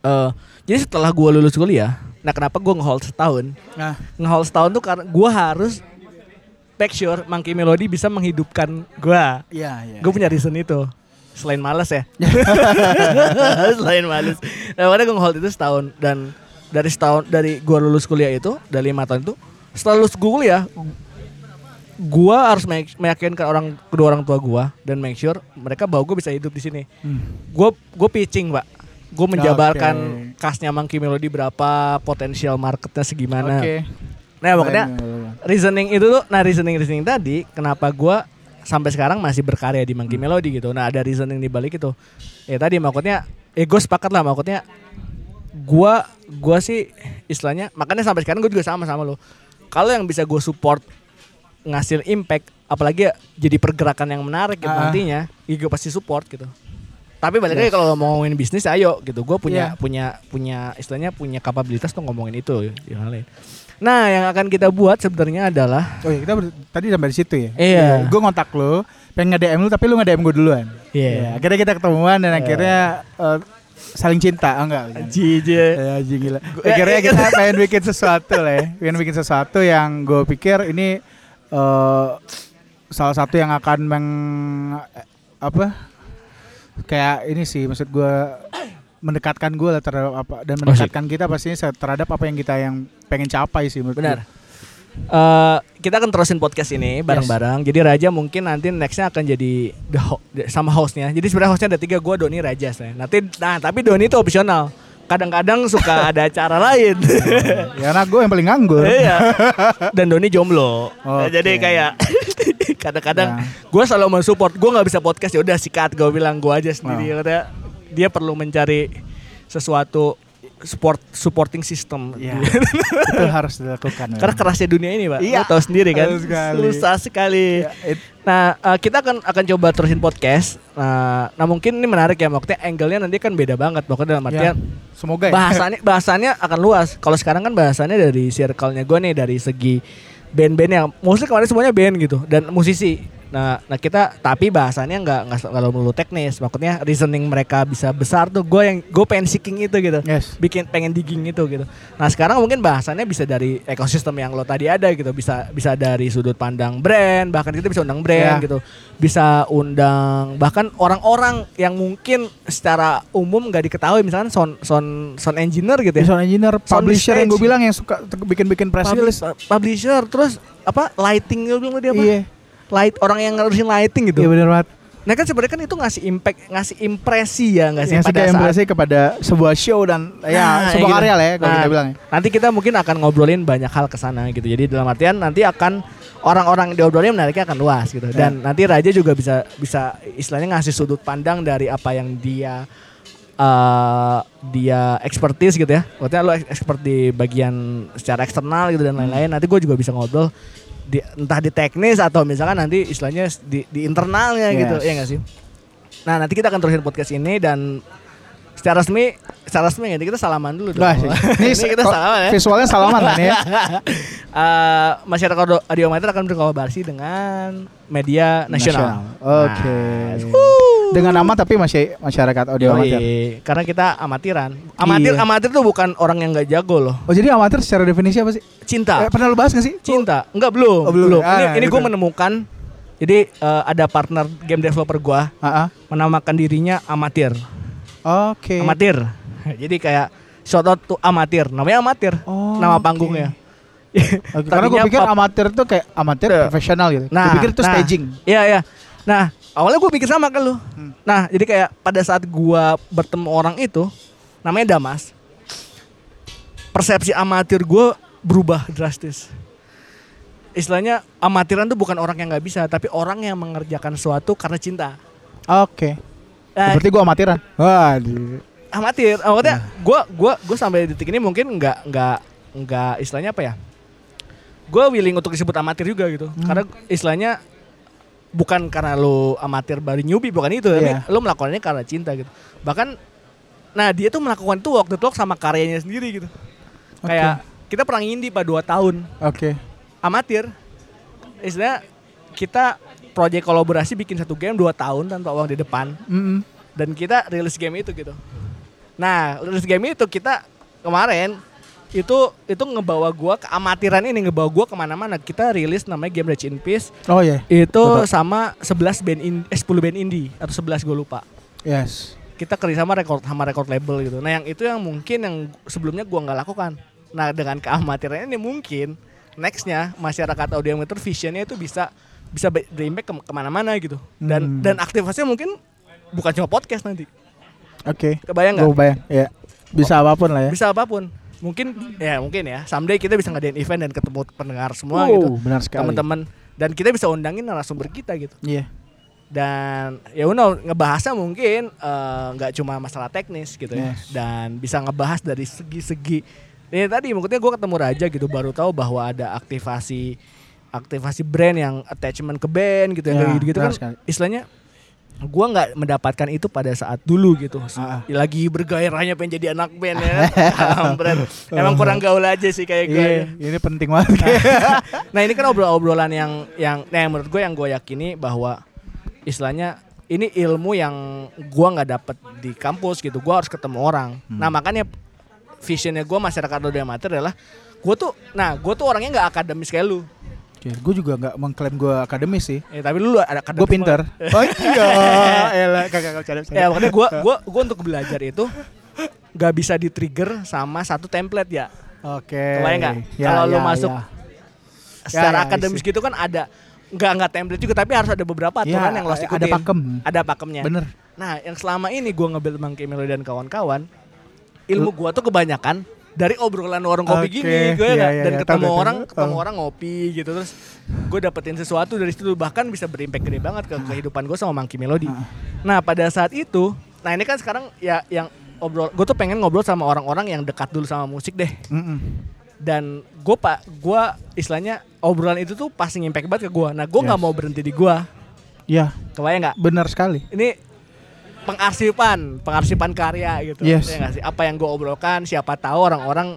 eh jadi setelah gue lulus kuliah, nah kenapa gue ngehold setahun? nah Ngehold setahun tuh karena gue harus make sure Monkey Melody bisa menghidupkan gue. iya iya Gue punya reason itu. Selain males ya. Selain males. Nah, makanya gue nge-hold itu setahun dan dari setahun dari gue lulus kuliah itu dari lima tahun itu setelah lulus gue kuliah gue harus meyakinkan orang kedua orang tua gue dan make sure mereka bahwa gue bisa hidup di sini. Hmm. Gue gue pitching pak. Gue menjabarkan Oke. kasnya Monkey Melody berapa potensial marketnya segimana. oke Nah baik. reasoning itu tuh nah reasoning reasoning tadi kenapa gua sampai sekarang masih berkarya di Monkey Melody gitu. Nah ada reasoning di balik itu. Ya tadi maksudnya eh gue sepakat lah maksudnya gua gua sih istilahnya makanya sampai sekarang gue juga sama sama lo. Kalau yang bisa gue support ngasih impact apalagi ya jadi pergerakan yang menarik gitu Ah. nantinya ya gue pasti support gitu. Tapi balik lagi kalau mau ngomongin bisnis ayo gitu. Gue punya Iya. punya punya istilahnya punya kapabilitas tuh ngomongin itu lain nah yang akan kita buat sebenarnya adalah Oh iya, kita ber- tadi sampai di situ ya. Iya. Gue ngontak lu, pengen nge-DM lu tapi lu nge-DM gue duluan. Iya. Iya, Akhirnya kita ketemuan dan Iya. akhirnya eh, saling cinta, oh, enggak? Jije Ya, anjing gila. Akhirnya ya, kita pengen bikin sesuatu lah ya. Pengen bikin sesuatu yang gue pikir ini eh salah satu yang akan meng apa? Kayak ini sih maksud gue mendekatkan gue lah terhadap apa dan mendekatkan kita pastinya terhadap apa yang kita yang pengen capai sih menurut benar gue. Eh, kita akan terusin podcast ini bareng-bareng. Jadi Raja mungkin nanti nextnya akan jadi the ho- sama hostnya. Jadi sebenarnya hostnya ada tiga, gue Doni Raja saya. Nanti, nah tapi Doni itu opsional. Kadang-kadang suka ada acara lain. Ya karena gue yang paling nganggur. Iya. Dan Doni jomblo. Oke. Jadi kayak kadang-kadang Nah. gue selalu mensupport. Gue nggak bisa podcast ya udah sikat. Gue bilang gue aja sendiri. Oh. Katanya dia perlu mencari sesuatu support supporting system. Iya. itu harus dilakukan. Karena kerasnya dunia ini, Pak. Iya. Lo tahu sendiri kan. Sekali. Susah sekali. Ya, it- Nah, eh, kita akan akan coba terusin podcast. Nah, nah mungkin ini menarik ya, maksudnya angle-nya nanti kan beda banget. Pokoknya dalam ya, artian semoga ya. bahasannya bahasannya akan luas. Kalau sekarang kan bahasannya dari circle-nya gue nih dari segi band-band yang mostly kemarin semuanya band gitu dan musisi Nah, nah kita tapi bahasannya nggak nggak kalau melulu teknis. Maksudnya reasoning mereka bisa besar tuh. Gue yang gue pengen seeking itu gitu. Yes. Bikin pengen digging itu gitu. Nah sekarang mungkin bahasannya bisa dari ekosistem yang lo tadi ada gitu. Bisa bisa dari sudut pandang brand. Bahkan kita bisa undang brand Ya. gitu. Bisa undang bahkan orang-orang yang mungkin secara umum nggak diketahui. Misalkan sound sound sound engineer gitu ya. Sound engineer, Sound publisher yang gue bilang yang suka bikin-bikin press release. Publi- publisher terus apa lighting dia bilang tadi apa? Iya. Light orang yang ngurusin lighting gitu. Iya benar banget. Nah kan sebenarnya kan itu ngasih impact, ngasih impresi ya nggak sih Yang sih pada saat impresi kepada sebuah show dan Nah, ya sebuah gitu. karya lah ya kalau Nah, kita bilang. ya. Nanti kita mungkin akan ngobrolin banyak hal ke sana gitu. Jadi dalam artian nanti akan orang-orang yang diobrolin menariknya akan luas gitu. Dan nanti Raja juga bisa bisa istilahnya ngasih sudut pandang dari apa yang dia eh dia expertise gitu ya. Maksudnya lo expert di bagian secara eksternal gitu dan lain-lain. Nanti gue juga bisa ngobrol di, entah di teknis atau misalkan nanti istilahnya di, di internalnya gitu. Yes. Ya nggak sih? Nah nanti kita akan terusin podcast ini dan secara resmi secara resmi ya kita salaman dulu dong. Sih. Ini, ini kita salaman ya. Visualnya salaman kan ya. Eh, masyarakat audiometer akan berkolaborasi dengan media nasional. Oke. Nah, Dengan nama tapi masih masyarakat audio Yoi, amatir. karena kita amatiran. Amatir Iya. amatir tuh bukan orang yang nggak jago loh. Oh jadi amatir secara definisi apa sih? Cinta. Eh, pernah lu bahas gak sih? Cinta. Enggak belum. Oh, belum. belum. Ah, ini ini gue gitu. menemukan jadi eh, ada partner game developer gua ah. menamakan dirinya amatir. Oke. Amatir. Jadi kayak shout out to amatir. Namanya amatir. Oh, nama panggungnya. Karena gue pikir amatir tuh kayak amatir profesional gitu. Nah, gue pikir itu nah, staging. Iya, iya. Nah, awalnya gue pikir sama kan lu. Hmm. Nah, jadi kayak pada saat gua bertemu orang itu, namanya Damas. Persepsi amatir gue berubah drastis. Istilahnya amatiran tuh bukan orang yang nggak bisa, tapi orang yang mengerjakan sesuatu karena cinta. Oke. Nah, Berarti gue amatiran. Di- amatir, maksudnya gue gua gua sampai detik ini mungkin nggak nggak nggak istilahnya apa ya? Gue willing untuk disebut amatir juga gitu, karena istilahnya bukan karena lo amatir baru newbie bukan itu, Iya. tapi lo melakukannya karena cinta gitu. Bahkan, nah dia tuh melakukan itu waktu itu sama karyanya sendiri gitu. Oke. Kayak kita perang indie pada 2 tahun, Oke. amatir, istilahnya kita proyek kolaborasi bikin satu game 2 tahun tanpa uang di depan Mm-mm. dan kita rilis game itu gitu. Nah, rilis game itu kita kemarin itu itu ngebawa gua ke amatiran ini ngebawa gua ke mana-mana. Kita rilis namanya game Rage in Peace Oh iya. itu Betul. sama 11 band in, eh 10 band indie atau 11 gue lupa. Yes. Kita kerja sama record sama record label gitu. Nah, yang itu yang mungkin yang sebelumnya gua nggak lakukan. Nah, dengan keamatiran ini mungkin nextnya masyarakat audiometer visionnya itu bisa bisa be- berimpact ke ke mana-mana gitu. Dan Hmm. dan aktivasinya mungkin bukan cuma podcast nanti. Oke. Kebayang nggak? Gue bayang. Ya. Bisa apa pun lah ya. bisa apa pun mungkin ya mungkin ya someday kita bisa ngadain event dan ketemu pendengar semua Oh, gitu benar sekali. teman-teman dan kita bisa undangin narasumber kita gitu Iya. dan ya uno ngebahasnya mungkin eh, nggak cuma masalah teknis gitu ya Yes. dan bisa ngebahas dari segi-segi ini tadi maksudnya gue ketemu Raja gitu baru tahu bahwa ada aktivasi aktivasi brand yang attachment ke band gitu Ya, yang gitu, gitu kan sekali. istilahnya gua nggak mendapatkan itu pada saat dulu gitu. Ah, ah. lagi bergairahnya pengen jadi anak band ya. Emang kurang gaul aja sih kayak gue Iya, ini penting banget. nah ini kan obrolan-obrolan yang yang nah yang menurut gue yang gue yakini bahwa istilahnya ini ilmu yang gua nggak dapet di kampus gitu. Gua harus ketemu orang. Hmm. nah makanya visionnya gue masyarakat audio amatir adalah gue tuh nah gue tuh orangnya nggak akademis kayak lu gue juga nggak mengklaim gue akademis sih. eh, tapi lu ada akademis Gue pinter. Oh iya, elah kagak kagak ya makanya gue gua gua untuk belajar itu nggak bisa di trigger sama satu template ya Oke. Kebayang nggak? Ya, Kalau lu ya, masuk ya. secara Ya, ya, akademis isi. gitu kan ada nggak nggak template juga tapi harus ada beberapa aturan Ya, yang lo harus ada ikutin. pakem. Ada pakemnya. Bener. Nah, yang selama ini gua nge-build Monkey Melody dan kawan-kawan, ilmu gua tuh kebanyakan dari obrolan warung kopi Oke, gini, gue iya, iya, dan iya, ketemu tahu, orang, tahu. ketemu Oh. orang ngopi gitu terus gue dapetin sesuatu dari situ bahkan bisa berimpact gede banget ke kehidupan gue sama Monkey Melody. Ah. Nah, pada saat itu, nah ini kan sekarang ya yang obrol, gue tuh pengen ngobrol sama orang-orang yang dekat dulu sama musik deh Mm-mm. dan gue pak gue istilahnya obrolan itu tuh pasti ngimpact banget ke gue nah gue nggak Yes. mau berhenti di gue Ya, kebayang nggak benar sekali. ini pengarsipan pengarsipan karya gitu Yes. ya sih apa yang gue obrolkan siapa tahu orang-orang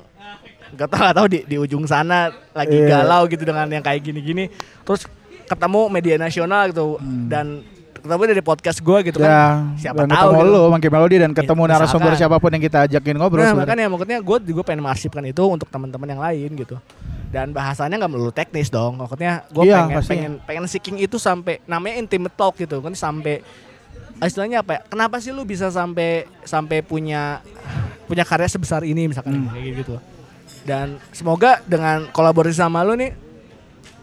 nggak tahu nggak tahu di, di ujung sana lagi Iya. galau gitu dengan yang kayak gini-gini terus ketemu media nasional gitu dan ketemu dari podcast gue gitu Hmm. Ya, kan. Siapa dan tahu gitu. Monkey Melody dan ketemu Misalkan. narasumber siapa pun yang kita ajakin ngobrol Nah, makanya maksudnya gue juga pengen mengarsipkan itu untuk teman-teman yang lain gitu. Dan bahasanya nggak melulu teknis dong. Maksudnya gue Iya, pengen, pengen pengen seeking itu sampai namanya intimate talk gitu kan sampai istilahnya apa ya? Kenapa sih lu bisa sampai sampai punya punya karya sebesar ini misalkan Hmm. kayak gitu. Dan semoga dengan kolaborasi sama lu nih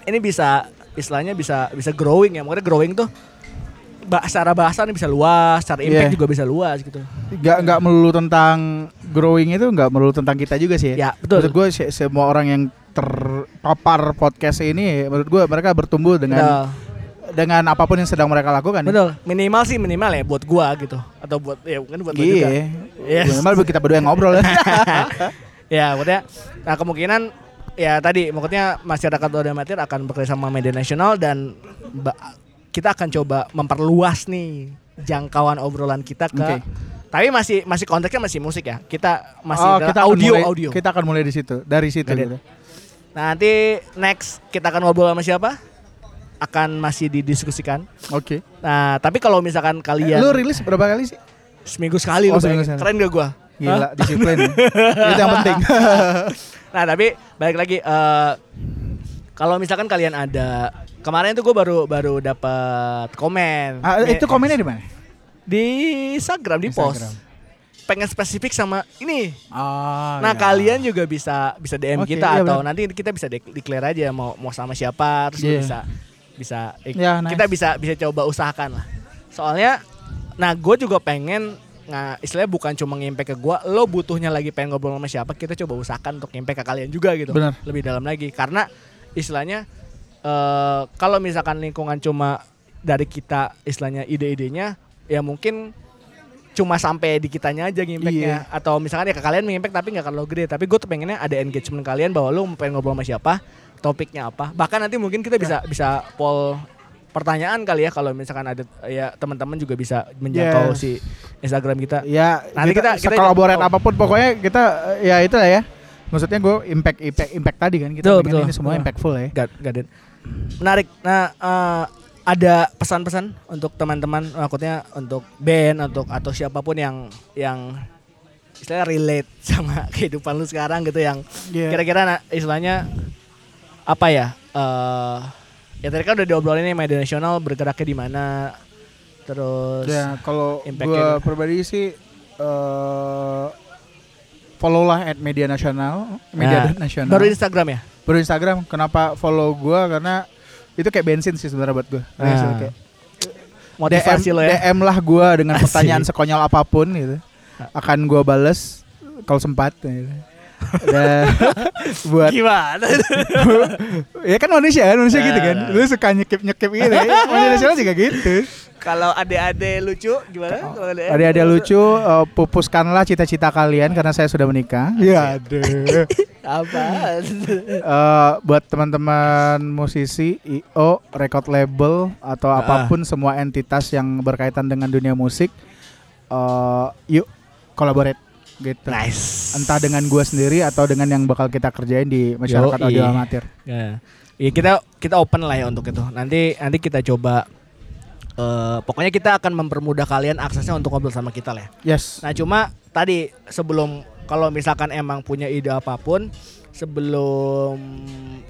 ini bisa istilahnya bisa bisa growing ya. Maksudnya growing tuh secara bahasa nih bisa luas, secara impact Iya. juga bisa luas gitu. Nggak nggak melulu tentang growing itu nggak melulu tentang kita juga sih. Ya, betul. Maksud gue se- semua orang yang terpapar podcast ini, menurut gue mereka bertumbuh dengan Betul. Dengan apa pun yang sedang mereka lakukan. ya. Betul. Minimal sih minimal ya buat gua gitu. Atau buat ya bukan buat lu juga. Iya. Yes. Minimal kita berdua yang ngobrol ya. ya, maksudnya nah kemungkinan ya tadi maksudnya masyarakat Oda Amatir akan bekerja sama media nasional dan kita akan coba memperluas nih jangkauan obrolan kita ke Oke. tapi masih masih konteksnya masih musik ya. Kita masih Oh, kita audio mulai, audio. Kita akan mulai di situ, dari situ. Gitu. Nah, nanti next kita akan ngobrol sama siapa? Akan masih didiskusikan. Oke. Nah, tapi kalau misalkan Eh, kalian Lu rilis berapa kali sih? seminggu sekali Oh, lu seminggu bayangin. sekali. keren gak gua? Gila, disiplin. ya. Itu yang penting. Nah tapi balik lagi eh kalau misalkan kalian ada kemarin tuh gue baru baru dapat komen Ah, itu komennya di mana? di Instagram di post Instagram. pengen spesifik sama ini. Oh, nah iya. kalian juga bisa bisa DM Oke, kita iya atau benar. nanti kita bisa de- declare aja mau mau sama siapa terus Iya. bisa bisa Ya, nice. kita bisa bisa coba usahakan lah. Soalnya nah gue juga pengen nah istilahnya bukan cuma ngimpact ke gue lo butuhnya lagi pengen ngobrol sama siapa kita coba usahakan untuk ngimpact ke kalian juga gitu Benar. lebih dalam lagi karena istilahnya eh kalau misalkan lingkungan cuma dari kita istilahnya ide-idenya ya mungkin cuma sampai di kitanya aja ngimpactnya atau misalkan ya ke kalian mengimpact tapi nggak terlalu gede tapi gue tuh pengennya ada engagement kalian bahwa lu pengen ngobrol sama siapa topiknya apa bahkan nanti mungkin kita bisa bisa poll pertanyaan kali ya kalau misalkan ada ya teman-teman juga bisa menjangkau Yes. si Instagram kita Ya, Nanti kita- kita- kolaborat oh. apa pun pokoknya kita ya itu lah ya. Maksudnya gue impact impact impact tadi kan kita Betul, betul. ini semua impactful ya. Gak Menarik. Nah, eh, ada pesan-pesan untuk teman-teman, maksudnya untuk band, untuk atau siapa pun yang yang istilahnya relate sama kehidupan lu sekarang gitu, yang kira-kira nah, istilahnya apa ya? eh ya tadi kan udah diobrolin nih media nasional bergeraknya di mana, terus Ya, kalau gue pribadi sih eh follow lah at media nasional, media Nah, nasional. baru Instagram ya. Baru Instagram. Kenapa follow gue? Karena itu kayak bensin sih sebenarnya buat gue. Nah, kayak Motivasi DM, lo ya. DM lah gue dengan Asik. pertanyaan sekonyol apa pun gitu. Akan gue bales kalau sempat. Gitu. Dan buat Gimana? ya kan manusia kan manusia gitu kan. Nah, nah. Lu suka nyekip nyekip gitu. ya. Media nasional juga gitu. Kalau adik-adik lucu gimana? Adik-adik Ada-ada lucu, eh, pupuskanlah cita-cita kalian karena saya sudah menikah. Iya, aduh. Apa? Eh, buat teman-teman musisi, IO, record label atau Ah. apa pun semua entitas yang berkaitan dengan dunia musik, eh, yuk collaborate gitu. nice. Entah dengan gua sendiri atau dengan yang bakal kita kerjain di masyarakat Yoi. audio amatir. Ya. Ya kita kita open lah ya untuk itu. Nanti nanti kita coba eh pokoknya kita akan mempermudah kalian aksesnya untuk ngobrol sama kita lah. ya. Yes. Nah, cuma tadi sebelum kalau misalkan emang punya ide apa pun sebelum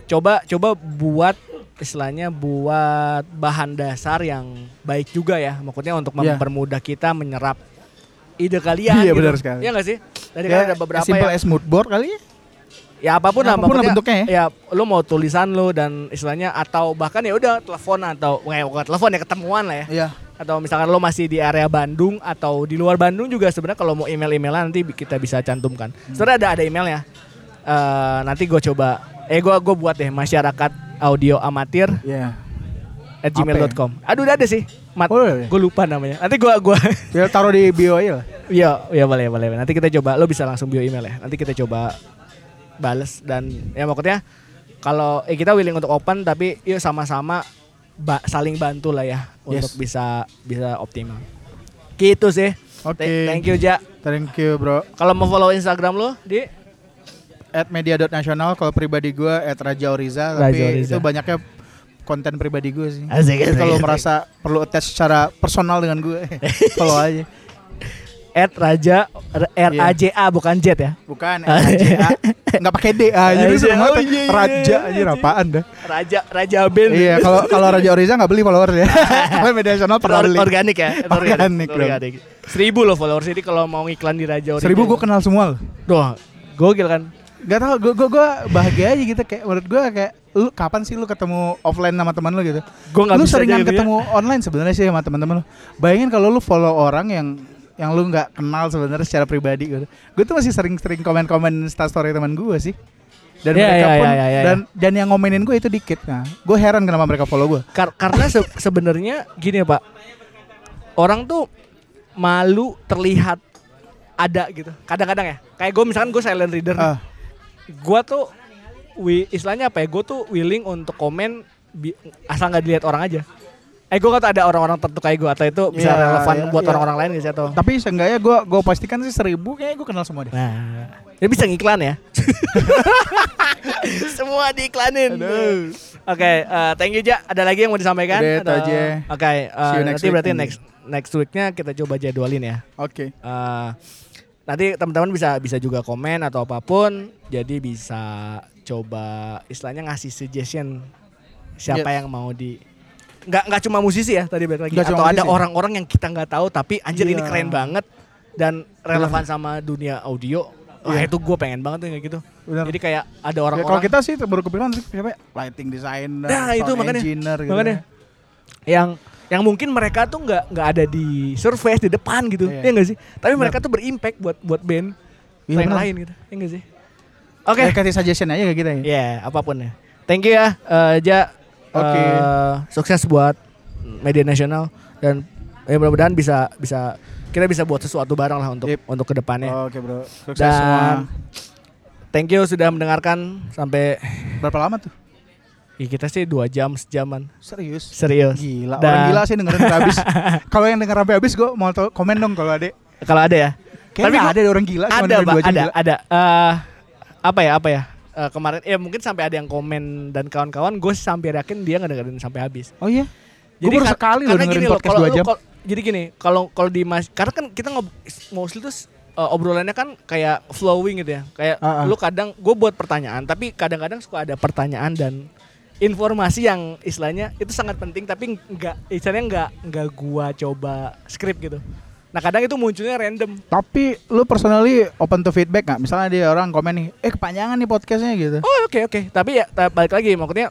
coba coba buat istilahnya buat bahan dasar yang baik juga ya. Maksudnya untuk Iya. mempermudah kita menyerap ide kalian Iya, gitu. benar sekali. Iya nggak sih? Tadi Ya, kan ada beberapa simple as mood board kali ya. ya apa pun lah Apa pun lah bentuknya ya lu mau tulisan lu dan istilahnya atau bahkan ya udah telepon atau eh, bukan telepon ya ketemuan lah ya Iya. atau misalkan lo masih di area Bandung atau di luar Bandung juga sebenarnya kalau mau email-emailan nanti kita bisa cantumkan sebenarnya ada ada emailnya Eh nanti gue coba eh gue gue buat deh masyarakat audio amatir Iya. At gmail.com aduh udah ada sih mat Oh, gue lupa namanya nanti gue gua Ya taruh di bio aja lah. Iya, iya boleh, boleh. Nanti kita coba. Lo bisa langsung bio email ya. Nanti kita coba bales dan ya maksudnya kalau eh, kita willing untuk open tapi yuk sama-sama ba- saling bantu lah ya untuk Yes. bisa bisa optimal. Gitu sih. Oke. Th- Thank you Ja. Thank you, Bro. Kalau mau follow Instagram lo di at media.nasional kalau pribadi gue at Raja Oriza Raja tapi Oriza. itu banyaknya konten pribadi gue sih. Asik, Jadi asik, kalau merasa perlu attach secara personal dengan gue, follow aja. At Raja R A J A bukan Jet ya. Bukan RAJA. Enggak pakai D aja Raja, lu serem oh banget. iya, iya. Raja aja apaan dah. Raja Raja Ben. Iya, kalau kalau Raja Oriza enggak beli followers ya. Kalau media nasional pernah beli. organik ya. Organik organik. Seribu loh followers jadi kalau mau iklan di Raja Original. Seribu gue kenal semua loh. Doh, gokil kan. Gak tau, gue gue gue bahagia aja gitu kayak menurut gue kayak lu kapan sih lu ketemu offline sama teman lu gitu? Gue nggak lu bisa seringan ya. ketemu online sebenarnya sih sama teman-teman lu. Bayangin kalau lu follow orang yang yang lu nggak kenal sebenarnya secara pribadi gitu. Gue tuh masih sering-sering komen-komen story teman gue sih. Dan Iya, mereka iya, pun iya, iya, dan dan yang ngomenin gue itu dikit. Nah, gue heran kenapa mereka follow gue. Kar- karena se- sebenarnya gini ya Pak, orang tuh malu terlihat ada gitu. Kadang-kadang ya, kayak gue misalkan gue silent reader, nih. Ah, gue tuh, wi, istilahnya apa ya? Gue tuh willing untuk komen bi- asal nggak dilihat orang aja. Eh gue gak tau ada orang-orang tertentu kayak gue atau itu bisa Iya, relevan iya, buat iya. orang-orang lain gitu atau? tapi seenggaknya gue gue pastikan sih seribu kayaknya gue kenal semua deh. Nah, ini bisa ngiklan ya. Semua diiklanin. Oke, eh, thank you Ja. Ada lagi yang mau disampaikan? Udah, itu Atau- aja. Oke, eh, See you next nanti week. berarti next next weeknya kita coba jadwalin ya. Oke. Eh, nanti teman-teman bisa bisa juga komen atau apa pun. Jadi bisa coba istilahnya ngasih suggestion siapa Yes. yang mau di nggak nggak cuma musisi ya tadi balik lagi cuma atau ada orang-orang yang kita nggak tahu tapi anjir ini Iya. keren banget dan relevan sama dunia audio. Wah Iya. itu gue pengen banget tuh kayak gitu. Benar. Jadi kayak ada Ya, orang-orang kalau kita sih baru kepikiran sih siapa ya? lighting designer, Nah, itu sound makanya. engineer gitu. makanya yang yang mungkin mereka tuh nggak nggak ada di surface di depan gitu Iya. ya nggak sih tapi mereka tuh berimpact buat buat band Iya, yang benar. lain gitu ya nggak sih oke Ya, kasih suggestion aja kayak kita ya. ya apa pun ya thank you ya eh, Ja Oke. Eh, sukses buat media nasional dan ya mudah-mudahan bisa bisa kita bisa buat sesuatu bareng lah untuk Yep. untuk ke depannya Oke, Bro. Sukses dan semua. thank you sudah mendengarkan sampai Berapa lama tuh? ya kita sih dua jam sejaman Serius? serius Gila, Dan- orang gila sih dengerin sampai habis. kalau yang denger sampai habis gue mau komen dong kalau ada. kalau ada ya Kayaknya gua- ada orang gila ada ada gila. ada Eh, apa ya apa ya Eh, kemarin ya mungkin sampai ada yang komen dan kawan-kawan gue sampai yakin dia ngedengerin sampai habis Oh iya? Gue baru ka- sekali loh dengerin gini podcast dua jam. kalau- jadi gini kalau kalau di mas karena kan kita ngob mostly tuh eh, obrolannya kan kayak flowing gitu ya kayak Ah, ah. lu kadang gue buat pertanyaan tapi kadang-kadang suka ada pertanyaan dan informasi yang istilahnya itu sangat penting tapi nggak istilahnya nggak nggak gua coba script gitu nah kadang itu munculnya random Tapi lu personally open to feedback nggak? Misalnya dia orang komen nih, eh kepanjangan nih podcastnya gitu. Oh oke oke. Tapi ya balik lagi maksudnya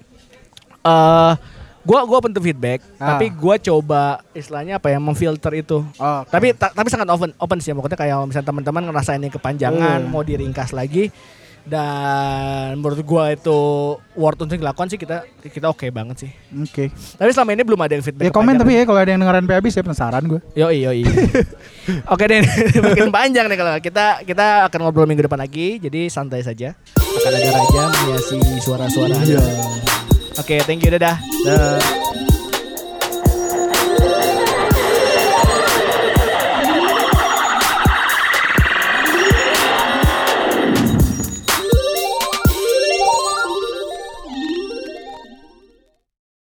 eh gua gua open to feedback, Ah. tapi gua coba istilahnya apa ya memfilter itu. Oh, Tapi ta- tapi sangat open open sih maksudnya kayak misalnya teman-teman ngerasa ini kepanjangan Hmm. mau diringkas lagi dan menurut gua itu worth untuk dilakukan sih kita kita oke banget sih. Oke. Tapi selama ini belum ada yang feedback. Ya komen tapi ya kalau ada yang dengerin sampai habis ya penasaran gue. Yoi yoi. Oke deh, makin panjang nih kalau kita kita akan ngobrol minggu depan lagi, jadi santai saja. Akan ada Raja menghiasi suara-suara. Iya. Oke, thank you dadah. Dah.